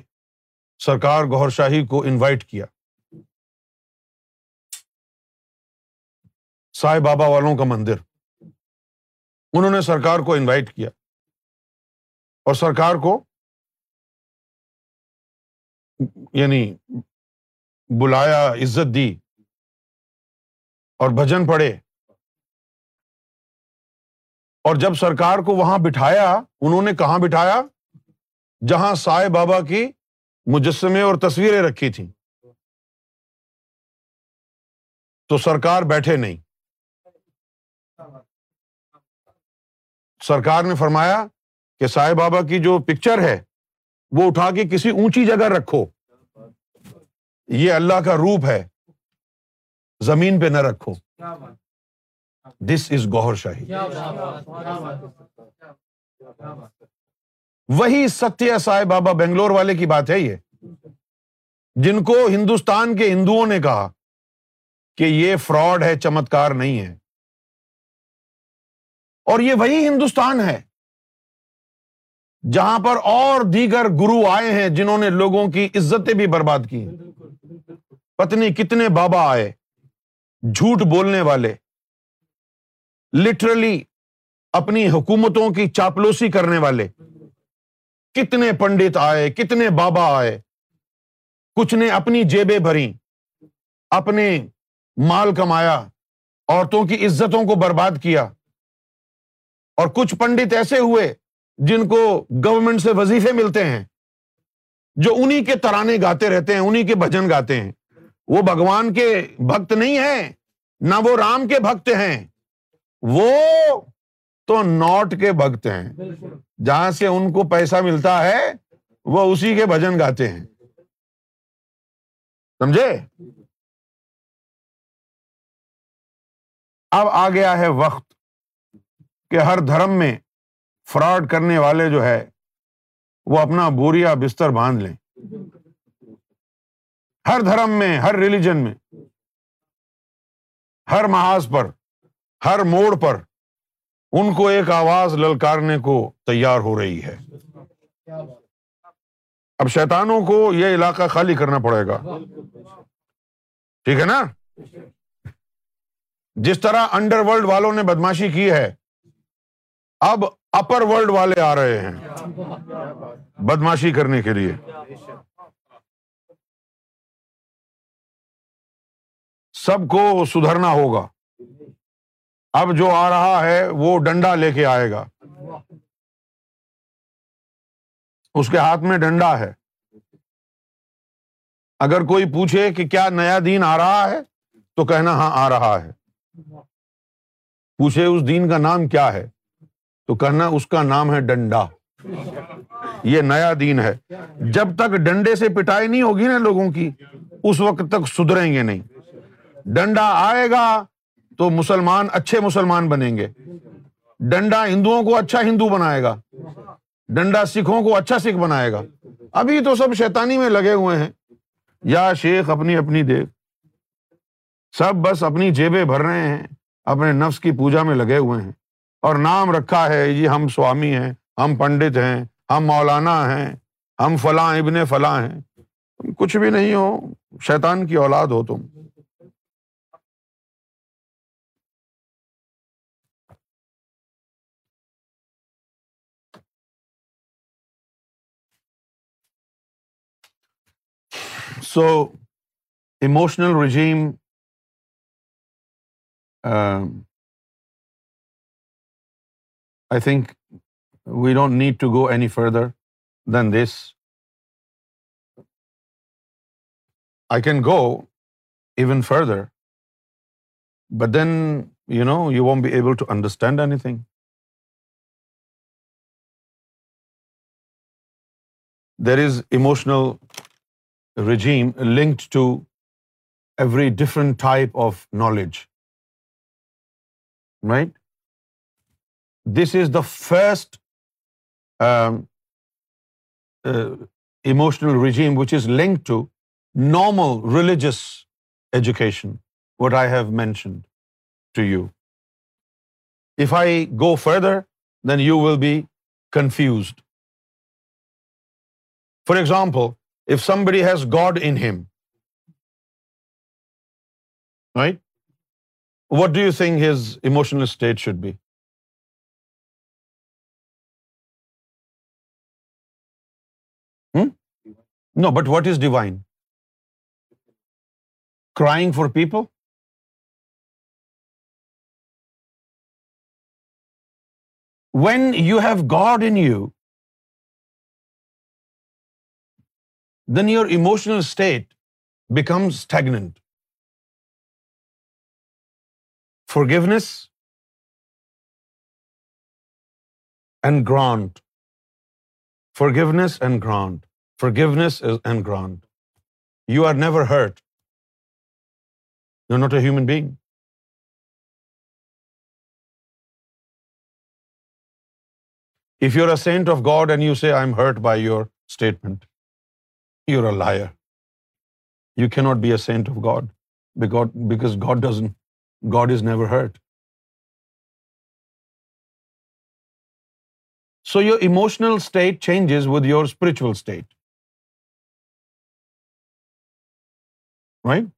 [SPEAKER 6] سرکار گور شاہی کو انوائٹ کیا سائے بابا والوں کا مندر انہوں نے سرکار کو انوائٹ کیا اور سرکار کو یعنی بلایا عزت دی اور بھجن پڑے اور جب سرکار کو وہاں بٹھایا انہوں نے کہاں بٹھایا جہاں سائے بابا کی مجسمے اور تصویریں رکھی تھیں تو سرکار بیٹھے نہیں سرکار نے فرمایا کہ سائی بابا کی جو پکچر ہے وہ اٹھا کے کسی اونچی جگہ رکھو یہ اللہ کا روپ ہے زمین پہ نہ رکھو دس از گور شاہی وہی ستیہ سائی بابا بنگلور والے کی بات ہے یہ جن کو ہندوستان کے ہندوؤں نے کہا کہ یہ فراڈ ہے چمتکار نہیں ہے اور یہ وہی ہندوستان ہے جہاں پر اور دیگر گرو آئے ہیں جنہوں نے لوگوں کی عزتیں بھی برباد کی پتنی کتنے بابا آئے جھوٹ بولنے والے لٹرلی اپنی حکومتوں کی چاپلوسی کرنے والے کتنے پنڈت آئے کتنے بابا آئے کچھ نے اپنی جیبیں بھری اپنے مال کمایا عورتوں کی عزتوں کو برباد کیا اور کچھ پنڈت ایسے ہوئے جن کو گورنمنٹ سے وظیفے ملتے ہیں جو انہیں کے ترانے گاتے رہتے ہیں انہیں کے بھجن گاتے ہیں وہ بھگوان کے بھکت نہیں ہیں نہ وہ رام کے بھکت ہیں وہ تو نوٹ کے بھکت ہیں جہاں سے ان کو پیسہ ملتا ہے وہ اسی کے بجن گاتے ہیں سمجھے اب آ گیا ہے وقت کہ ہر دھرم میں فراڈ کرنے والے جو ہے وہ اپنا بوریا بستر باندھ لیں ہر دھرم میں ہر ریلیجن میں ہر محاذ پر ہر موڑ پر ان کو ایک آواز للکارنے کو تیار ہو رہی ہے اب شیطانوں کو یہ علاقہ خالی کرنا پڑے گا ٹھیک ہے نا جس طرح انڈر ورلڈ والوں نے بدماشی کی ہے اب اپر ورلڈ والے آ رہے ہیں بدماشی کرنے کے لیے سب کو سدھرنا ہوگا اب جو آ رہا ہے وہ ڈنڈا لے کے آئے گا اس کے ہاتھ میں ڈنڈا ہے اگر کوئی پوچھے کہ کیا نیا دین آ رہا ہے تو کہنا ہاں آ رہا ہے پوچھے اس دین کا نام کیا ہے تو کہنا اس کا نام ہے ڈنڈا یہ نیا دین ہے جب تک ڈنڈے سے پٹائی نہیں ہوگی نا لوگوں کی اس وقت تک سدریں گے نہیں ڈنڈا آئے گا تو مسلمان اچھے مسلمان بنیں گے ڈنڈا ہندوؤں کو اچھا ہندو بنائے گا ڈنڈا سکھوں کو اچھا سکھ بنائے گا ابھی تو سب شیتانی میں لگے ہوئے ہیں یا شیخ اپنی اپنی دیکھ سب بس اپنی جیبیں بھر رہے ہیں اپنے نفس کی پوجا میں لگے ہوئے ہیں اور نام رکھا ہے جی ہم سوامی ہیں ہم پنڈت ہیں ہم مولانا ہیں ہم فلاں ابن فلاں ہیں تم کچھ بھی نہیں ہو شیطان کی اولاد ہو تم
[SPEAKER 5] so emotional regime I think we don't need to go any further than this. I can go even further, but then, you know, you won't be able to understand anything. There is emotional regime linked to every different type of knowledge, right? This is the first um, uh, emotional regime which is linked to normal religious education, what I have mentioned to you. If I go further, then you will be confused. For example, if somebody has God in him, right, what do you think his emotional state should be? No, but what is divine? Crying for people? When you have God in you, then your emotional state becomes stagnant. Forgiveness and grant. Forgiveness and grant. Forgiveness is and grant. You are never hurt. You're not a human being. If you're a saint of God and you say, I'm hurt by your statement, you're a liar. You cannot be a saint of God because God is never hurt. So your emotional state changes with your spiritual state. right?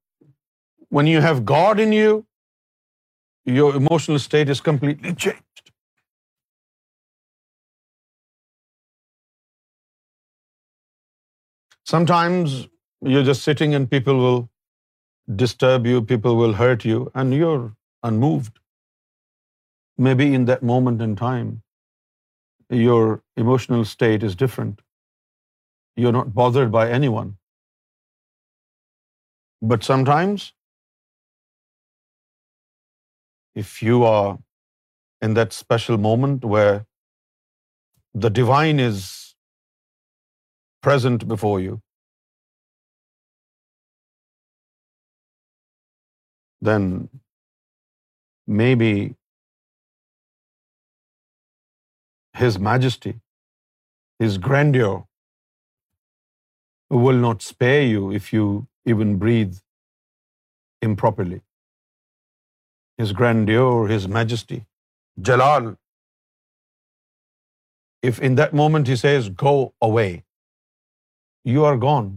[SPEAKER 5] When you have God in you, your emotional state is completely changed. Sometimes you're just sitting and people will disturb you, people will hurt you, and you're unmoved. Maybe in that moment in time, your emotional state is different. You're not bothered by anyone. But sometimes, if you are in that special moment where the divine is present before you, then maybe His majesty, His grandeur will not spare you if you even breathe improperly. His grandeur, His majesty, Jalal. If in that moment He says, go away, you are gone.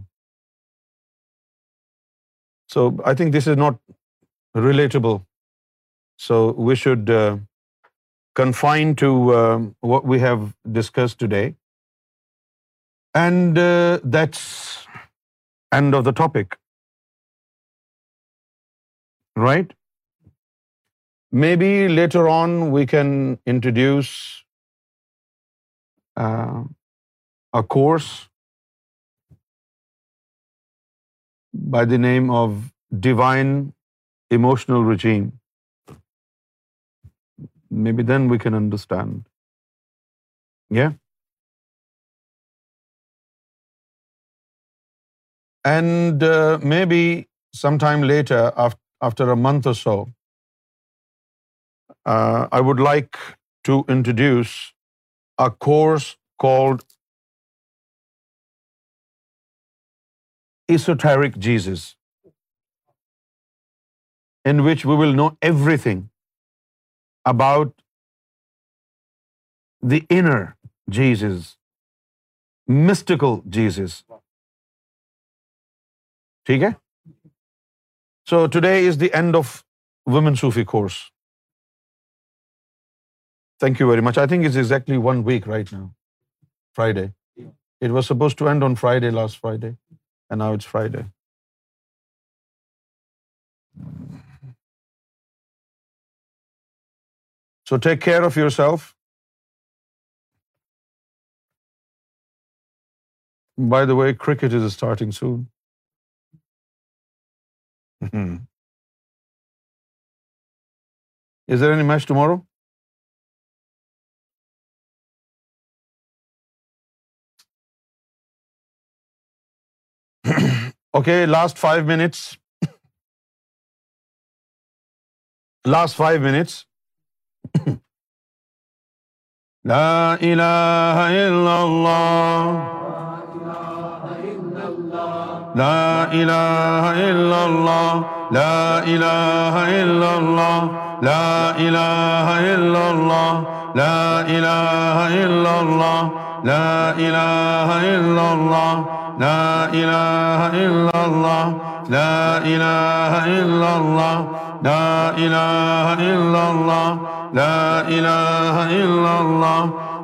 [SPEAKER 5] So I think this is not relatable. So we should uh, confine to uh, what we have discussed today. And uh, that's end of the topic right? Maybe later on we can introduce uh, a course by the name of Divine Emotional Regime. Maybe then we can understand. Yeah? And uh, maybe sometime later, after after a month or so, uh, I would like to introduce a course called Esoteric Jesus, in which we will know everything about the inner Jesus, mystical Jesus. ठीक है? So today is the end of Women Sufi course. Thank you very much. I think it's exactly 1 week right now. Friday. It was supposed to end on Friday, last Friday. And now it's Friday. So take care of yourself. By the way, cricket is starting soon. Is match tomorrow okay last five minutes last five minutes لا الہ الا اللہ لا لا لا لا لا لا لا لا لا إله إله إله إله إله إله إله إله إله إلا إلا إلا إلا إلا إلا إلا إلا إلا الله الله الله الله الله الله الله الله الله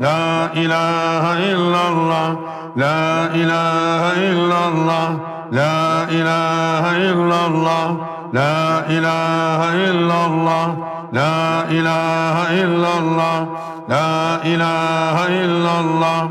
[SPEAKER 5] لا لا لا لا لا لا إله إله إله إله إله إله إلا إلا إلا إلا إلا إلا الله الله الله الله الله الله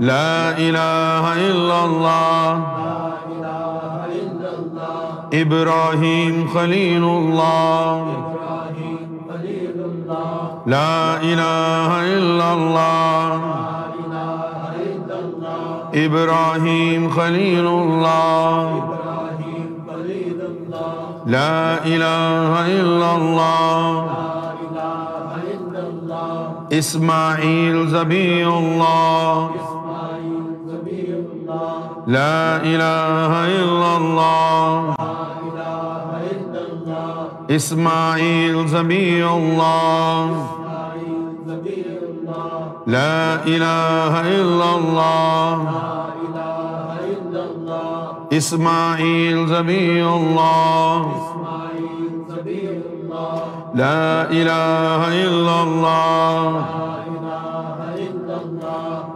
[SPEAKER 5] لا الہ الا اللہ ابراہیم خلیل اللہ لا الہ الا اللہ ابراہیم خلیل اللہ لا الہ الا اللہ اسماعیل زبی اللہ اسماعیل اللہ لا إله إلا الله إسماعيل زبي الله لا إله إلا الله إسماعيل زبي الله لا إله إلا الله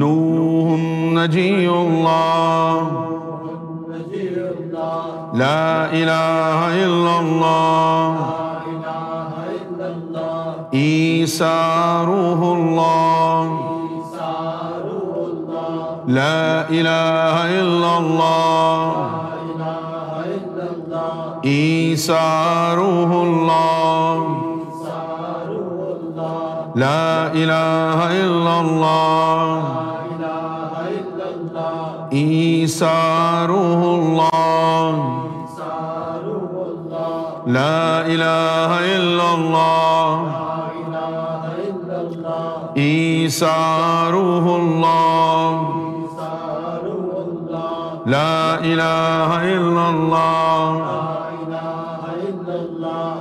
[SPEAKER 5] نوح نجی اللہ لا الہ الا اللہ عیسا روح اللہ لا الہ الا اللہ عیسا روح اللہ لا إله إلا الله إيساره الله لا إله إلا الله إيساره الله لا إله إلا الله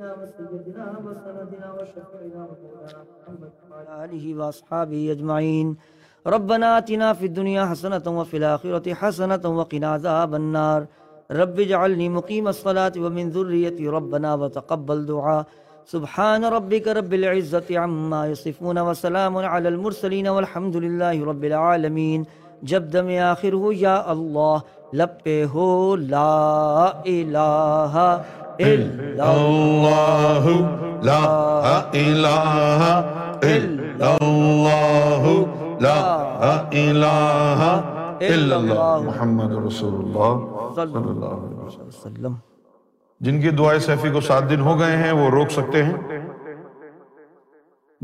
[SPEAKER 5] سيدنا وسيدنا وسندنا محمد وعلى آله وأصحابه أجمعين ربنا آتنا في الدنيا حسنة وفي الآخرة حسنة وقنا عذاب النار رب اجعلني مقيم الصلاة ومن ذريتي ربنا وتقبل دعاء سبحان ربك رب رب العزة عما يصفون وسلام على المرسلين والحمد لله العالمين جب دم آخر ہو یا اللہ لپ ہو لا جن کی دعائیں کو سات دن ہو گئے ہیں وہ روک سکتے ہیں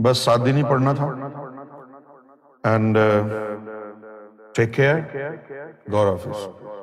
[SPEAKER 5] بس سات دن ہی پڑھنا تھا گور